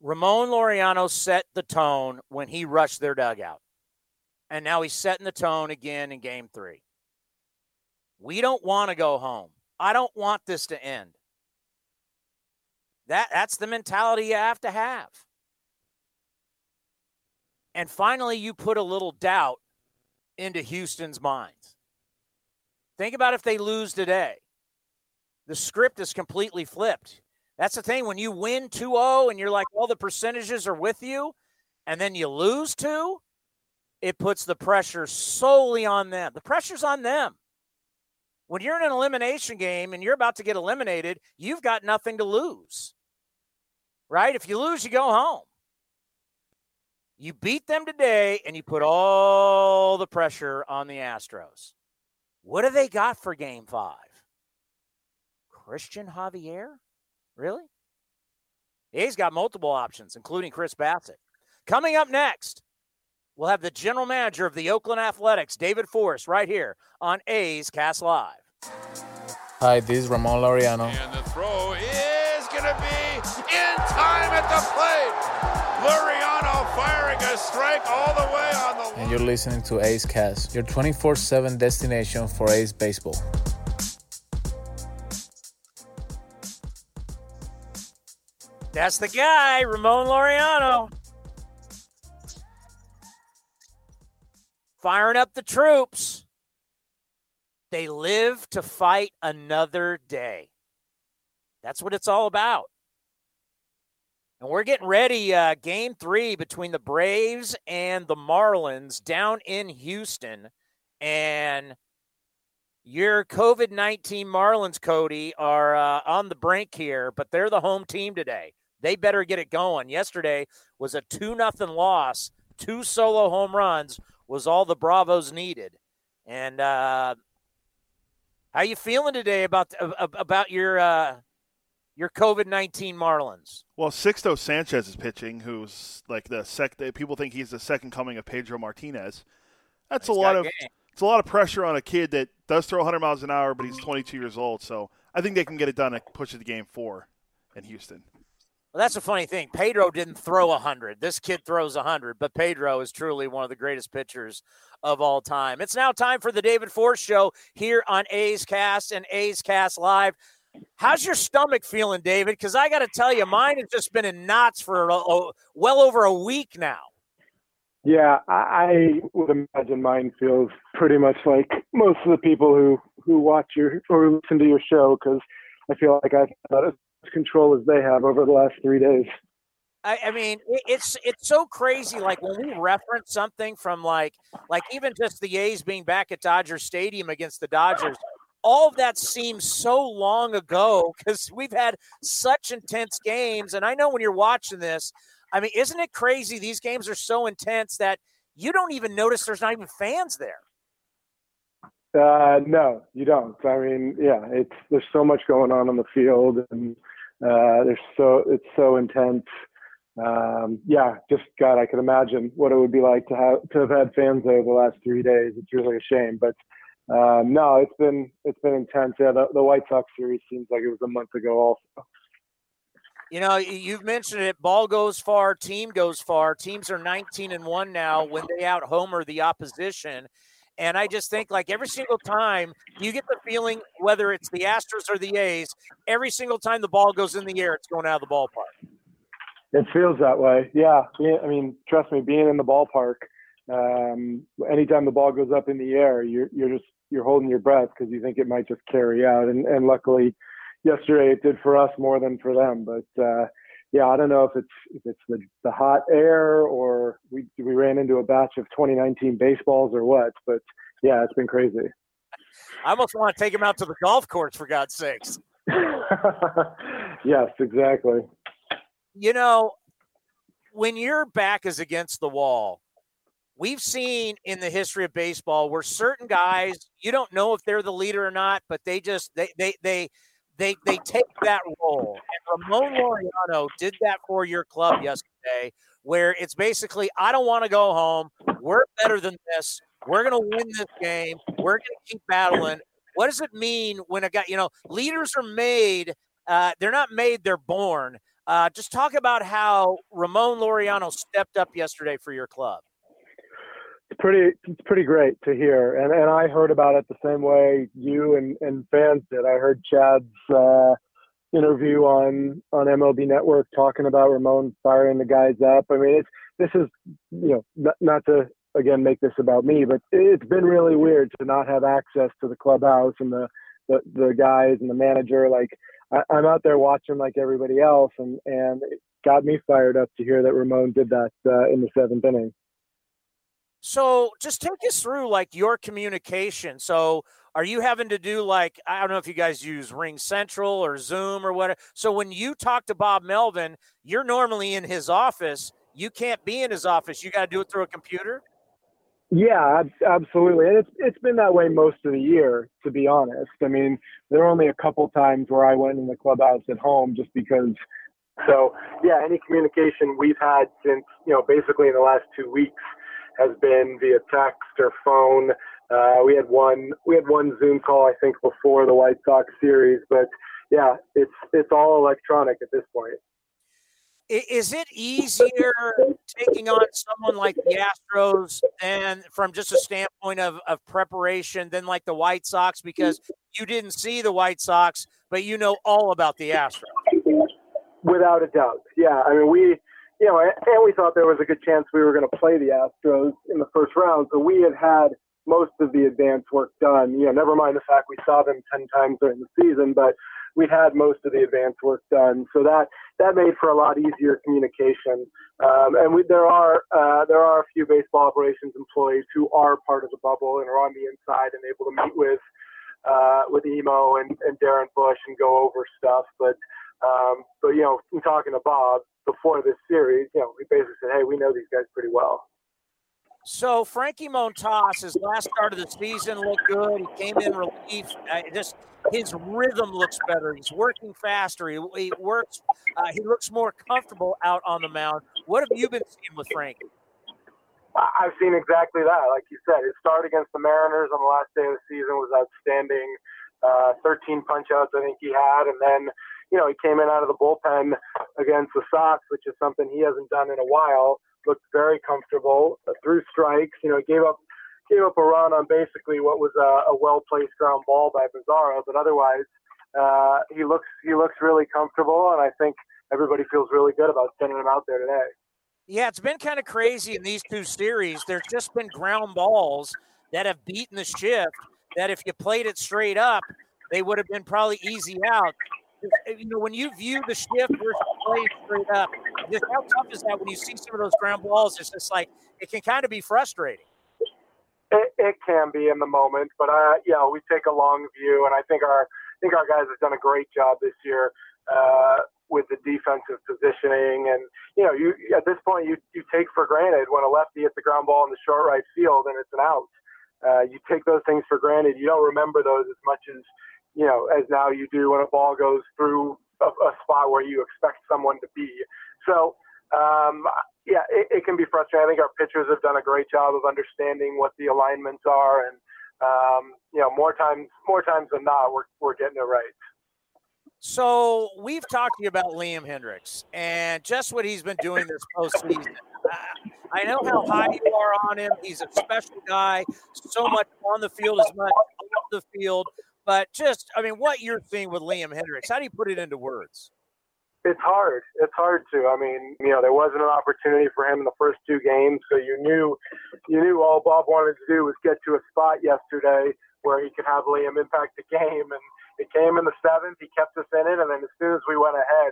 Ramon Laureano set the tone when he rushed their dugout. And now he's setting the tone again in game three. We don't want to go home. I don't want this to end. That that's the mentality you have to have. And finally, you put a little doubt into Houston's minds. Think about if they lose today. The script is completely flipped. That's the thing. When you win 2 0 and you're like, all the percentages are with you, and then you lose two, it puts the pressure solely on them. The pressure's on them. When you're in an elimination game and you're about to get eliminated, you've got nothing to lose. Right? If you lose, you go home. You beat them today and you put all the pressure on the Astros. What do they got for game five? Cristian Javier? Really? He's got multiple options, including Chris Bassitt. Coming up next, we'll have the general manager of the Oakland Athletics, David Forst, right here on A's Cast Live. Hi, this is Ramon Laureano. And the throw is going to be in time at the plate. Laureano firing a strike all the way on the. And you're listening to A's Cast, your 24 7 destination for A's baseball. That's the guy, Ramon Laureano. Firing up the troops. They live to fight another day. That's what it's all about. And we're getting ready. Uh, game three between the Braves and the Marlins down in Houston. And your COVID 19 Marlins, Cody, are uh, on the brink here, but they're the home team today. They better get it going. Yesterday was a 2 nothing loss. Two solo home runs was all the Bravos needed. And uh, how you feeling today about about your uh, your COVID nineteen Marlins? Well, Sixto Sanchez is pitching, who's like the sec. People think he's the second coming of Pedro Martinez. That's He's a lot of game. it's a lot of pressure on a kid that does throw 100 miles an hour, but he's 22 years old. So I think they can get it done and push it to game four in Houston. Well, that's a funny thing. Pedro didn't throw 100. This kid throws 100, but Pedro is truly one of the greatest pitchers of all time. It's now time for the David Forst Show here on A's Cast and A's Cast Live. How's your stomach feeling, David? Because I got to tell you, mine has just been in knots for a, a- well over a week now. Yeah, I, would imagine mine feels pretty much like most of the people who who watch your or listen to your show because I feel like I've had much control as they have over the last three days. I, I mean, it, it's it's so crazy. Like when we reference something from like like even just the A's being back at Dodger Stadium against the Dodgers, all of that seems so long ago because we've had such intense games. And I know when you're watching this, I mean, isn't it crazy? These games are so intense that you don't even notice there's not even fans there. Uh, no, you don't. I mean, yeah, it's there's so much going on on the field, and uh, there's so it's so intense. Um, yeah, just God, I can imagine what it would be like to have to have had fans there the last three days. It's really a shame, but um, no, it's been it's been intense. Yeah, the, the White Sox series seems like it was a month ago. Also, You know, you've mentioned it. Ball goes far, team goes far. Teams are 19 and one now when they out homer the opposition. And I just think, like every single time, you get the feeling whether it's the Astros or the A's, every single time the ball goes in the air, it's going out of the ballpark. it feels that way. Yeah, I mean, trust me, being in the ballpark, um, anytime the ball goes up in the air, you're you're just you're holding your breath because you think it might just carry out. And and luckily, yesterday it did for us more than for them. But uh, yeah, I don't know if it's if it's the the hot air or we we ran into a batch of 2019 baseballs or what. But yeah, it's been crazy. I almost want to take him out to the golf course for God's sakes. yes, exactly. you know, when your back is against the wall, we've seen in the history of baseball where certain guys, you don't know if they're the leader or not, but they just they they they they they take that role. And Ramon Laureano did that for your club yesterday where it's basically, I don't want to go home. We're better than this. We're going to win this game. We're going to keep battling. What does it mean when a guy, you know, leaders are made, uh, they're not made, they're born. Uh, just talk about how Ramon Laureano stepped up yesterday for your club. It's pretty, it's pretty great to hear, and and I heard about it the same way you and, and fans did. I heard Chad's uh, interview on on MLB Network talking about Ramon firing the guys up. I mean, it's this is you know not, not to again make this about me, but it's been really weird to not have access to the clubhouse and the the, the guys and the manager. Like I, I'm out there watching like everybody else, and and it got me fired up to hear that Ramon did that uh, in the seventh inning. So just take us through like your communication. So are you having to do like I don't know if you guys use Ring Central or Zoom or whatever. So when you talk to Bob Melvin, you're normally in his office. You can't be in his office. You got to do it through a computer. Yeah, absolutely, and it's it's been that way most of the year, to be honest. I mean, there are only a couple times where I went in the clubhouse at home just because. So yeah, any communication we've had since you know basically in the last two weeks has been via text or phone. Uh, we had one we had one Zoom call I think before the White Sox series, but yeah, it's it's all electronic at this point. Is it easier taking on someone like the Astros and from just a standpoint of, of preparation than like the White Sox because you didn't see the White Sox, but you know all about the Astros? Without a doubt. Yeah. I mean, we, you know, and we thought there was a good chance we were going to play the Astros in the first round. So we had had most of the advance work done. You know, never mind the fact we saw them 10 times during the season, but we had most of the advance work done. So that that made for a lot easier communication. Um, and we, there are uh, there are a few baseball operations employees who are part of the bubble and are on the inside and able to meet with uh, with Emo and, and Darren Bush and go over stuff. But um, but you know, in talking to Bob before this series, you know, we basically said, hey, we know these guys pretty well. So Frankie Montas, his last start of the season looked good. He came in relief. Uh, just his rhythm looks better. He's working faster. He, he works. Uh, he looks more comfortable out on the mound. What have you been seeing with Frankie? I've seen exactly that. Like you said, his start against the Mariners on the last day of the season was outstanding. Uh, 13 punchouts, I think he had, and then you know he came in out of the bullpen against the Sox, which is something he hasn't done in a while looked very comfortable, through strikes. You know, gave up gave up a run on basically what was a, a well placed ground ball by Bizarro, but otherwise uh, he looks he looks really comfortable, and I think everybody feels really good about sending him out there today. Yeah, it's been kind of crazy in these two series. There's just been ground balls that have beaten the shift. That if you played it straight up, they would have been probably easy out. You know, when you view the shift versus playing straight up, just how tough is that when you see some of those ground balls? It's just like it can kind of be frustrating. It, it can be in the moment, but uh, yeah, we take a long view, and I think our I think our guys have done a great job this year uh, with the defensive positioning. And you know, you at this point you you take for granted when a lefty hits the ground ball in the short right field and it's an out. Uh, you take those things for granted. You don't remember those as much as you know as now you do when a ball goes through a, a spot where you expect someone to be. So, um, yeah, it, it, can be frustrating. I think our pitchers have done a great job of understanding what the alignments are, and um, you know, more times more times than not, we're we're getting it right. So we've talked to you about Liam Hendriks and just what he's been doing this postseason. I know how high you are on him. He's a special guy, so much on the field as much off the field. But just, I mean, what you're seeing with Liam Hendriks, how do you put it into words? It's hard. It's hard to. I mean, you know, there wasn't an opportunity for him in the first two games, so you knew, you knew all Bob wanted to do was get to a spot yesterday where he could have Liam impact the game, and it came in the seventh. He kept us in it, and then as soon as we went ahead,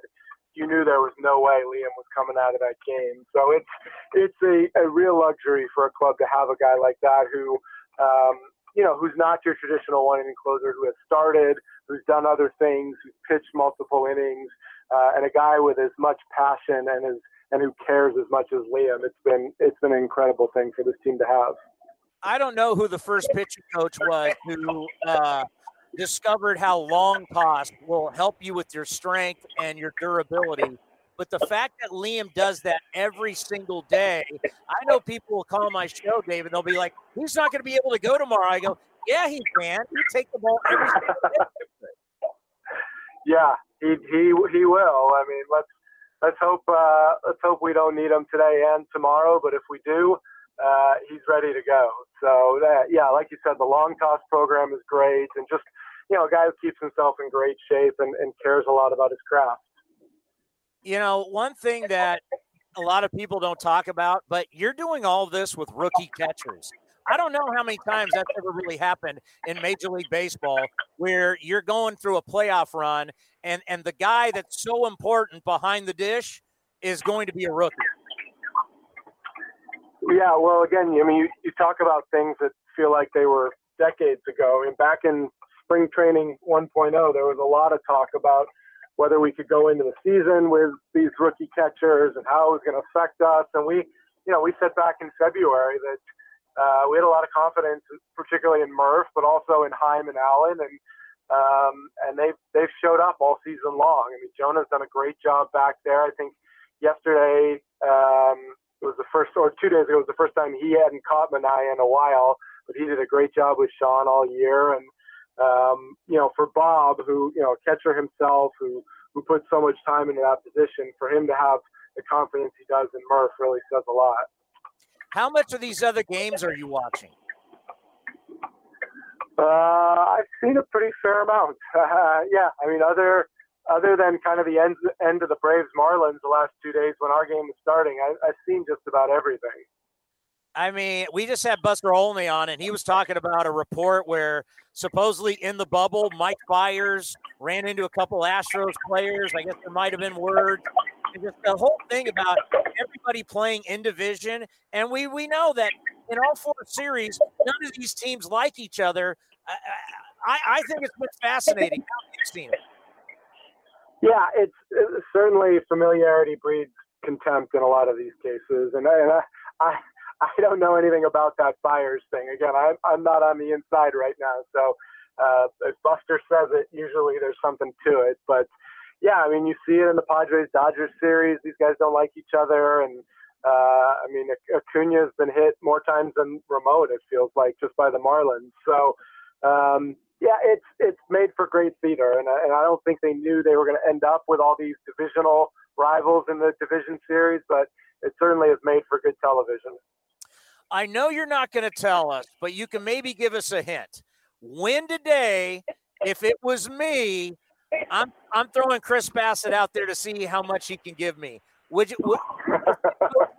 you knew there was no way Liam was coming out of that game. So it's it's a, a real luxury for a club to have a guy like that who um, you know, who's not your traditional one inning closer, who has started, who's done other things, who's pitched multiple innings, uh, and a guy with as much passion and as and who cares as much as Liam. It's been it's been an incredible thing for this team to have. I don't know who the first pitching coach was who uh, discovered how long toss will help you with your strength and your durability. But the fact that Liam does that every single day, I know people will call my show, David. They'll be like, "He's not going to be able to go tomorrow." I go, "Yeah, he can. He take the ball every single day." Yeah, he he he will. I mean, let's let's hope uh, let's hope we don't need him today and tomorrow. But if we do, uh, he's ready to go. So that yeah, like you said, the long toss program is great, and just you know, a guy who keeps himself in great shape and, and cares a lot about his craft. You know, one thing that a lot of people don't talk about, but you're doing all this with rookie catchers. I don't know how many times that's ever really happened in Major League Baseball where you're going through a playoff run and, and the guy that's so important behind the dish is going to be a rookie. Yeah, well, again, I mean, you, you talk about things that feel like they were decades ago. And back in spring training 1.0, there was a lot of talk about whether we could go into the season with these rookie catchers and how it was going to affect us. And we, you know, we said back in February that uh, we had a lot of confidence, particularly in Murph, but also in Heim and Allen, and um, and they've they've showed up all season long. I mean, Jonah's done a great job back there. I think yesterday um, it was the first, or two days ago, it was the first time he hadn't caught Manaea in a while, but he did a great job with Sean all year. And um, you know, for Bob, who you know, catcher himself, who who put so much time into that position, for him to have the confidence he does in Murph really says a lot. How much of these other games are you watching? Uh, I've seen a pretty fair amount. Uh, yeah, I mean, other other than kind of the end end of the Braves Marlins the last two days when our game was starting, I, I've seen just about everything. I mean, we just had Buster Olney on, and he was talking about a report where supposedly in the bubble, Mike Fiers ran into a couple Astros players. I guess there might have been word just the whole thing about everybody playing in division, and we we know that in all four series, none of these teams like each other. I, I, I think it's been fascinating. How you've seen it? Yeah, it's, it's, certainly familiarity breeds contempt in a lot of these cases, and I, and I, I I don't know anything about that Fiers thing. Again, I'm I'm not on the inside right now, so uh, if Buster says it, usually there's something to it. But yeah, I mean, you see it in the Padres Dodgers series. These guys don't like each other, and uh, I mean, Acuna has been hit more times than Remote. It feels like just by the Marlins. So um, yeah, it's it's made for great theater, and and I don't think they knew they were going to end up with all these divisional rivals in the division series, but it certainly has made for good television. I know you're not going to tell us, but you can maybe give us a hint. When today, if it was me, I'm I'm throwing Chris Bassitt out there to see how much he can give me. Would you would,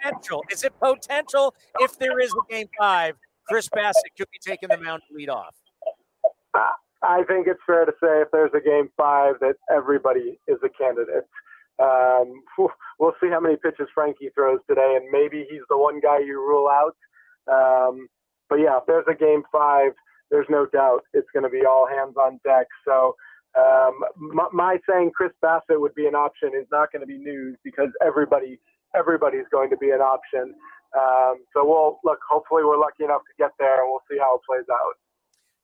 potential? Is it potential if there is a game five? Chris Bassitt could be taking the mound to lead off. I think it's fair to say if there's a game five that everybody is a candidate. Um, we'll see how many pitches Frankie throws today, and maybe he's the one guy you rule out. Um, but yeah, if there's a game five, there's no doubt it's going to be all hands on deck. So um, my, my, saying Chris Bassitt would be an option is not going to be news because everybody everybody's going to be an option. Um, so we'll look. Hopefully, we're lucky enough to get there, and we'll see how it plays out.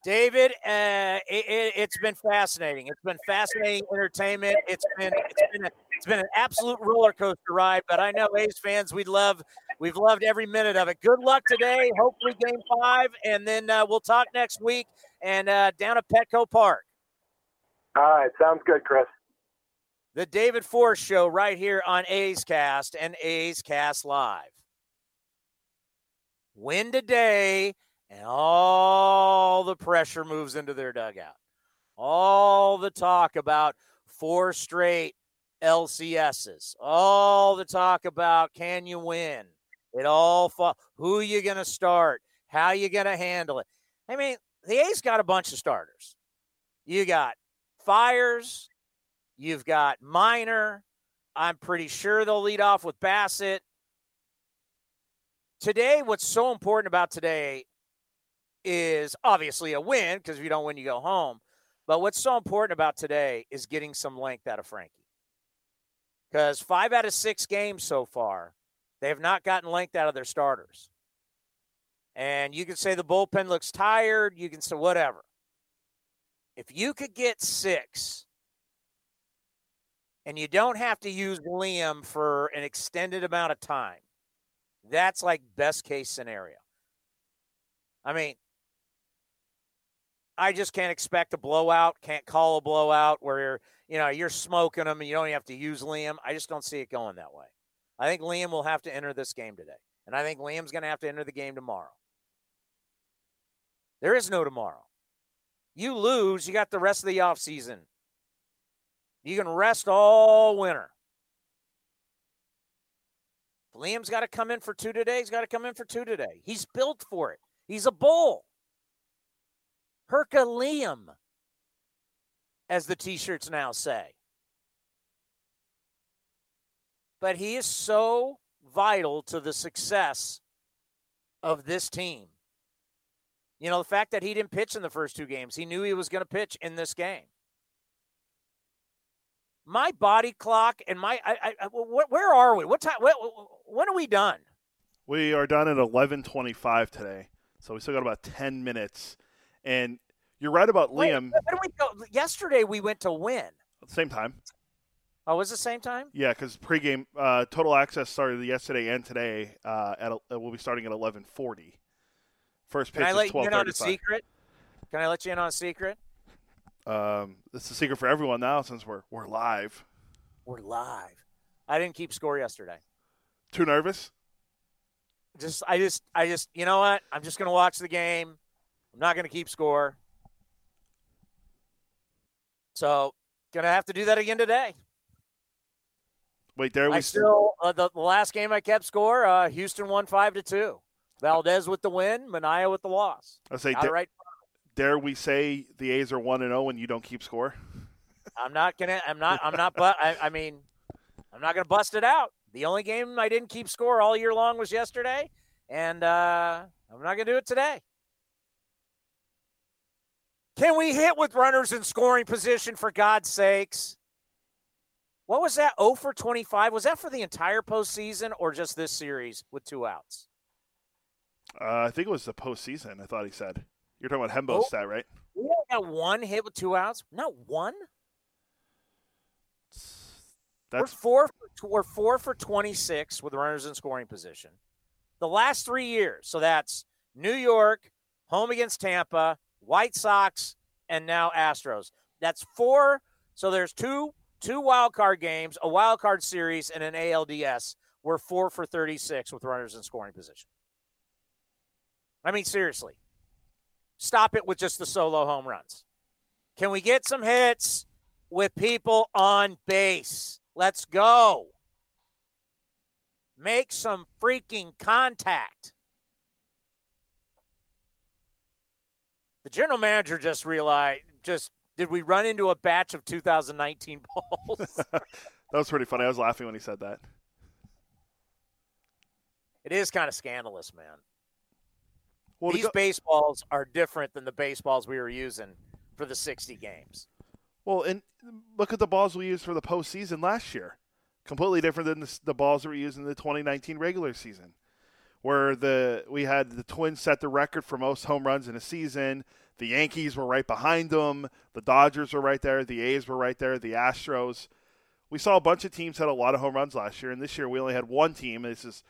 David, uh, it, has been fascinating. It's been fascinating entertainment. It's been it's been a, it's been an absolute roller coaster ride. But I know A's fans, we love we've loved every minute of it. Good luck today. Hopefully, Game Five, and then uh, we'll talk next week and uh, down at Petco Park. All right, sounds good, Chris. The David Forst Show right here on A's Cast and A's Cast Live. Win today, and all the pressure moves into their dugout. All the talk about four straight LCSs. All the talk about can you win? It all fall. Who you going to start? How you going to handle it? I mean, the A's got a bunch of starters. You got Fiers. You've got Minor. I'm pretty sure they'll lead off with Bassitt. Today, what's so important about today is obviously a win because if you don't win, you go home. But what's so important about today is getting some length out of Frankie. Because five out of six games so far, they have not gotten length out of their starters. And you can say the bullpen looks tired. You can say whatever. If you could get six and you don't have to use Liam for an extended amount of time. That's like best case scenario. I mean, I just can't expect a blowout, can't call a blowout where you're, you know, you're smoking them and you don't have to use Liam. I just don't see it going that way. I think Liam will have to enter this game today. And I think Liam's going to have to enter the game tomorrow. There is no tomorrow. You lose, you got the rest of the offseason. You can rest all winter. Liam's got to come in for two today. He's got to come in for two today. He's built for it. He's a bull. Herculeum, as the t shirts now say. But he is so vital to the success of this team. You know, the fact that he didn't pitch in the first two games, he knew he was going to pitch in this game. My body clock and my, I, I, where are we? What time? when are we done? We are done at eleven twenty-five today, so we still got about ten minutes. And you're right about Wait, Liam. Where we go? Yesterday we went to win. Same time. Oh, was the same time? Yeah, because pregame uh, total access started yesterday and today. Uh, at a, we'll be starting at eleven forty. First pitch Can I let you in on a secret? Can I let you in on a secret? Um, it's a secret for everyone now since we're we're live. We're live. I didn't keep score yesterday. Too nervous? Just I just I just you know what? I'm just gonna watch the game. I'm not gonna keep score. So gonna have to do that again today. Wait, there we I still uh, the, the, last game I kept score. Uh, Houston won five to two. Valdez with the win, Manaea with the loss. I say, dare, right. dare we say the A's are one and zero, oh and you don't keep score? I'm not gonna. I'm not. I'm not. But I, I mean, I'm not gonna bust it out. The only game I didn't keep score all year long was yesterday, and uh, I'm not gonna do it today. Can we hit with runners in scoring position for God's sakes? What was that? 0 for 25. Was that for the entire postseason or just this series with two outs? Uh, I think it was the postseason. I thought he said. You're talking about Hembo's oh, stat, right? We only got one hit with two outs. Not one. That's... We're four. For, we're four for 26 with runners in scoring position. The last three years. So that's New York, home against Tampa, White Sox, and now Astros. That's four. So there's two two wild card games, a wild card series, and an ALDS. We're four for 36 with runners in scoring position. I mean, seriously, stop it with just the solo home runs. Can we get some hits with people on base? Let's go. Make some freaking contact. The general manager just realized, just did we run into a batch of 2019 balls? that was pretty funny. I was laughing when he said that. It is kind of scandalous, man. Well, These go- baseballs are different than the baseballs we were using for the 60 games. Well, and look at the balls we used for the postseason last year. Completely different than the, the balls that we used in the 2019 regular season where the we had the Twins set the record for most home runs in a season. The Yankees were right behind them. The Dodgers were right there. The A's were right there. The Astros. We saw a bunch of teams had a lot of home runs last year, and this year we only had one team. This is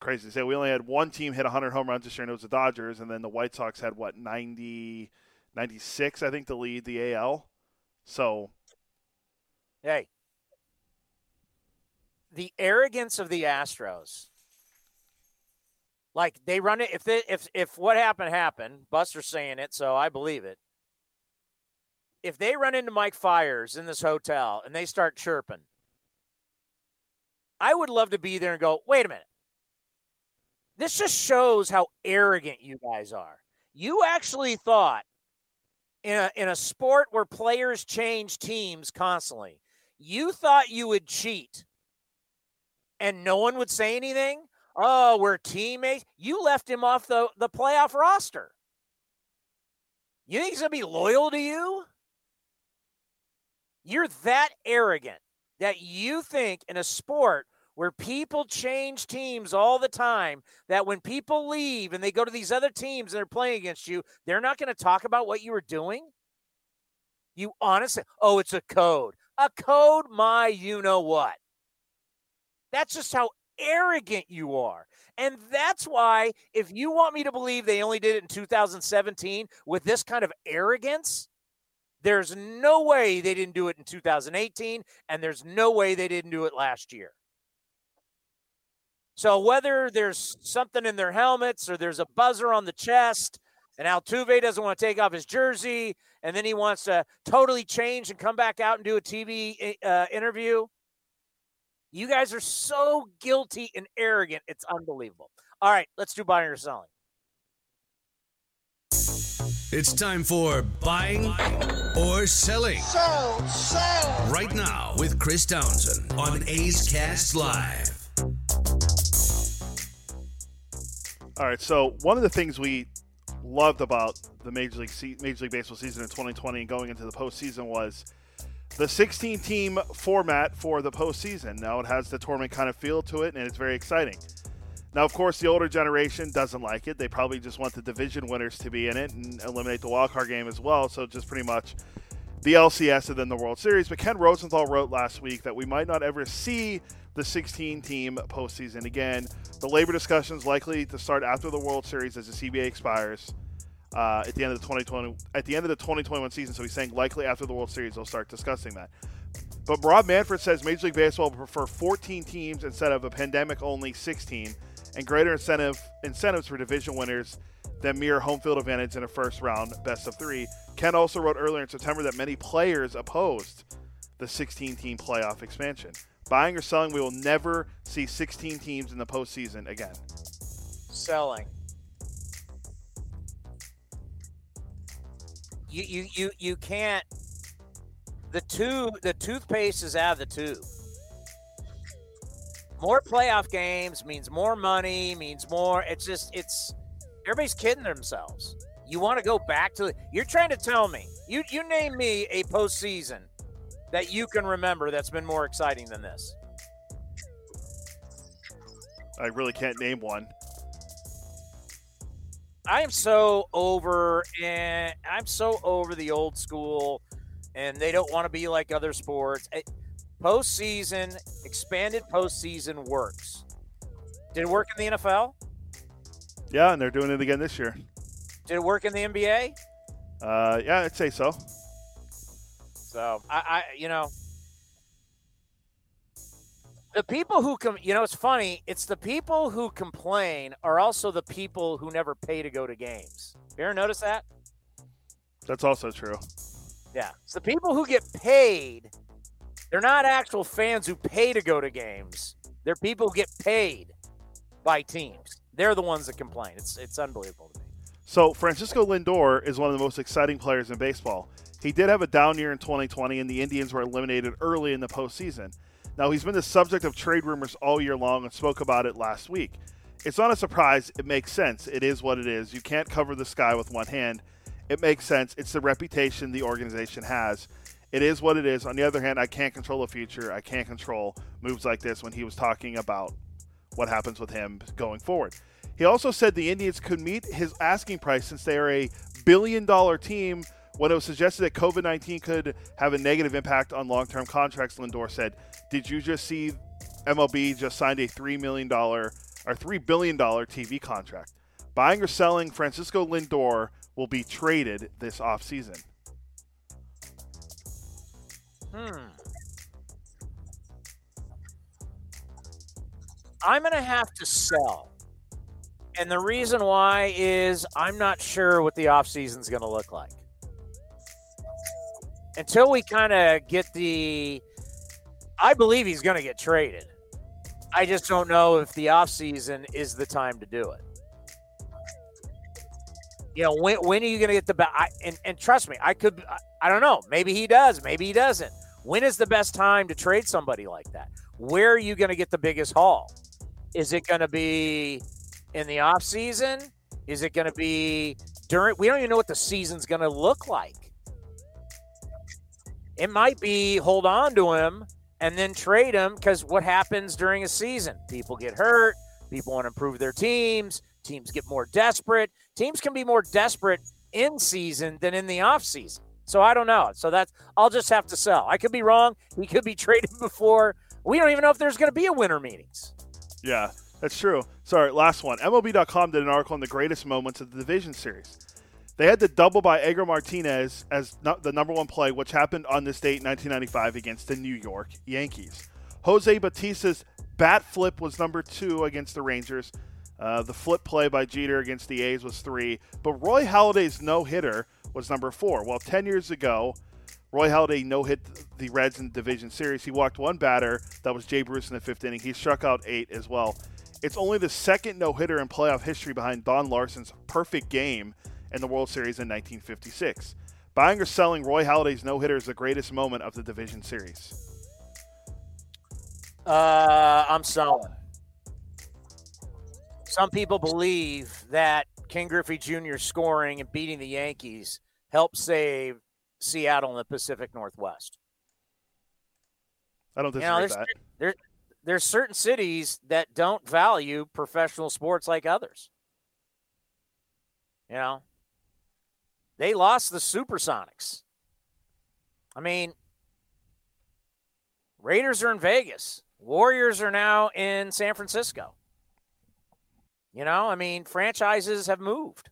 crazy to say. We only had one team hit 100 home runs this year, and it was the Dodgers. And then the White Sox had what 90, 96, I think, to lead the AL. So, hey, the arrogance of the Astros like they run it if they if if what happened happened, Buster's saying it, so I believe it. If they run into Mike Fiers in this hotel and they start chirping, I would love to be there and go, wait a minute. This just shows how arrogant you guys are. You actually thought in a, in a sport where players change teams constantly, you thought you would cheat and no one would say anything? Oh, we're teammates. You left him off the, the playoff roster. You think he's going to be loyal to you? You're that arrogant that you think in a sport where people change teams all the time, that when people leave and they go to these other teams and they're playing against you, they're not going to talk about what you were doing? You honestly, oh, it's a code. a code my you know what. That's just how arrogant you are. And that's why, if you want me to believe they only did it in 2017 with this kind of arrogance, there's no way they didn't do it in 2018, and there's no way they didn't do it last year. So whether there's something in their helmets or there's a buzzer on the chest, and Altuve doesn't want to take off his jersey, and then he wants to totally change and come back out and do a TV eh, uh, interview. You guys are so guilty and arrogant. It's unbelievable. All right, let's do buying or selling. It's time for buying or selling. Sell, sell. Right now with Chris Townsend on A's Cast Live. All right, so one of the things we loved about the Major League Major League Baseball season in 2020 and going into the postseason was the 16 team format for the postseason. Now it has the tournament kind of feel to it, and it's very exciting. Now, of course, the older generation doesn't like it. They probably just want the division winners to be in it and eliminate the wild card game as well. So just pretty much the LCS and then the World Series. But Ken Rosenthal wrote last week that we might not ever see the 16 team postseason again. The labor discussions likely to start after the World Series as the CBA expires uh, at the end of the 2020 at the end of the 2021 season. So he's saying likely after the World Series they'll start discussing that. But Rob Manfred says Major League Baseball will prefer 14 teams instead of a pandemic only 16, and greater incentive incentives for division winners than mere home field advantage in a first round best of three. Ken also wrote earlier in September that many players opposed the 16 team playoff expansion. Buying or selling, we will never see 16 teams in the postseason again. Selling. You you you you can't. The tube, the toothpaste is out of the tube. More playoff games means more money, means more. It's just it's everybody's kidding themselves. You want to go back to you're trying to tell me you you name me a postseason that you can remember that's been more exciting than this. I really can't name one. I am so over and I'm so over the old school and they don't want to be like other sports. Eh, postseason, expanded postseason works. Did it work in the NFL? Yeah, and they're doing it again this year. Did it work in the NBA? Uh, yeah, I'd say so. So I, I you know, the people who come, you know, it's funny. It's the people who complain are also the people who never pay to go to games. You ever notice that? That's also true. Yeah, it's the people who get paid. They're not actual fans who pay to go to games. They're people who get paid by teams. They're the ones that complain. It's it's unbelievable to me. So Francisco Lindor is one of the most exciting players in baseball. He did have a down year in 2020, and the Indians were eliminated early in the postseason. Now, he's been the subject of trade rumors all year long and spoke about it last week. It's not a surprise. It makes sense. It is what it is. You can't cover the sky with one hand. It makes sense. It's the reputation the organization has. It is what it is. On the other hand, I can't control the future. I can't control moves like this when he was talking about what happens with him going forward. He also said the Indians could meet his asking price since they are a billion dollar team. When it was suggested that COVID 19 could have a negative impact on long term contracts, Lindor said, Did you just see MLB just signed a $3 million or $3 billion TV contract? Buying or selling Francisco Lindor will be traded this offseason. Hmm. I'm going to have to sell. And the reason why is I'm not sure what the offseason is going to look like. Until we kind of get the I believe he's going to get traded. I just don't know if the offseason is the time to do it. You know, when, when are you going to get the best? And, and trust me, I could, I, I don't know. Maybe he does. Maybe he doesn't. When is the best time to trade somebody like that? Where are you going to get the biggest haul? Is it going to be in the off season? Is it going to be during? We don't even know what the season's going to look like. It might be hold on to him and then trade him because what happens during a season? People get hurt. People want to improve their teams. Teams get more desperate. Teams can be more desperate in season than in the off season. So I don't know. So that's I'll just have to sell. I could be wrong. He could be traded before. We don't even know if there's going to be a winter meetings. Yeah, that's true. Sorry, last one. MLB.com did an article on the greatest moments of the division series. They had the double by Edgar Martinez as no, the number one play, which happened on this date, in 1995, against the New York Yankees. Jose Bautista's bat flip was number two against the Rangers. Uh, the flip play by Jeter against the A's was three, but Roy Halladay's no hitter was number four. Well, 10 years ago, Roy Halladay no hit the Reds in the division series. He walked one batter, that was Jay Bruce in the fifth inning. He struck out eight as well. It's only the second no hitter in playoff history behind Don Larsen's perfect game in the World Series in 1956. Buying or selling Roy Halladay's no hitter is the greatest moment of the division series. Uh, I'm selling. Some people believe that Ken Griffey Jr. scoring and beating the Yankees helped save Seattle in the Pacific Northwest. I don't disagree You know, with there's, that. there, there's certain cities that don't value professional sports like others. You know, they lost the Supersonics. I mean, Raiders are in Vegas. Warriors are now in San Francisco. You know, I mean, franchises have moved.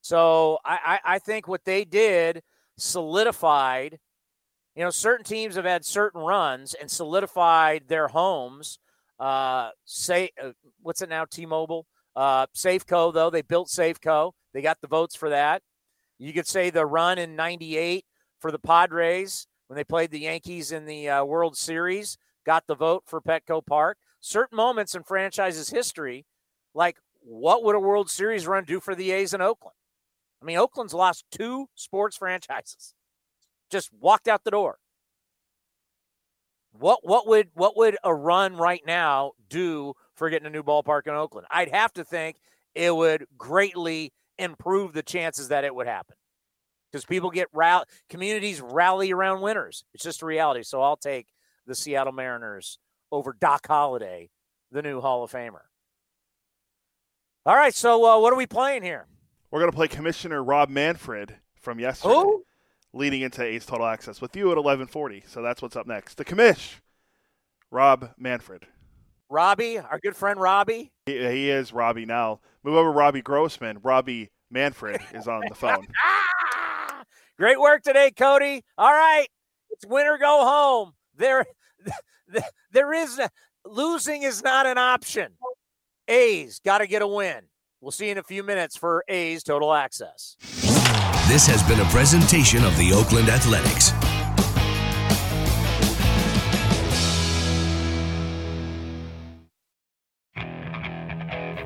So I, I, I think what they did solidified, you know, certain teams have had certain runs and solidified their homes. Uh, say, uh, what's it now? T-Mobile, uh, Safeco though they built Safeco. They got the votes for that. You could say the run in '98 for the Padres when they played the Yankees in the uh, World Series got the vote for Petco Park. Certain moments in franchise's history, like what would a World Series run do for the A's in Oakland? I mean, Oakland's lost two sports franchises, just walked out the door. What what would what would a run right now do for getting a new ballpark in Oakland? I'd have to think it would greatly improve the chances that it would happen because people get rally, communities rally around winners. It's just a reality. So I'll take the Seattle Mariners over Doc Halladay, the new Hall of Famer. All right, so uh, what are we playing here? We're going to play Commissioner Rob Manfred from yesterday, Who? leading into A's Total Access with you at 11:40. So that's what's up next. The Commish, Rob Manfred. Robbie, our good friend Robbie. He, he is Robbie now. Move over, Robbie Grossman. Robbie Manfred is on the phone. Great work today, Cody. All right, it's win or go home. There, there is losing is not an option. A's got to get a win. We'll see you in a few minutes for A's Total Access. This has been a presentation of the Oakland Athletics.